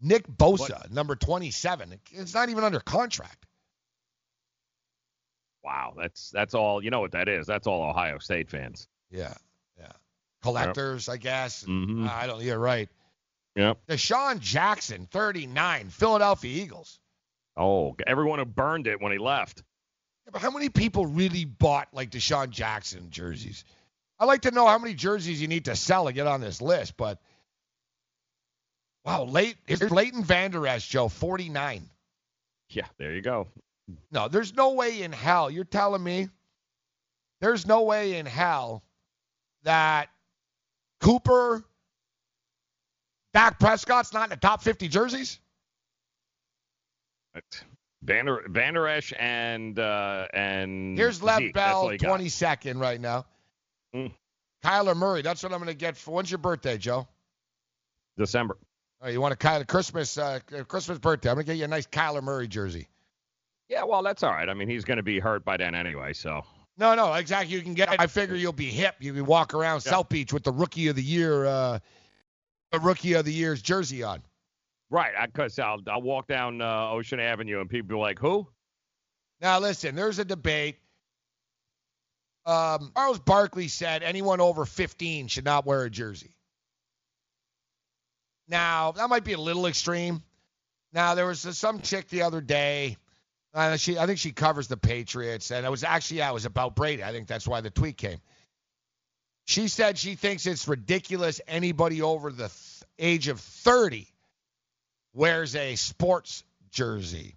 Nick Bosa, number 27. It's not even under contract. Wow, that's that's all. You know what that is? That's all Ohio State fans. Yeah, yeah. Collectors, I guess. Mhm. I don't. You're right. Yep. DeSean Jackson, 39, Philadelphia Eagles. Oh, everyone who burned it when he left. Yeah, but how many people really bought like DeSean Jackson jerseys? I'd like to know how many jerseys you need to sell to get on this list, but wow, late here's Leighton Vander Esch, Joe, 49. Yeah, there you go. No, there's no way in hell. You're telling me there's no way in hell that Cooper, Dak Prescott's not in the top 50 jerseys? Vander Vander Esch and uh, and Here's Lev Zeke. Bell, all you got. 22nd right now. Mm. Kyler Murray, that's what I'm going to get for. When's your birthday, Joe? December. Oh, you want a Kyler Christmas uh, Christmas birthday? I'm going to get you a nice Kyler Murray jersey. Yeah, well, that's all right. I mean, he's going to be hurt by then anyway, so. No, no, exactly. You can get. I figure you'll be hip. You can walk around South Beach with the Rookie of the Year, uh, the Rookie of the Year's jersey on. Right, because I'll I'll walk down uh, Ocean Avenue and people be like, "Who?" Now, listen, there's a debate. Um, Charles Barkley said anyone over 15 should not wear a jersey. Now, that might be a little extreme. Now, there was some chick the other day. Uh, she, I think she covers the Patriots, and it was actually, yeah, it was about Brady. I think that's why the tweet came. She said she thinks it's ridiculous anybody over the th- age of 30 wears a sports jersey.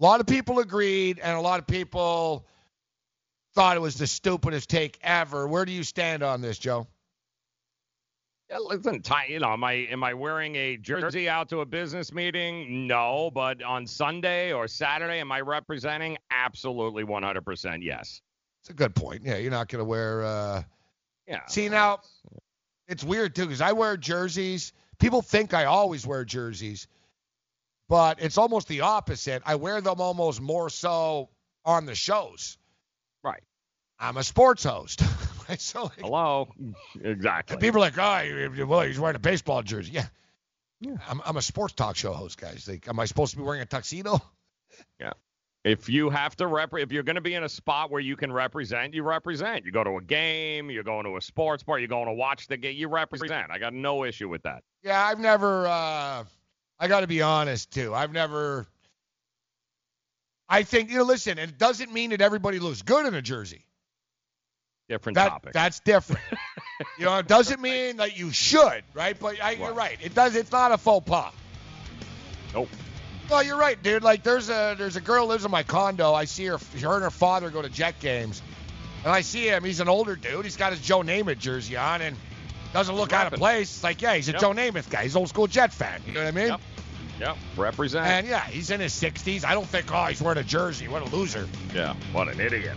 A lot of people agreed, and a lot of people thought it was the stupidest take ever. Where do you stand on this, Joe? Listen, you know, am I am I wearing a jersey out to a business meeting? No, but on Sunday or Saturday, am I representing? Absolutely, 100%. Yes. It's a good point. Yeah, you're not going to wear. Uh... Yeah. See now, it's weird too because I wear jerseys. People think I always wear jerseys, but it's almost the opposite. I wear them almost more so on the shows. Right. I'm a sports host. Right, so like, Hello. Exactly. people are like, oh, well, he's wearing a baseball jersey. Yeah. I'm, I'm a sports talk show host, guys. Like, am I supposed to be wearing a tuxedo? Yeah. If you have to rep, if you're going to be in a spot where you can represent, you represent. You go to a game, you're going to a sports bar, you're going to watch the game, you represent. I got no issue with that. Yeah, I've never. Uh, I got to be honest too. I've never. I think you know. Listen, it doesn't mean that everybody looks good in a jersey. Different That topic. that's different. you know, it doesn't mean that you should, right? But I, you're right. It does. It's not a faux pas. Nope. Well, you're right, dude. Like, there's a there's a girl lives in my condo. I see her. Her and her father go to Jet games, and I see him. He's an older dude. He's got his Joe Namath jersey on, and doesn't look out of place. It's like, yeah, he's a Yep. Joe Namath guy. He's an old school Jet fan. You know what I mean? Yep. Yep. Represent. And yeah, he's in his 60s. I don't think, oh, he's wearing a jersey. What a loser. yeah. What an idiot.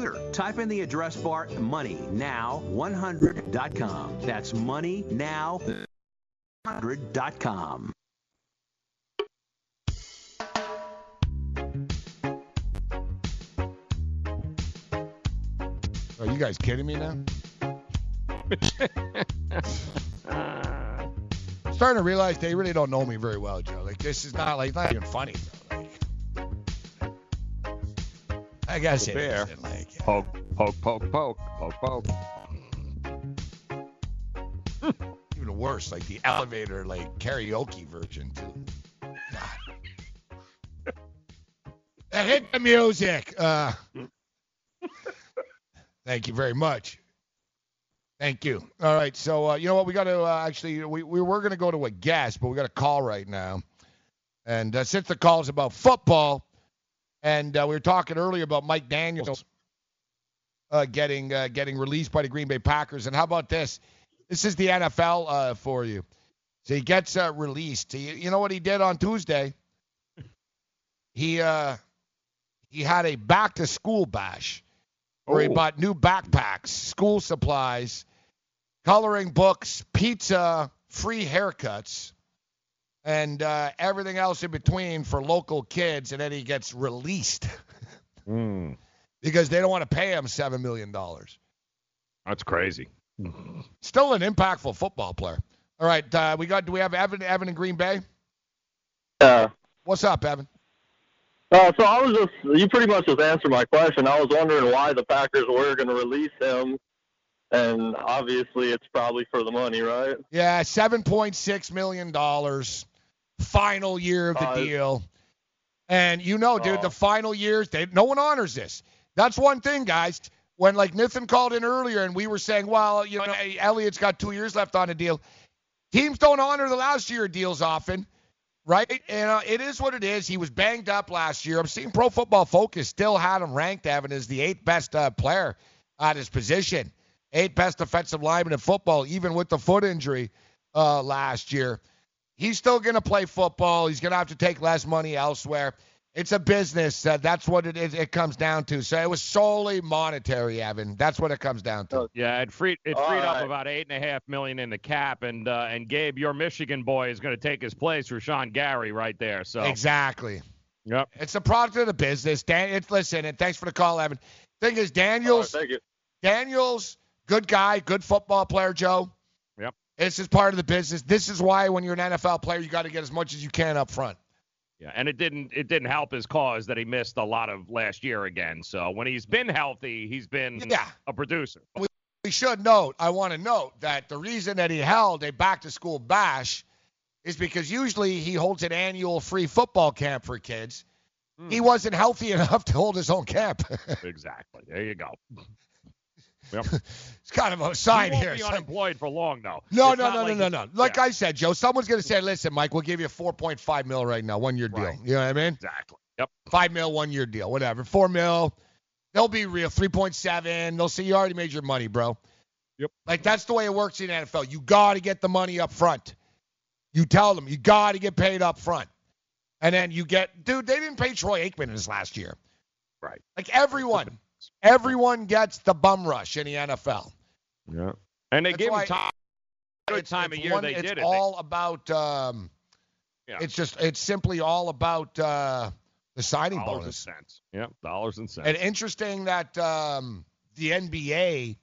Type in the address bar moneynow100.com. That's moneynow100.com. Are you guys kidding me now? Starting to realize they really don't know me very well, Joe. Like this is not like it's not even funny. Though. I guess it Fair. isn't, like Poke, poke, poke, poke, poke, poke. even worse, like the elevator like karaoke version too. Hit the music. Uh, thank you very much. Thank you. All right, so uh, you know what? We got to uh, actually we we were going to go to a guest, but we got a call right now, and uh, since the call is about football, and uh, we were talking earlier about Mike Daniels uh, getting uh, getting released by the Green Bay Packers, and how about this? This is the NFL uh, for you. So he gets uh, released. You, you know what he did on Tuesday? He uh, he had a back to school bash where he Oh. bought new backpacks, school supplies, coloring books, pizza, free haircuts, and uh, everything else in between for local kids. And then he gets released Mm, because they don't want to pay him seven million dollars. that's crazy. Still an impactful football player. All right, uh, we got. Do we have Evan? Evan in Green Bay. Yeah. What's up, Evan? Uh, so I was just, you pretty much just answered my question. I was wondering why the Packers were going to release him, and obviously it's probably for the money, right? Yeah, seven point six million dollars, final year of the Uh, deal. And you know, dude, the final years, they no one honors this. That's one thing, guys. When like Nathan called in earlier, and we were saying, well, you know, Elliott's got two years left on the deal. Teams don't honor the last year deals often, right? And uh, it is what it is. He was banged up last year. I'm seeing Pro Football Focus still had him ranked, Evan, as the eighth best uh, player at his position, eighth best defensive lineman in football, even with the foot injury uh, last year. He's still going to play football. He's going to have to take less money elsewhere. It's a business. Uh, that's what it is. It comes down to. So it was solely monetary, Evan. That's what it comes down to. Yeah, it freed it All freed up right. about eight and a half million in the cap, and uh, and Gabe, your Michigan boy, is going to take his place, Rashan Gary, right there. So Exactly. Yep. It's a product of the business. Dan, it's listen, and thanks for the call, Evan. Thing is, Daniels. thank you. Daniels, good guy, good football player, Joe. This is part of the business. This is why when you're an NFL player, you got to get as much as you can up front. Yeah, and it didn't it didn't help his cause that he missed a lot of last year again. So when he's been healthy, he's been Yeah. a producer. We, we should note, I want to note that the reason that he held a back to school bash is because usually he holds an annual free football camp for kids. He hmm. wasn't healthy enough to hold his own camp. exactly. There you go. Yep. it's kind of a sign he won't here. Be unemployed for long though. No, no, no, no, no, no. Like I said, Joe, someone's going to say, listen, Mike, we'll give you a 4.5 mil right now, one year deal. You know what I mean? Exactly. Yep. Five mil, one year deal, whatever. Four mil, they'll be real. 3.7, they'll say you already made your money, bro. Yep. Like that's the way it works in the NFL. You got to get the money up front. You tell them you got to get paid up front. And then you get, dude, they didn't pay Troy Aikman this last year. Right. Like everyone, everyone gets the bum rush in the NFL. Yeah. And they That's gave him time. Good it's- time of year one- they did it. They- all about. Um, Yeah. It's just. It's simply all about uh, the signing dollars and cents. Yeah, dollars and cents. And interesting that um, the NBA,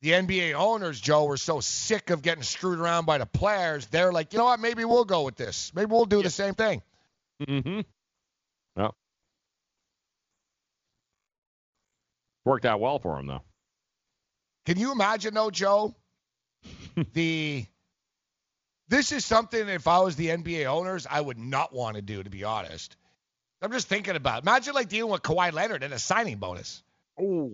the NBA owners, Joe, were so sick of getting screwed around by the players. They're like, you know what? Maybe we'll go with this. Maybe we'll do the same thing. Mm-hmm. Worked out well for him though. Can you imagine though, Joe? the this is something if I was the NBA owners, I would not want to do, to be honest. I'm just thinking about. it. Imagine like dealing with Kawhi Leonard and a signing bonus. Oh.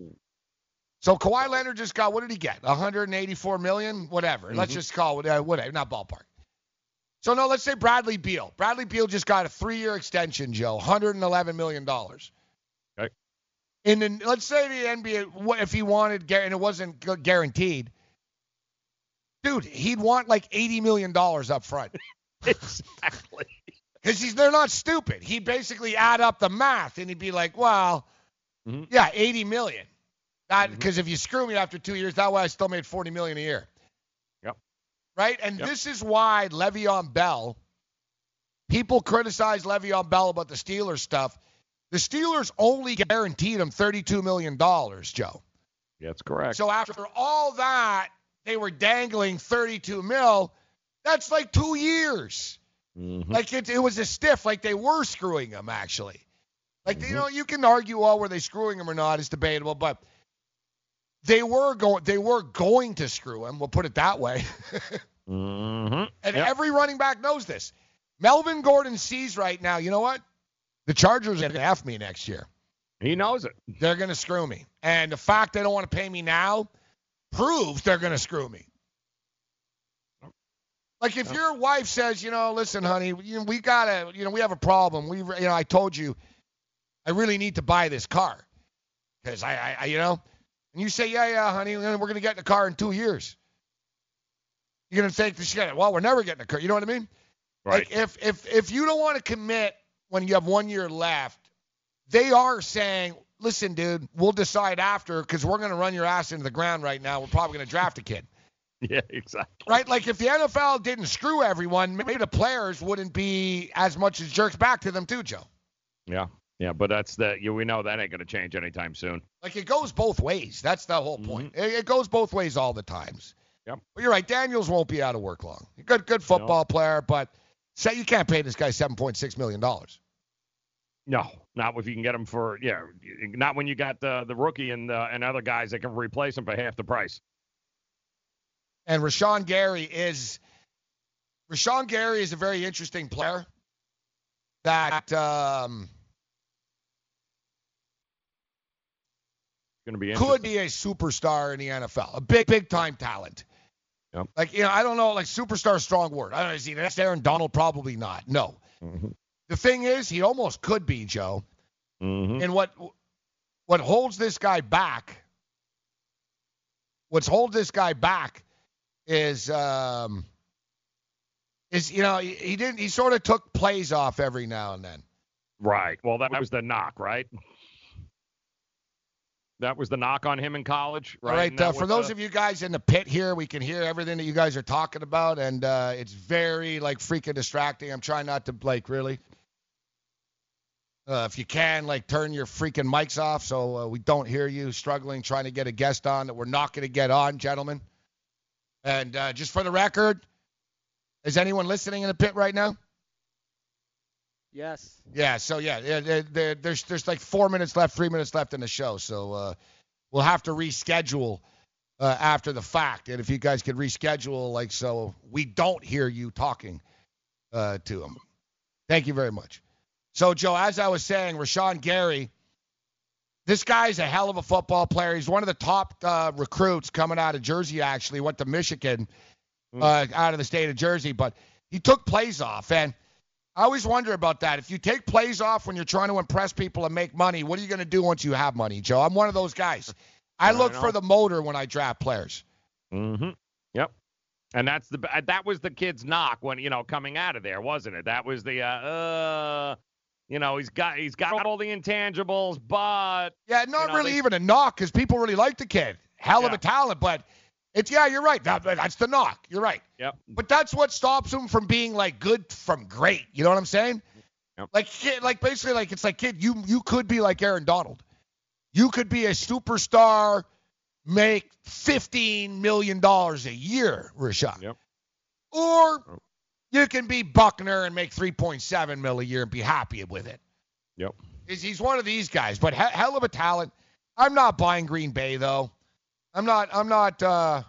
So Kawhi Leonard just got what did he get? 184 million, whatever. Let's Mhm. just call it uh, whatever, not ballpark. So no, let's say Bradley Beal. Bradley Beal just got a three-year extension, Joe, 111 million dollars. And then let's say the NBA, what- if he wanted, and it wasn't guaranteed, dude, he'd want like 80 million dollars up front. exactly. Because he's they're not stupid. He'd basically add up the math, and he'd be like, well, Mhm. yeah, 80 million. That because if you screw me after two years, that way I still made 40 million a year. Yep. Right? And Yep. this is why Le'Veon Bell, people criticize Le'Veon Bell about the Steelers stuff. The Steelers only guaranteed him $32 million, Joe. Yeah, that's correct. So after all that, they were dangling 32 mil. That's like two years. Mhm. Like it, it was a stiff. Like they were screwing him actually. Like you know, you can argue, oh, were they screwing him or not? It's debatable, but they were going. They were going to screw him. We'll put it that way. Mm-hmm. and every running back knows this. Melvin Gordon sees right now. You know what? The Chargers are going to F me next year. He knows it. They're going to screw me. And the fact they don't want to pay me now proves they're going to screw me. Like if your wife says, you know, listen, honey, we gotta, you know, we have a problem. We, you know, I told you, I really need to buy this car, because I, I, I, you know, and you say, yeah, yeah, honey, we're gonna get in the car in two years. You're gonna think this shit. Well, we're never getting a car. You know what I mean? Right. Like if if if you don't want to commit when you have one year left, they are saying, listen, dude, we'll decide after because we're gonna run your ass into the ground right now. We're probably gonna draft a kid. Yeah, exactly. Right? Like if the NFL didn't screw everyone, maybe the players wouldn't be as much as jerks back to them too, Joe. Yeah. Yeah, but that's the you, we know that ain't gonna change anytime soon. Like it goes both ways. That's the whole point. Mm-hmm. It, it goes both ways all the times. Yep. But you're right. Daniels won't be out of work long. Good, good football player, but say you can't pay this guy 7.6 million dollars. No, not if you can get them for yeah, not when you got the the rookie and uh, and other guys that can replace him for half the price. And Rashan Gary is Rashan Gary is a very interesting player that um, Going to be could be a superstar in the NFL, a big, big time talent. Yep. Like you know, I don't know, like superstar, strong word. I don't know. Is he next Aaron Donald? Probably not. No. Mm-hmm. The thing is, he almost could be Joe. Mm-hmm. And what what holds this guy back? What's holds this guy back is um is you know he, he didn't he sort of took plays off every now and then. Right. Well, that was the knock, right? That was the knock on him in college, right? All right. Uh, for those the- of you guys in the pit here, we can hear everything that you guys are talking about, and uh, it's very like freaking distracting. I'm trying not to like really. Uh, if you can, like, turn your freaking mics off so uh, we don't hear you struggling trying to get a guest on that we're not going to get on, gentlemen. And uh, just for the record, is anyone listening in the pit right now? Yes. Yeah, so yeah, there- there- there's there's like four minutes left, three minutes left in the show, so uh, we'll have to reschedule uh, after the fact. And if you guys could reschedule, like, so we don't hear you talking uh, to him. Thank you very much. So, Joe, as I was saying, Rashan Gary, this guy's a hell of a football player. He's one of the top uh, recruits coming out of Jersey. Actually, went to Michigan, uh, out of the state of Jersey, but he took plays off and. I always wonder about that. If you take plays off when you're trying to impress people and make money, what are you going to do once you have money, Joe? I'm one of those guys. I I look know. for the motor when I draft players. Mm-hmm. Yep. And that's the that was the kid's knock when you know coming out of there, wasn't it? That was the uh, uh you know he's got he's got all the intangibles, but Yeah, not you know, really they- even a knock because people really like the kid. Hell of a talent, but it's yeah, you're right. That, that's the knock. You're right. Yep. But that's what stops him from being like good from great. You know what I'm saying? Yep. Like kid, like basically like it's like kid, you you could be like Aaron Donald. You could be a superstar, make fifteen million dollars a year, Rashan. Yep. Or you can be Buckner and make three point seven mil a year and be happy with it. Yep. Is he's one of these guys, but he- hell of a talent. I'm not buying Green Bay though. I'm not. I'm not. uh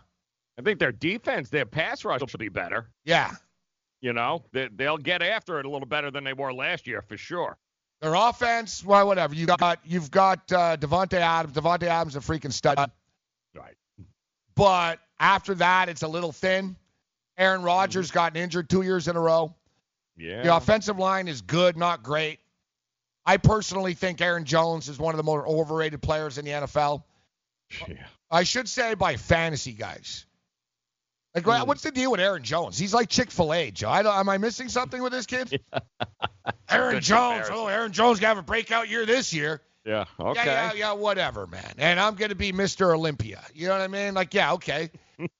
I think their defense, their pass rush will be better. Yeah. You know, they, they'll get after it a little better than they were last year for sure. Their offense, well, whatever. You got you've got uh, Davante Adams. Davante Adams is a freaking stud. Right. But after that, it's a little thin. Aaron Rodgers gotten injured two years in a row. Yeah. The offensive line is good, not great. I personally think Aaron Jones is one of the more overrated players in the NFL. Yeah. I should say by fantasy guys. Like, Hmm. what's the deal with Aaron Jones? He's like Chick Fil A, Joe. I don't, am I missing something with this kid? Aaron Jones. Oh, Aaron Jones gonna have a breakout year this year. Yeah. Okay. Yeah, yeah, yeah, whatever, man. And I'm going to be Mr. Olympia. You know what I mean? Like, yeah, okay.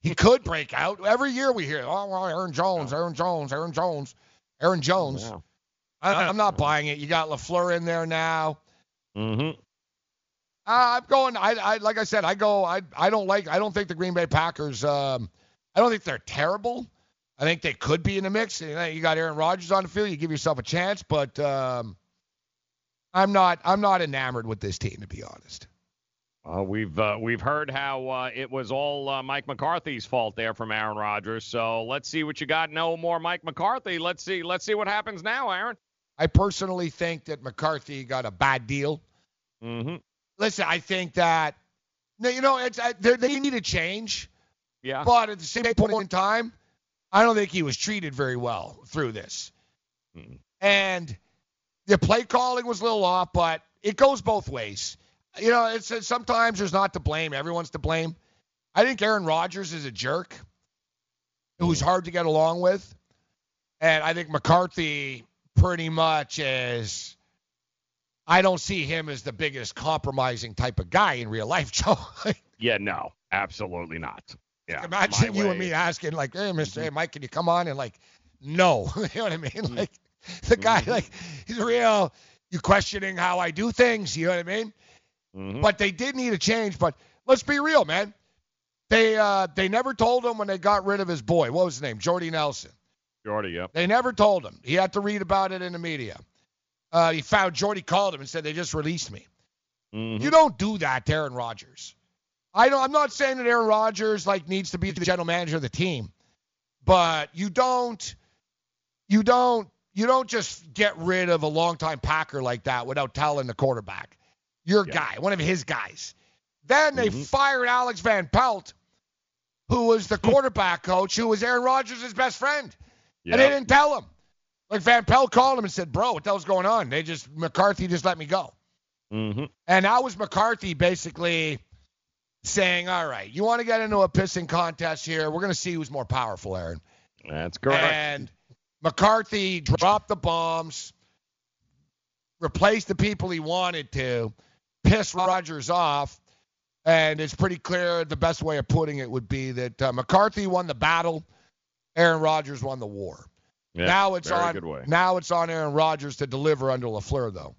He could break out. Every year we hear, oh, well, Aaron Jones, Aaron Jones, Aaron Jones, Aaron Jones. I, I'm not buying it. You got LaFleur in there now. Mm-hmm. Uh, I'm going. I, I like I said. I go. I I don't like. I don't think the Green Bay Packers. Um, I don't think they're terrible. I think they could be in the mix. You, you got Aaron Rodgers on the field. You give yourself a chance, but um, I'm not. I'm not enamored with this team to be honest. Uh, we've uh, we've heard how uh, it was all uh, Mike McCarthy's fault there from Aaron Rodgers. So let's see what you got. No more Mike McCarthy. Let's see. Let's see what happens now, Aaron. I personally think that McCarthy got a bad deal. Mm-hmm. Listen, I think that no, you know, it's they need a change. Yeah. But at the same point in time, I don't think he was treated very well through this. Mm. And the play calling was a little off, but it goes both ways. You know, it's, it's sometimes there's not to blame. Everyone's to blame. I think Aaron Rodgers is a jerk who's hard to get along with. And I think McCarthy pretty much is I don't see him as the biggest compromising type of guy in real life, Joe. Yeah. No. Absolutely not. Yeah. Imagine you way. and me asking, like, hey, mister mm-hmm. hey, Mike, can you come on? And, like, no. you know what I mean? Mm-hmm. Like, the guy, mm-hmm. like, he's real. You questioning how I do things. You know what I mean? Mhm. But they did need a change. But let's be real, man. They uh, they never told him when they got rid of his boy. What was his name? Jordy Nelson. Jordy. Yep. They never told him. He had to read about it in the media. Uh, he found Jordy called him and said they just released me. Mhm. You don't do that to Aaron Rodgers. I don't. I'm not saying that Aaron Rodgers like needs to be the general manager of the team, but you don't. You don't. You don't just get rid of a longtime Packer like that without telling the quarterback, your guy, one of his guys. Then they fired Alex Van Pelt, who was the quarterback coach, who was Aaron Rodgers' best friend, and they didn't tell him. Like Van Pelt called him and said, "Bro, what the hell's going on?" They just McCarthy just let me go. Mm-hmm. And that was McCarthy basically saying, all right, you want to get into a pissing contest here? We're going to see who's more powerful, Aaron. That's correct. And McCarthy dropped the bombs. replaced the people he wanted to, piss Rodgers off, and it's pretty clear the best way of putting it would be that uh, McCarthy won the battle, Aaron Rodgers won the war. Yeah, now it's very on. good way. Now it's on Aaron Rodgers to deliver under Lafleur, though.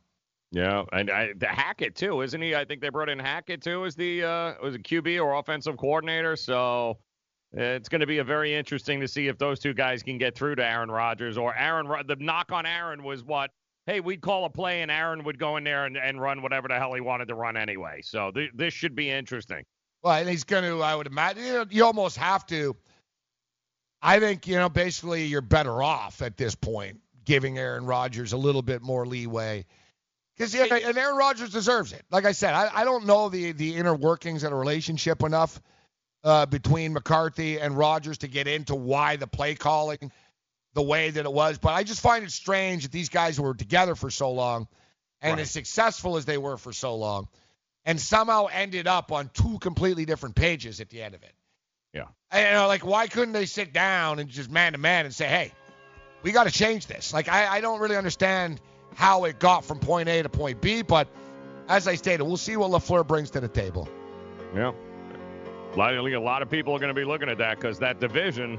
Yeah, and I, the Hackett too, isn't he? I think they brought in Hackett too as the uh, was it QB or offensive coordinator. So it's going to be a very interesting to see if those two guys can get through to Aaron Rodgers or Aaron. The knock on Aaron was what? Hey, we'd call a play and Aaron would go in there and, and run whatever the hell he wanted to run anyway. So th- this should be interesting. Well, and he's going to, I would imagine, you, know, you almost have to. I think, you know, basically you're better off at this point giving Aaron Rodgers a little bit more leeway. Because, yeah, and Aaron Rodgers deserves it. Like I said, I, I don't know the, the inner workings of the relationship enough uh, between McCarthy and Rodgers to get into why the play calling the way that it was. But I just find it strange that these guys were together for so long and as successful as they were for so long and somehow ended up on two completely different pages at the end of it. Yeah. I, you know, like why couldn't they sit down and just man to man and say, hey, we got to change this? Like I, I don't really understand how it got from point A to point B, but as I stated, we'll see what Lafleur brings to the table. Yeah. A lot, a lot of people are going to be looking at that because that division,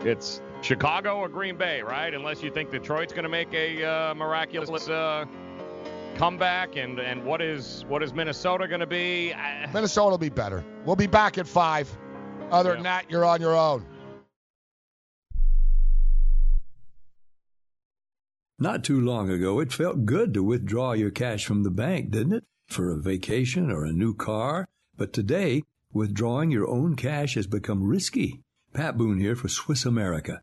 it's Chicago or Green Bay, right? Unless you think Detroit's going to make a uh, miraculous uh, comeback, and and what is what is Minnesota going to be? Minnesota will be better. We'll be back at five. Other than that, you're on your own. Not too long ago, it felt good to withdraw your cash from the bank, didn't it? For a vacation or a new car. But today, withdrawing your own cash has become risky. Pat Boone here for Swiss America.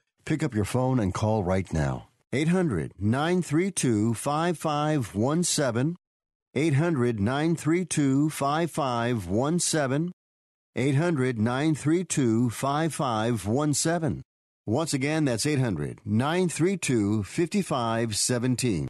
Pick up your phone and call right now. 800 932 5517. 800 932 5517. 800 932 5517. Once again, that's 800 932 5517.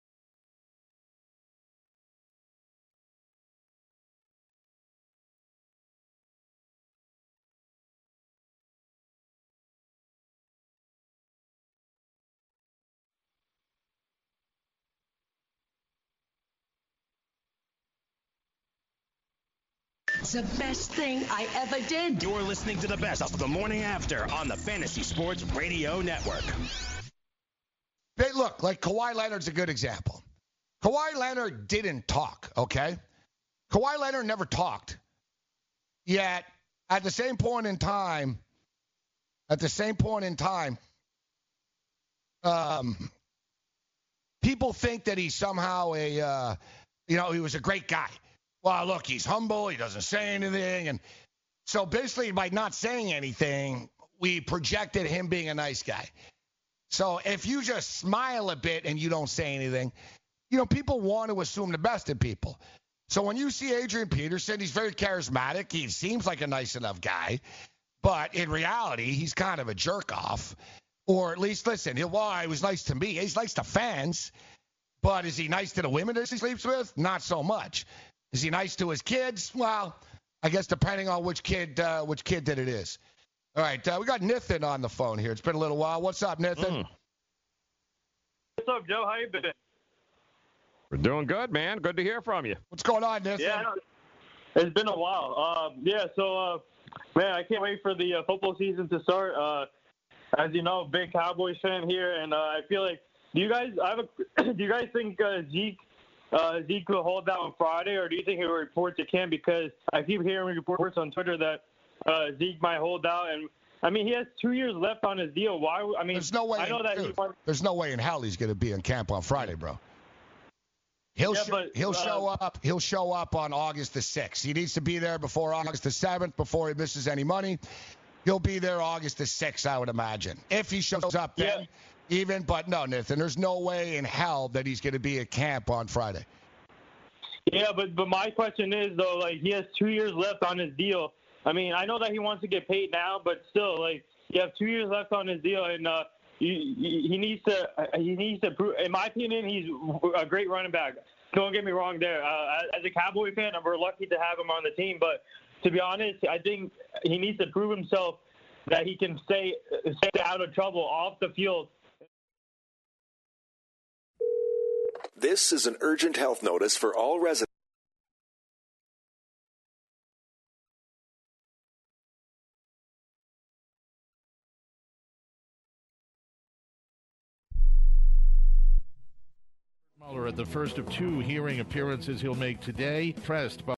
It's the best thing I ever did. You're listening to the best of the morning after on the Fantasy Sports Radio Network. They look like Kawhi Leonard's a good example. Kawhi Leonard didn't talk, okay? Kawhi Leonard never talked. Yet, at the same point in time, at the same point in time, um, people think that he's somehow a, uh, you know, he was a great guy. Well, look, he's humble. He doesn't say anything, and so basically, by not saying anything, we projected him being a nice guy. So if you just smile a bit and you don't say anything, you know, people want to assume the best in people. So when you see Adrian Peterson, he's very charismatic. He seems like a nice enough guy, but in reality, he's kind of a jerk off. Or at least, listen, he'll, well, he was nice to me. He's nice to fans, but is he nice to the women that he sleeps with? Not so much. Is he nice to his kids? Well, I guess depending on which kid, uh, which kid that it is. All right, uh, we got Nathan on the phone here. It's been a little while. What's up, Nathan? What's up, Joe? How you been? We're doing good, man. Good to hear from you. What's going on, Nathan? Yeah, it's been a while. Uh, yeah, so uh, man, I can't wait for the uh, football season to start. Uh, as you know, big Cowboys fan here, and uh, I feel like do you guys I have a do you guys think uh, Zeke uh, Zeke will hold that on Friday, or do you think he will report to Cam? Because I keep hearing reports on Twitter that uh, Zeke might hold out, and I mean he has two years left on his deal. Why? I mean, There's no way. I know that dude, wants, there's no way in hell he's going to be in camp on Friday, bro. He'll Yeah, sh- but, he'll uh, show up. He'll show up on August the sixth. He needs to be there before August the seventh, before he misses any money. He'll be there August the sixth, I would imagine, if he shows up then. Even, but no, Nathan. There's no way in hell that he's going to be at camp on Friday. Yeah, but but my question is though, like he has two years left on his deal. I mean, I know that he wants to get paid now, but still, like you have two years left on his deal, and uh, he, he needs to he needs to prove. In my opinion, he's a great running back. Don't get me wrong there. Uh, as a Cowboy fan, we're lucky to have him on the team, but to be honest, I think he needs to prove himself that he can stay stay out of trouble off the field This is an urgent health notice for all residents. Mueller at the first of two hearing appearances he'll make today, pressed by